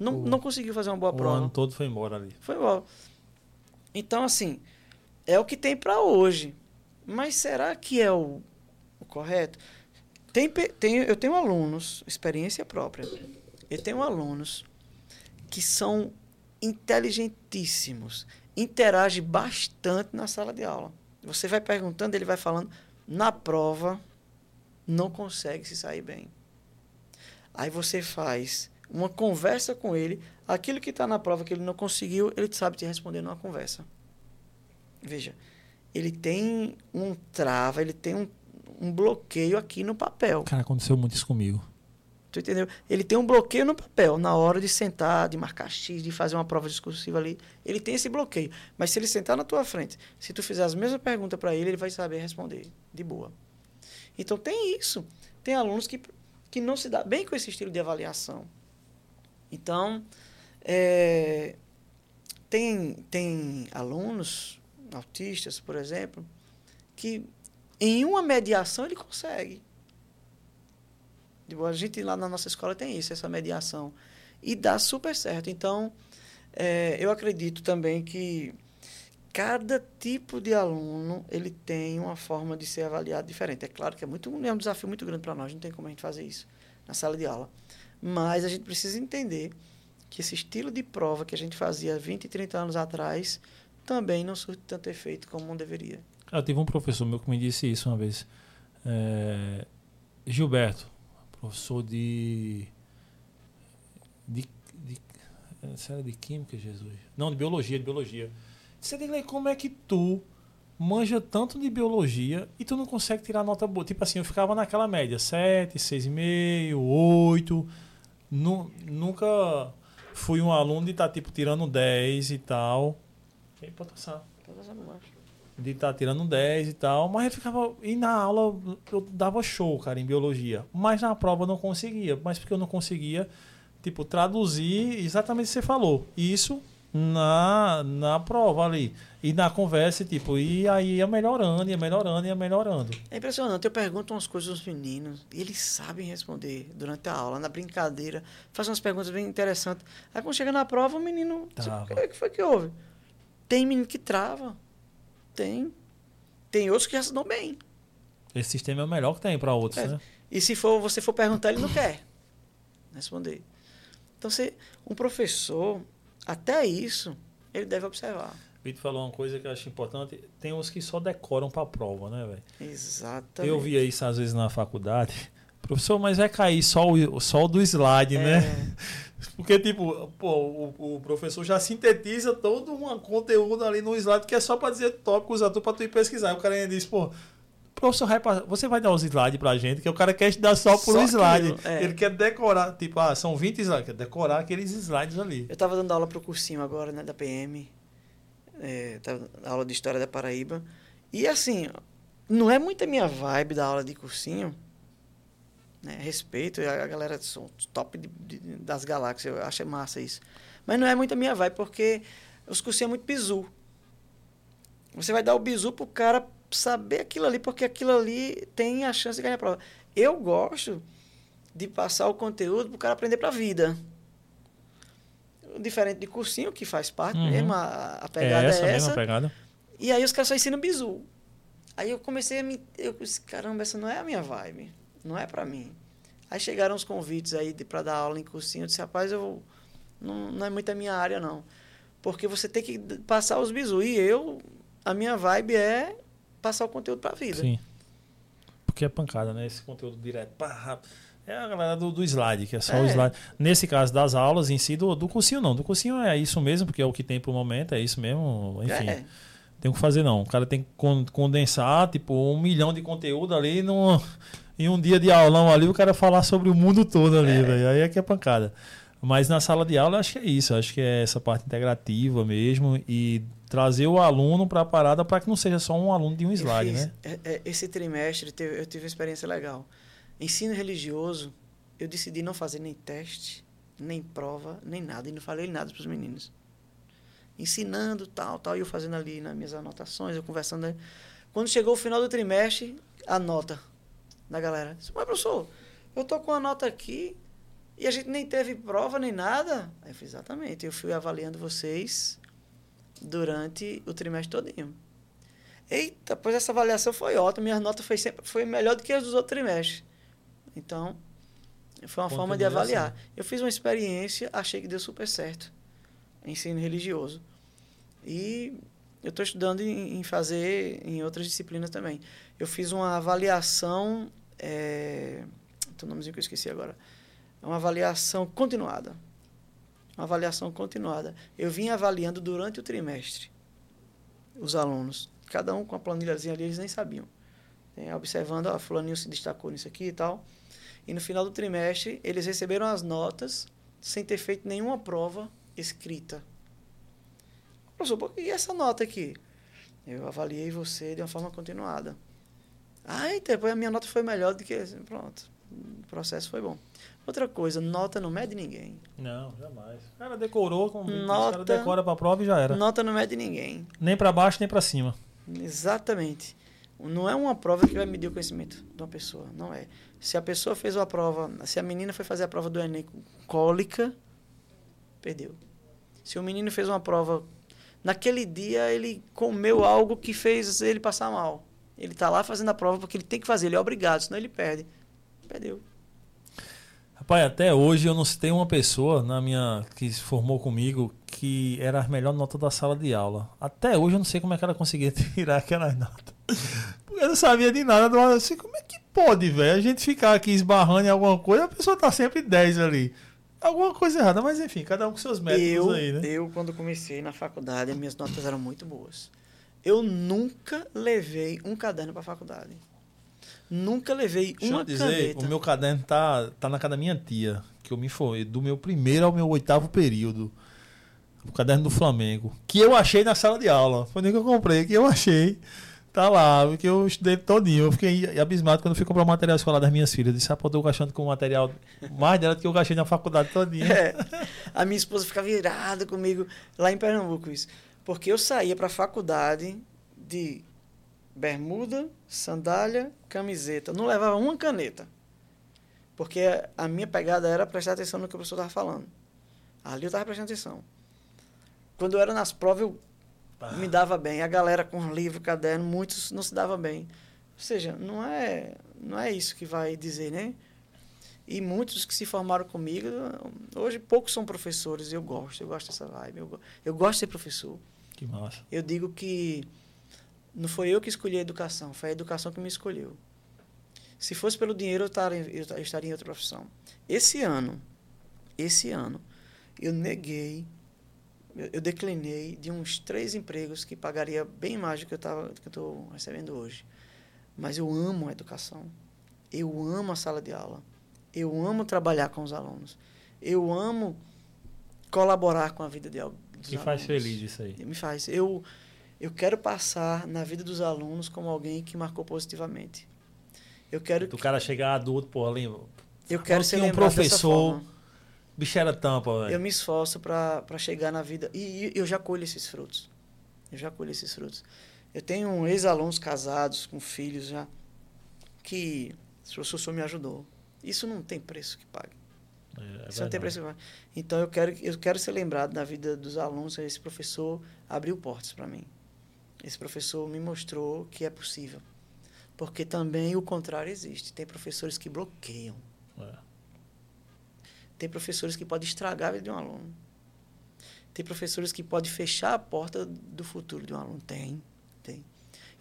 Não, O- não conseguiu fazer uma boa O prova. ano todo foi embora ali. Foi igual. Então, assim, é o que tem para hoje. Mas será que é o, o correto? Tem, tem, eu tenho alunos, experiência própria. Eu tenho alunos que são inteligentíssimos, interagem bastante na sala de aula. Você vai perguntando, ele vai falando. Na prova, não consegue se sair bem. Aí você faz uma conversa com ele, aquilo que está na prova que ele não conseguiu, ele sabe te responder numa conversa. Veja, ele tem um trava, ele tem um, um bloqueio aqui no papel. Cara, aconteceu muito isso comigo. Tu entendeu? Ele tem um bloqueio no papel na hora de sentar, de marcar X, de fazer uma prova discursiva ali. Ele tem esse bloqueio. Mas se ele sentar na tua frente, se tu fizer as mesmas perguntas para ele, ele vai saber responder de boa. Então tem isso. Tem alunos que, que não se dá bem com esse estilo de avaliação. Então, é, tem, tem alunos autistas, por exemplo, que em uma mediação ele consegue. Tipo, a gente lá na nossa escola tem isso, essa mediação. E dá super certo. Então, é, eu acredito também que cada tipo de aluno ele tem uma forma de ser avaliado diferente. É claro que é, muito, é um desafio muito grande para nós, não tem como a gente fazer isso na sala de aula. Mas a gente precisa entender que esse estilo de prova que a gente fazia 20, 30 anos atrás também não surte tanto efeito como deveria. Eu tive um professor meu que me disse isso uma vez. É, Gilberto, professor de. de. de eh, sério, de química, Jesus? Não, de biologia, de biologia. Você tem como é que tu manja tanto de biologia e tu não consegue tirar nota boa? Tipo assim, eu ficava naquela média, 7, 6,5, 8. Nu, nunca fui um aluno de estar, tipo, tirando 10 e tal. E aí, pode passar de estar tirando 10 e tal, mas eu ficava. E na aula eu dava show, cara, em biologia. Mas na prova eu não conseguia. Mas porque eu não conseguia, tipo, traduzir exatamente o que você falou. Isso na, na prova ali. E na conversa, tipo, e aí ia melhorando, ia melhorando, ia melhorando. É impressionante. Eu pergunto umas coisas aos meninos e eles sabem responder durante a aula, na brincadeira. Fazem umas perguntas bem interessantes. Aí quando chega na prova, o menino. Trava. O que foi que houve? Tem menino que trava. Tem. Tem outros que já se dão bem. Esse sistema é o melhor que tem para outros, É. né? E se for, você for perguntar, ele não quer responder. Então, você, um professor, até isso, ele deve observar. Vitor falou uma coisa que eu acho importante. Tem uns que só decoram para prova, né, velho? Exatamente. Eu via isso às vezes na faculdade. *laughs* Professor, mas vai cair só o, só o do slide, né? Porque, tipo, pô, o, o professor já sintetiza todo um conteúdo ali no slide que é só para dizer tópicos a tu pra tu ir pesquisar. O cara ainda diz, pô, professor, você vai dar os slides pra gente, que o cara quer te dar só por Só um slide. aquilo, é. Ele quer decorar, tipo, ah, são 20 slides, quer decorar aqueles slides ali. Eu estava dando aula para o cursinho agora, né, da PM. É, tava aula de História da Paraíba. E assim, não é muito a minha vibe da aula de cursinho. Né? Respeito, a galera são top de- de- das galáxias, eu acho massa isso. Mas não é muito a minha vibe, porque os cursinhos é muito bizu. Você vai dar o bizu pro cara saber aquilo ali, porque aquilo ali tem a chance de ganhar a prova. Eu gosto de passar o conteúdo pro cara aprender pra vida. Diferente de cursinho, que faz parte Uhum. mesmo, a, a É pegada é essa essa. mesma pegada. E aí os caras só ensinam bizu. Aí eu comecei a me. Eu disse, caramba, essa não é a minha vibe. Não é pra mim. Aí chegaram os convites aí pra dar aula em cursinho. Eu disse, rapaz, eu. Não, não é muito a minha área, não. Porque você tem que passar os bizu. E eu. A minha vibe é passar o conteúdo pra vida. Sim. Porque é pancada, né? Esse conteúdo direto. pá, rápido. É a galera do, do slide, que é só o É. slide. Nesse caso das aulas em si, do, do cursinho não. Do cursinho é isso mesmo, porque é o que tem pro momento, é isso mesmo. Enfim. É. Tem o que fazer, não. O cara tem que con- condensar, tipo, um milhão de conteúdo ali num, em um dia de aulão ali, o cara falar sobre o mundo todo ali, É. velho. Aí é que é pancada. Mas na sala de aula, eu acho que é isso. Acho que é essa parte integrativa mesmo e trazer o aluno para a parada para que não seja só um aluno de um slide, fiz- né? é- é, Esse trimestre eu tive uma experiência legal. Ensino religioso, eu decidi não fazer nem teste, nem prova, nem nada. E não falei nada para os meninos. ensinando, tal, tal, e eu fazendo ali nas minhas anotações, eu conversando. Né? Quando chegou o final do trimestre, a nota da galera. Disse, mas professor, eu tô com a nota aqui e a gente nem teve prova nem nada. Aí eu fiz, exatamente, eu fui avaliando vocês durante o trimestre todinho. Eita, pois essa avaliação foi ótima, minha nota foi sempre foi melhor do que as dos outros trimestres. Então, foi uma forma de avaliar. Eu fiz uma experiência, achei que deu super certo. Ensino religioso. E eu estou estudando em, em, fazer em outras disciplinas também. Eu fiz uma avaliação. É, tem um nomezinho que eu esqueci agora. É uma avaliação continuada. Uma avaliação continuada. Eu vim avaliando durante o trimestre os alunos. Cada um com a planilhazinha ali, eles nem sabiam. É, observando, ó, fulaninho se destacou nisso aqui e tal. E no final do trimestre, eles receberam as notas sem ter feito nenhuma prova escrita. Professor, e essa nota aqui? Eu avaliei você de uma forma continuada. Então, depois a minha nota foi melhor do que. Pronto. O processo foi bom. Outra coisa, nota não mede ninguém. Não, jamais. O cara decorou, com nota, o cara decora pra prova e já era. Nota não mede ninguém. Nem para baixo, nem para cima. Exatamente. Não é uma prova que vai medir o conhecimento de uma pessoa, não é. Se a pessoa fez uma prova, se a menina foi fazer a prova do Enem com cólica, perdeu. Se o menino fez uma prova, naquele dia ele comeu algo que fez ele passar mal. Ele está lá fazendo a prova porque ele tem que fazer, ele é obrigado, senão ele perde. Perdeu. Rapaz, até hoje eu não tenho uma pessoa na minha que se formou comigo que era a melhor nota da sala de aula. Até hoje eu não sei como é que ela conseguia *laughs* tirar aquela nota. Eu não sabia de nada. Eu assim, como é que pode, velho? A gente ficar aqui esbarrando em alguma coisa, a pessoa tá sempre 10 ali. Alguma coisa errada, mas enfim, cada um com seus métodos eu, aí, né? Eu, quando comecei na faculdade, minhas notas eram muito boas. Eu nunca levei um caderno para faculdade. Nunca levei Deixa uma eu dizer, caneta. O meu caderno tá, tá na casa da minha tia, que eu me formei, do meu primeiro ao meu oitavo período. O caderno do Flamengo. Que eu achei na sala de aula. Foi nem que eu comprei, que eu achei. Tá lá, porque eu estudei todinho. Eu fiquei abismado quando fui comprar o material escolar das minhas filhas. Eu disse, ah, pô, eu tô gastando com o material mais dela do que eu gastei na faculdade todinha. *laughs* É. A minha esposa fica virada comigo lá em Pernambuco, isso. Porque eu saía pra faculdade de bermuda, sandália, camiseta. Não levava uma caneta. Porque a minha pegada era prestar atenção no que o professor estava falando. Ali eu estava prestando atenção. Quando eu era nas provas, eu me dava bem. A galera com livro, caderno, muitos não se dava bem. Ou seja, não é, não é isso que vai dizer, né? E muitos que se formaram comigo, hoje poucos são professores, eu gosto, eu gosto dessa vibe, eu, eu gosto de ser professor. Que massa. Eu digo que não foi eu que escolhi a educação, foi a educação que me escolheu. Se fosse pelo dinheiro, eu estaria, eu estaria em outra profissão. Esse ano, esse ano, eu neguei eu, declinei de uns três empregos que pagaria bem mais do que eu estou recebendo hoje. Mas eu amo a educação. Eu amo a sala de aula. Eu amo trabalhar com os alunos. Eu amo colaborar com a vida de, alunos. faz feliz isso aí. Me faz. Eu, eu quero passar na vida dos alunos como alguém que marcou positivamente. Eu quero. O cara chegar adulto, pô, lembra? Eu quero ser um professor bicho era tampa, velho. Eu me esforço para chegar na vida. E, e eu já colho esses frutos. Eu já colho esses frutos. Eu tenho ex-alunos casados, com filhos já, que o professor me ajudou. Isso não tem preço que pague. É, é Isso não tem preço. Então eu quero, eu quero ser lembrado na vida dos alunos. Esse professor abriu portas para mim. Esse professor me mostrou que é possível. Porque também o contrário existe. Tem professores que bloqueiam. É. Tem professores que podem estragar a vida de um aluno. Tem professores que podem fechar a porta do futuro de um aluno. Tem, tem.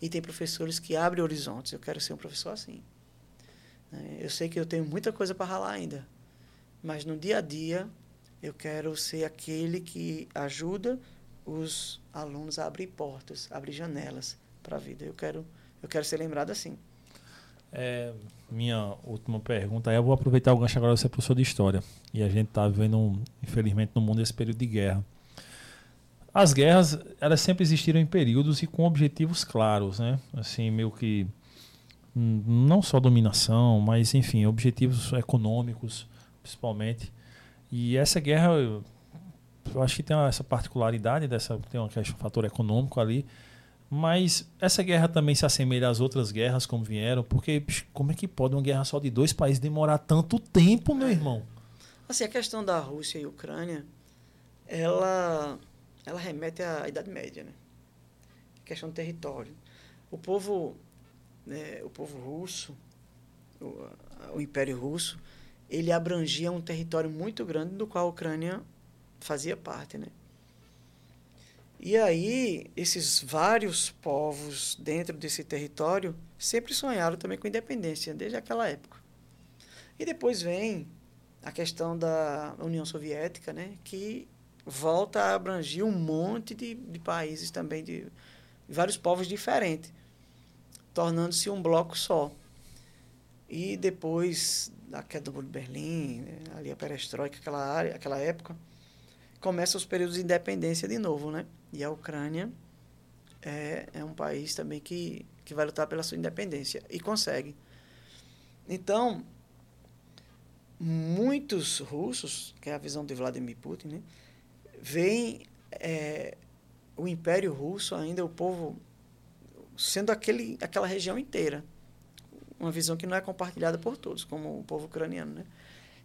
E tem professores que abrem horizontes. Eu quero ser um professor assim. Eu sei que eu tenho muita coisa para ralar ainda. Mas no dia a dia, eu quero ser aquele que ajuda os alunos a abrir portas, abrir janelas para a vida. Eu quero, eu quero ser lembrado assim. É, minha última pergunta. Eu vou aproveitar o gancho agora, você é professor de história. E a gente está vivendo, infelizmente, no mundo esse período de guerra. As guerras, elas sempre existiram em períodos e com objetivos claros, né? Assim, meio que não só dominação, mas enfim, objetivos econômicos, principalmente. E essa guerra eu acho que tem essa particularidade dessa tem um fator econômico ali, mas essa guerra também se assemelha às outras guerras como vieram, porque como é que pode uma guerra só de dois países demorar tanto tempo, meu irmão? Assim, a questão da Rússia e Ucrânia, ela ela remete à Idade Média, né? Questão do território. O povo né, o povo russo, o, o Império Russo, ele abrangia um território muito grande do qual a Ucrânia fazia parte, né? E aí, esses vários povos dentro desse território sempre sonharam também com independência, desde aquela época. E depois vem a questão da União Soviética, né, que volta a abranger um monte de, de países também, de, de vários povos diferentes, tornando-se um bloco só. E depois da queda do Muro de Berlim, né, ali a perestroika, aquela área, aquela época, começam os períodos de independência de novo, né? E a Ucrânia é, é um país também que, que vai lutar pela sua independência e consegue. Então, muitos russos, que é a visão de Vladimir Putin, né, veem é, o Império Russo ainda, o povo, sendo aquele, aquela região inteira. Uma visão que não é compartilhada por todos, como o povo ucraniano. Né?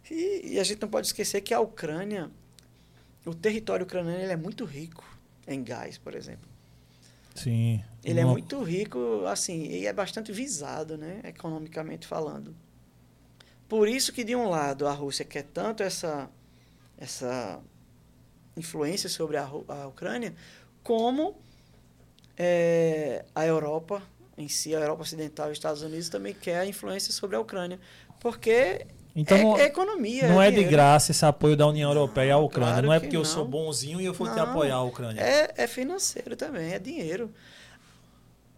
E, e a gente não pode esquecer que a Ucrânia, o território ucraniano, ele é muito rico em gás, por exemplo. Sim. Ele é muito rico, assim, e é bastante visado, né, economicamente falando. Por isso que de um lado a Rússia quer tanto essa essa influência sobre a, a Ucrânia, como é, a Europa em si, a Europa Ocidental e os Estados Unidos também quer a influência sobre a Ucrânia, porque então, é, é economia. Não é, é de graça esse apoio da União Europeia à Ucrânia. Claro não é porque eu sou bonzinho e eu vou não, te apoiar a Ucrânia. É, é financeiro também, é dinheiro.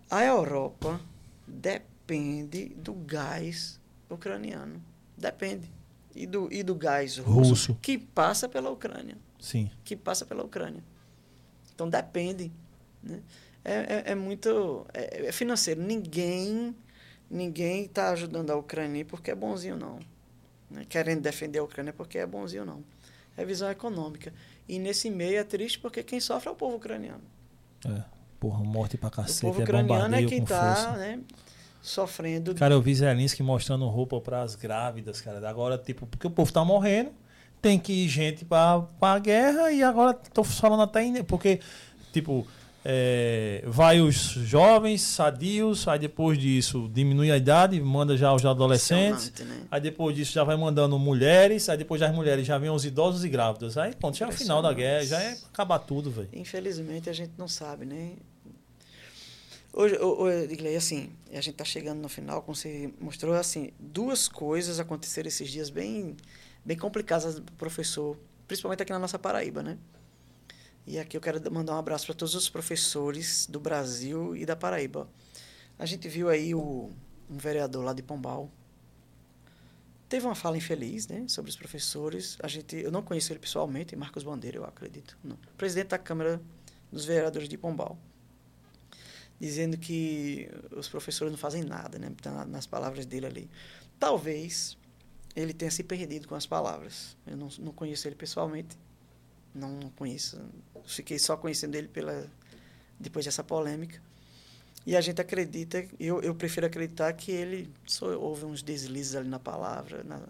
A Europa depende do gás ucraniano. Depende. E do, e do gás russo, russo. que passa pela Ucrânia. Sim. Que passa pela Ucrânia. Então depende. Né? É, é, é muito. É, é financeiro. Ninguém ninguém está ajudando a Ucrânia porque é bonzinho, não né, querendo defender a Ucrânia porque é bonzinho, não. É visão econômica. E nesse meio é triste porque quem sofre é o povo ucraniano. É, porra, morte pra cacete. O povo é ucraniano é quem está né, sofrendo. Cara, eu vi Zelensky mostrando roupa para as grávidas, cara. Agora, tipo, porque o povo tá morrendo, tem que ir gente para a guerra e agora tô falando até. Porque, tipo é, vai os jovens, sadios, aí depois disso diminui a idade, manda já os adolescentes, né? aí depois disso já vai mandando mulheres, aí depois das mulheres já vem os idosos e grávidas. Aí pronto, já é o final da guerra, já é acabar tudo, velho. Infelizmente a gente não sabe, né? Hoje, hoje assim, a gente está chegando no final, como você mostrou, assim, duas coisas aconteceram esses dias bem, bem complicadas para o professor, principalmente aqui na nossa Paraíba, né? E aqui eu quero mandar um abraço para todos os professores do Brasil e da Paraíba. A gente viu aí o, um vereador lá de Pombal. Teve uma fala infeliz né, sobre os professores. A gente, eu não conheço ele pessoalmente, Marcos Bandeira, eu acredito. Não. Presidente da Câmara dos Vereadores de Pombal. Dizendo que os professores não fazem nada, né, nas palavras dele ali. Talvez ele tenha se perdido com as palavras. Eu não, não conheço ele pessoalmente não conheço. Fiquei só conhecendo ele pela depois dessa polêmica. E a gente acredita, eu, eu prefiro acreditar que ele só houve uns deslizes ali na palavra, na,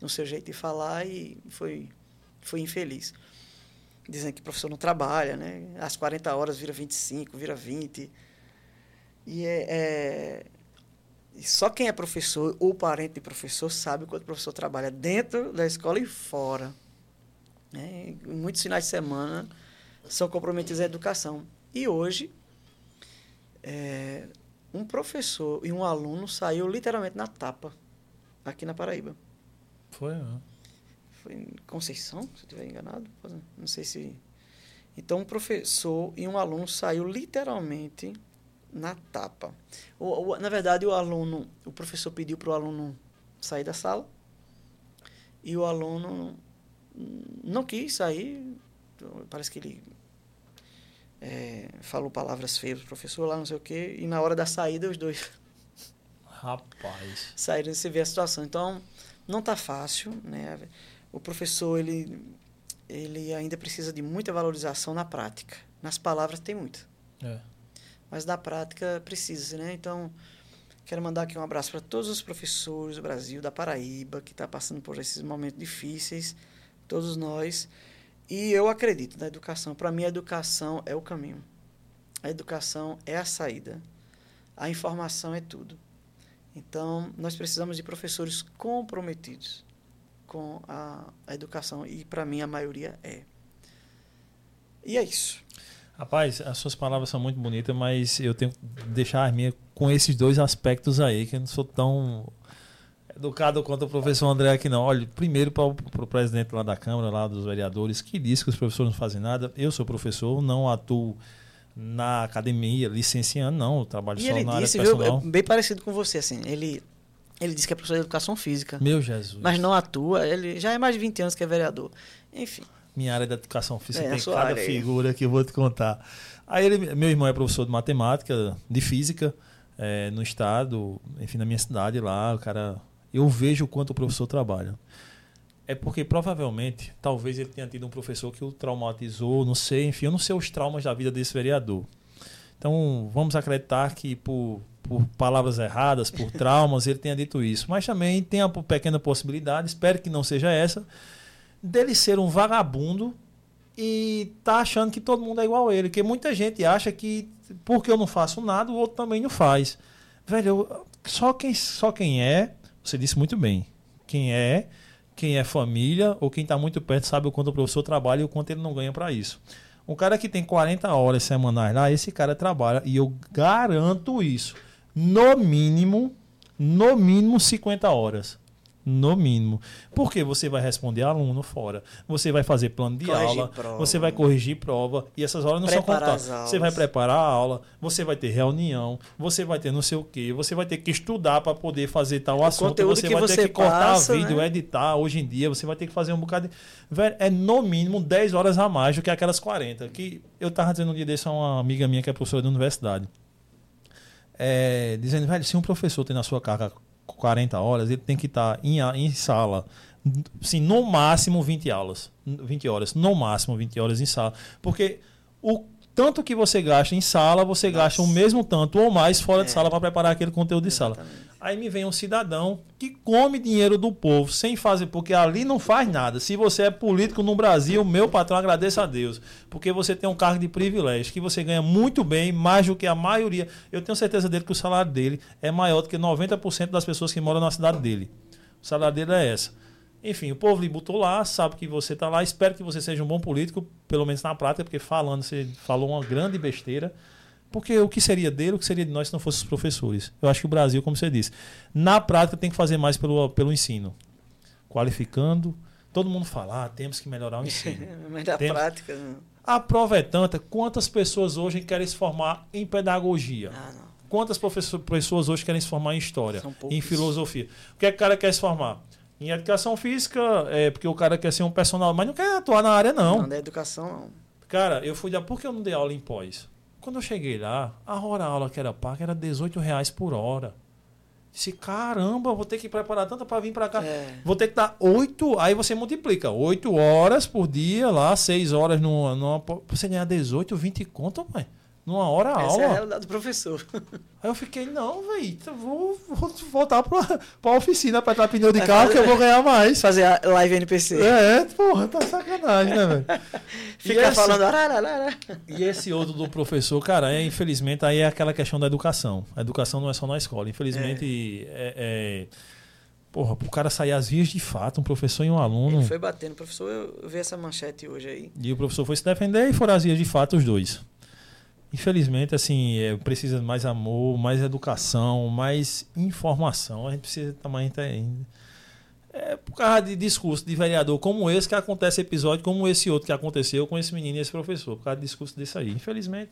no seu jeito de falar e foi, foi infeliz. Dizendo que o professor não trabalha, né? Às 40 horas vira 25, vira 20. E é, é só quem é professor ou parente de professor sabe quando o professor trabalha dentro da escola e fora. Né? Muitos finais de semana são comprometidos à educação. E hoje, é, um professor e um aluno saiu literalmente na tapa aqui na Paraíba. Foi, né? Foi em Conceição, se eu estiver enganado. Não sei se. Então, um professor e um aluno saiu literalmente na tapa. O, o, na verdade, o aluno, o professor pediu para o aluno sair da sala e o aluno não quis sair. Parece que ele é, falou palavras feias pro professor lá, não sei o quê. E na hora da saída, os dois. *laughs* Rapaz. Saíram, você vê a situação. Então, não tá fácil, né? O professor, ele. ele ainda precisa de muita valorização na prática. Nas palavras tem muito. É. Mas na prática precisa, né? Então, quero mandar aqui um abraço para todos os professores do Brasil, da Paraíba, que está passando por esses momentos difíceis, todos nós. E eu acredito na educação. Para mim, a educação é o caminho. A educação é a saída. A informação é tudo. Então, nós precisamos de professores comprometidos com a, a educação. E, para mim, a maioria é. E é isso. Rapaz, as suas palavras são muito bonitas, mas eu tenho que deixar as minhas com esses dois aspectos aí, que eu não sou tão educado quanto o professor André aqui não. Olha, primeiro para o presidente lá da Câmara, lá dos vereadores, que disse que os professores não fazem nada. Eu sou professor, não atuo na academia, licenciando, não. Eu trabalho E só ele na área disse, viu, personal. é bem parecido com você, assim. Ele, ele disse que é professor de educação física, Meu Jesus. mas não atua. Ele já é mais de 20 anos que é vereador. Enfim. Minha área da educação física É, tem cada área figura que eu vou te contar. Aí ele, meu irmão é professor de matemática, de física, eh, no estado, enfim, na minha cidade lá, o cara. Eu vejo o quanto o professor trabalha. É porque provavelmente, talvez ele tenha tido um professor que o traumatizou, não sei, enfim, eu não sei os traumas da vida desse vereador. Então, vamos acreditar que por, por palavras erradas, por *laughs* traumas, ele tenha dito isso. Mas também tem a pequena possibilidade, espero que não seja essa, dele ser um vagabundo e tá achando que todo mundo é igual a ele. Porque muita gente acha que porque eu não faço nada, o outro também não faz. Velho, eu- só, quem, só quem é, você disse muito bem, quem é, quem é família ou quem está muito perto sabe o quanto o professor trabalha e o quanto ele não ganha para isso. Um cara que tem 40 horas semanais lá, esse cara trabalha e eu garanto isso. No mínimo, no mínimo 50 horas. No mínimo. Porque você vai responder aluno fora. Você vai fazer plano de Corrigir aula. prova. Você vai corrigir prova. E essas horas não Preparar são as contadas. Você vai preparar a aula. Você vai ter reunião. Você vai ter não sei o quê. Você vai ter que estudar para poder fazer tal assunto. conteúdo Você vai você ter que cortar passa, vídeo, né? editar. Hoje em dia, você vai ter que fazer um bocado de. Velho, é no mínimo 10 horas a mais do que aquelas 40. Que eu tava dizendo um dia desse a uma amiga minha que é professora da universidade. É, dizendo, velho, se um professor tem na sua carga 40 horas, ele tem que estar em, a- em sala, assim, no máximo 20 aulas. 20 horas, no máximo 20 horas em sala. Porque o tanto que você gasta em sala, você gasta o mesmo tanto ou mais fora de É. sala para preparar aquele conteúdo de sala. Exatamente. Aí me vem um cidadão que come dinheiro do povo sem fazer, porque ali não faz nada. Se você é político no Brasil, meu patrão agradeça a Deus, porque você tem um cargo de privilégio, que você ganha muito bem, mais do que a maioria. Eu tenho certeza dele que o salário dele é maior do que 90% das pessoas que moram na cidade dele. O salário dele é essa. Enfim, o povo lhe botou lá, sabe que você está lá, espero que você seja um bom político, pelo menos na prática, porque falando, você falou uma grande besteira. Porque o que seria dele, o que seria de nós se não fossem os professores? Eu acho que o Brasil, como você disse, na prática tem que fazer mais pelo, pelo ensino. Qualificando. Todo mundo fala, ah, temos que melhorar o ensino. *laughs* Mas na Temos- prática. não. A prova é tanta, quantas pessoas hoje querem se formar em pedagogia? Ah, não. Quantas professor- pessoas hoje querem se formar em história, em filosofia? O que é que o cara quer se formar? Em educação física, é porque o cara quer ser um personal, mas não quer atuar na área, Não, não. da educação, não. Cara, eu fui dar. Por que eu não dei aula em pós? Quando eu cheguei lá, a hora aula que era paga era 18 reais por hora. Disse, caramba, vou ter que preparar tanto para vir para cá. É. Vou ter que dar oito. Aí você multiplica. oito horas por dia lá, seis horas numa. numa pra você ganhar 18, 20 conto, mãe. Numa hora Essa aula. é a realidade do professor. Aí eu fiquei, não, velho, vou, vou voltar pra, pra oficina pra entrar pneu de carro que eu vou ganhar mais. Fazer a live NPC. É, porra, tá sacanagem, né, velho? *laughs* Ficar esse- falando. "Arararara". E esse outro do professor, cara, é, infelizmente, aí é aquela questão da educação. A educação não é só na escola. Infelizmente, é. é- porra, pro cara sair às vias de fato, um professor e um aluno. Ele foi batendo. Professor, eu eu vi essa manchete hoje aí. E o professor foi se defender e foram às vias de fato os dois. Infelizmente, assim, é, precisa mais amor, mais educação, mais informação. A gente precisa também ter. É por causa de discurso de vereador como esse que acontece episódio, como esse outro que aconteceu com esse menino e esse professor. Por causa de discurso desse aí. Infelizmente,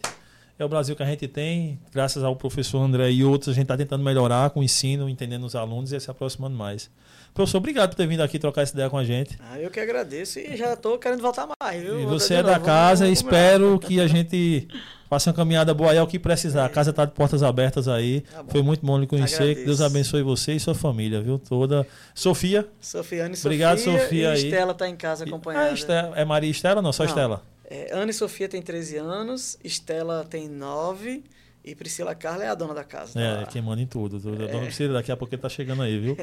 é o Brasil que a gente tem. Graças ao professor André e outros, a gente está tentando melhorar com o ensino, entendendo os alunos e se aproximando mais. Professor, obrigado por ter vindo aqui trocar essa ideia com a gente. Ah, eu que agradeço e já estou querendo voltar mais, viu? E você é da casa e espero que a gente faça uma caminhada boa aí, é o que precisar. A casa está de portas abertas aí. Tá Foi muito bom lhe conhecer. Agradeço. Que Deus abençoe você e sua família, viu? Toda. Sofia. Sofiane Sofia. Obrigado, Sofia. E Estela está em casa acompanhando. Ah, Estela. É Maria Estela ou não? Só não. Estela? É, Ana e Sofia tem 13 anos, Estela tem 9 e Priscila Carla é a dona da casa. É, tá? quem manda em tudo. A dona é. Priscila, daqui a pouco tá chegando aí, viu?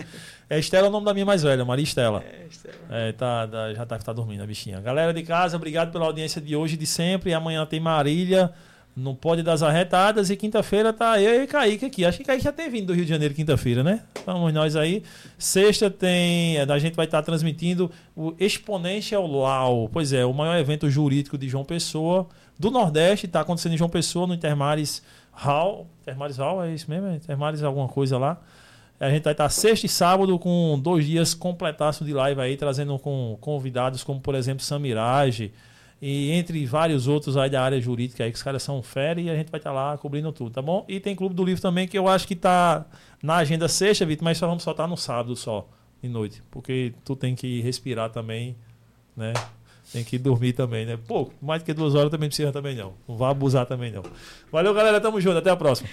É Estela é o nome da minha mais velha, Maria Estela. É, Estela. É, tá, já tá, tá dormindo a bichinha. Galera de casa, obrigado pela audiência de hoje e de sempre. Amanhã tem Marília no Pode das Arretadas e quinta-feira tá eu e Kaique aqui. Acho que Kaique já tem vindo do Rio de Janeiro quinta-feira, né? Vamos nós aí. Sexta tem. A gente vai estar tá transmitindo o Exponential Law. Pois é, o maior evento jurídico de João Pessoa do Nordeste. Está acontecendo em João Pessoa, no Intermares Hall. Intermares Hall, é isso mesmo? Intermares alguma coisa lá. A gente vai estar sexta e sábado com dois dias completaço de live aí, trazendo com convidados como, por exemplo, Samirage e entre vários outros aí da área jurídica aí, que os caras são fera e a gente vai estar lá cobrindo tudo, tá bom? E tem Clube do Livro também, que eu acho que tá na agenda sexta, Vitor, mas só vamos soltar no sábado só, de noite. Porque tu tem que respirar também, né? Tem que dormir também, né? Pô, mais do que duas horas também precisa também não. Não vá abusar também não. Valeu, galera. Tamo junto. Até a próxima.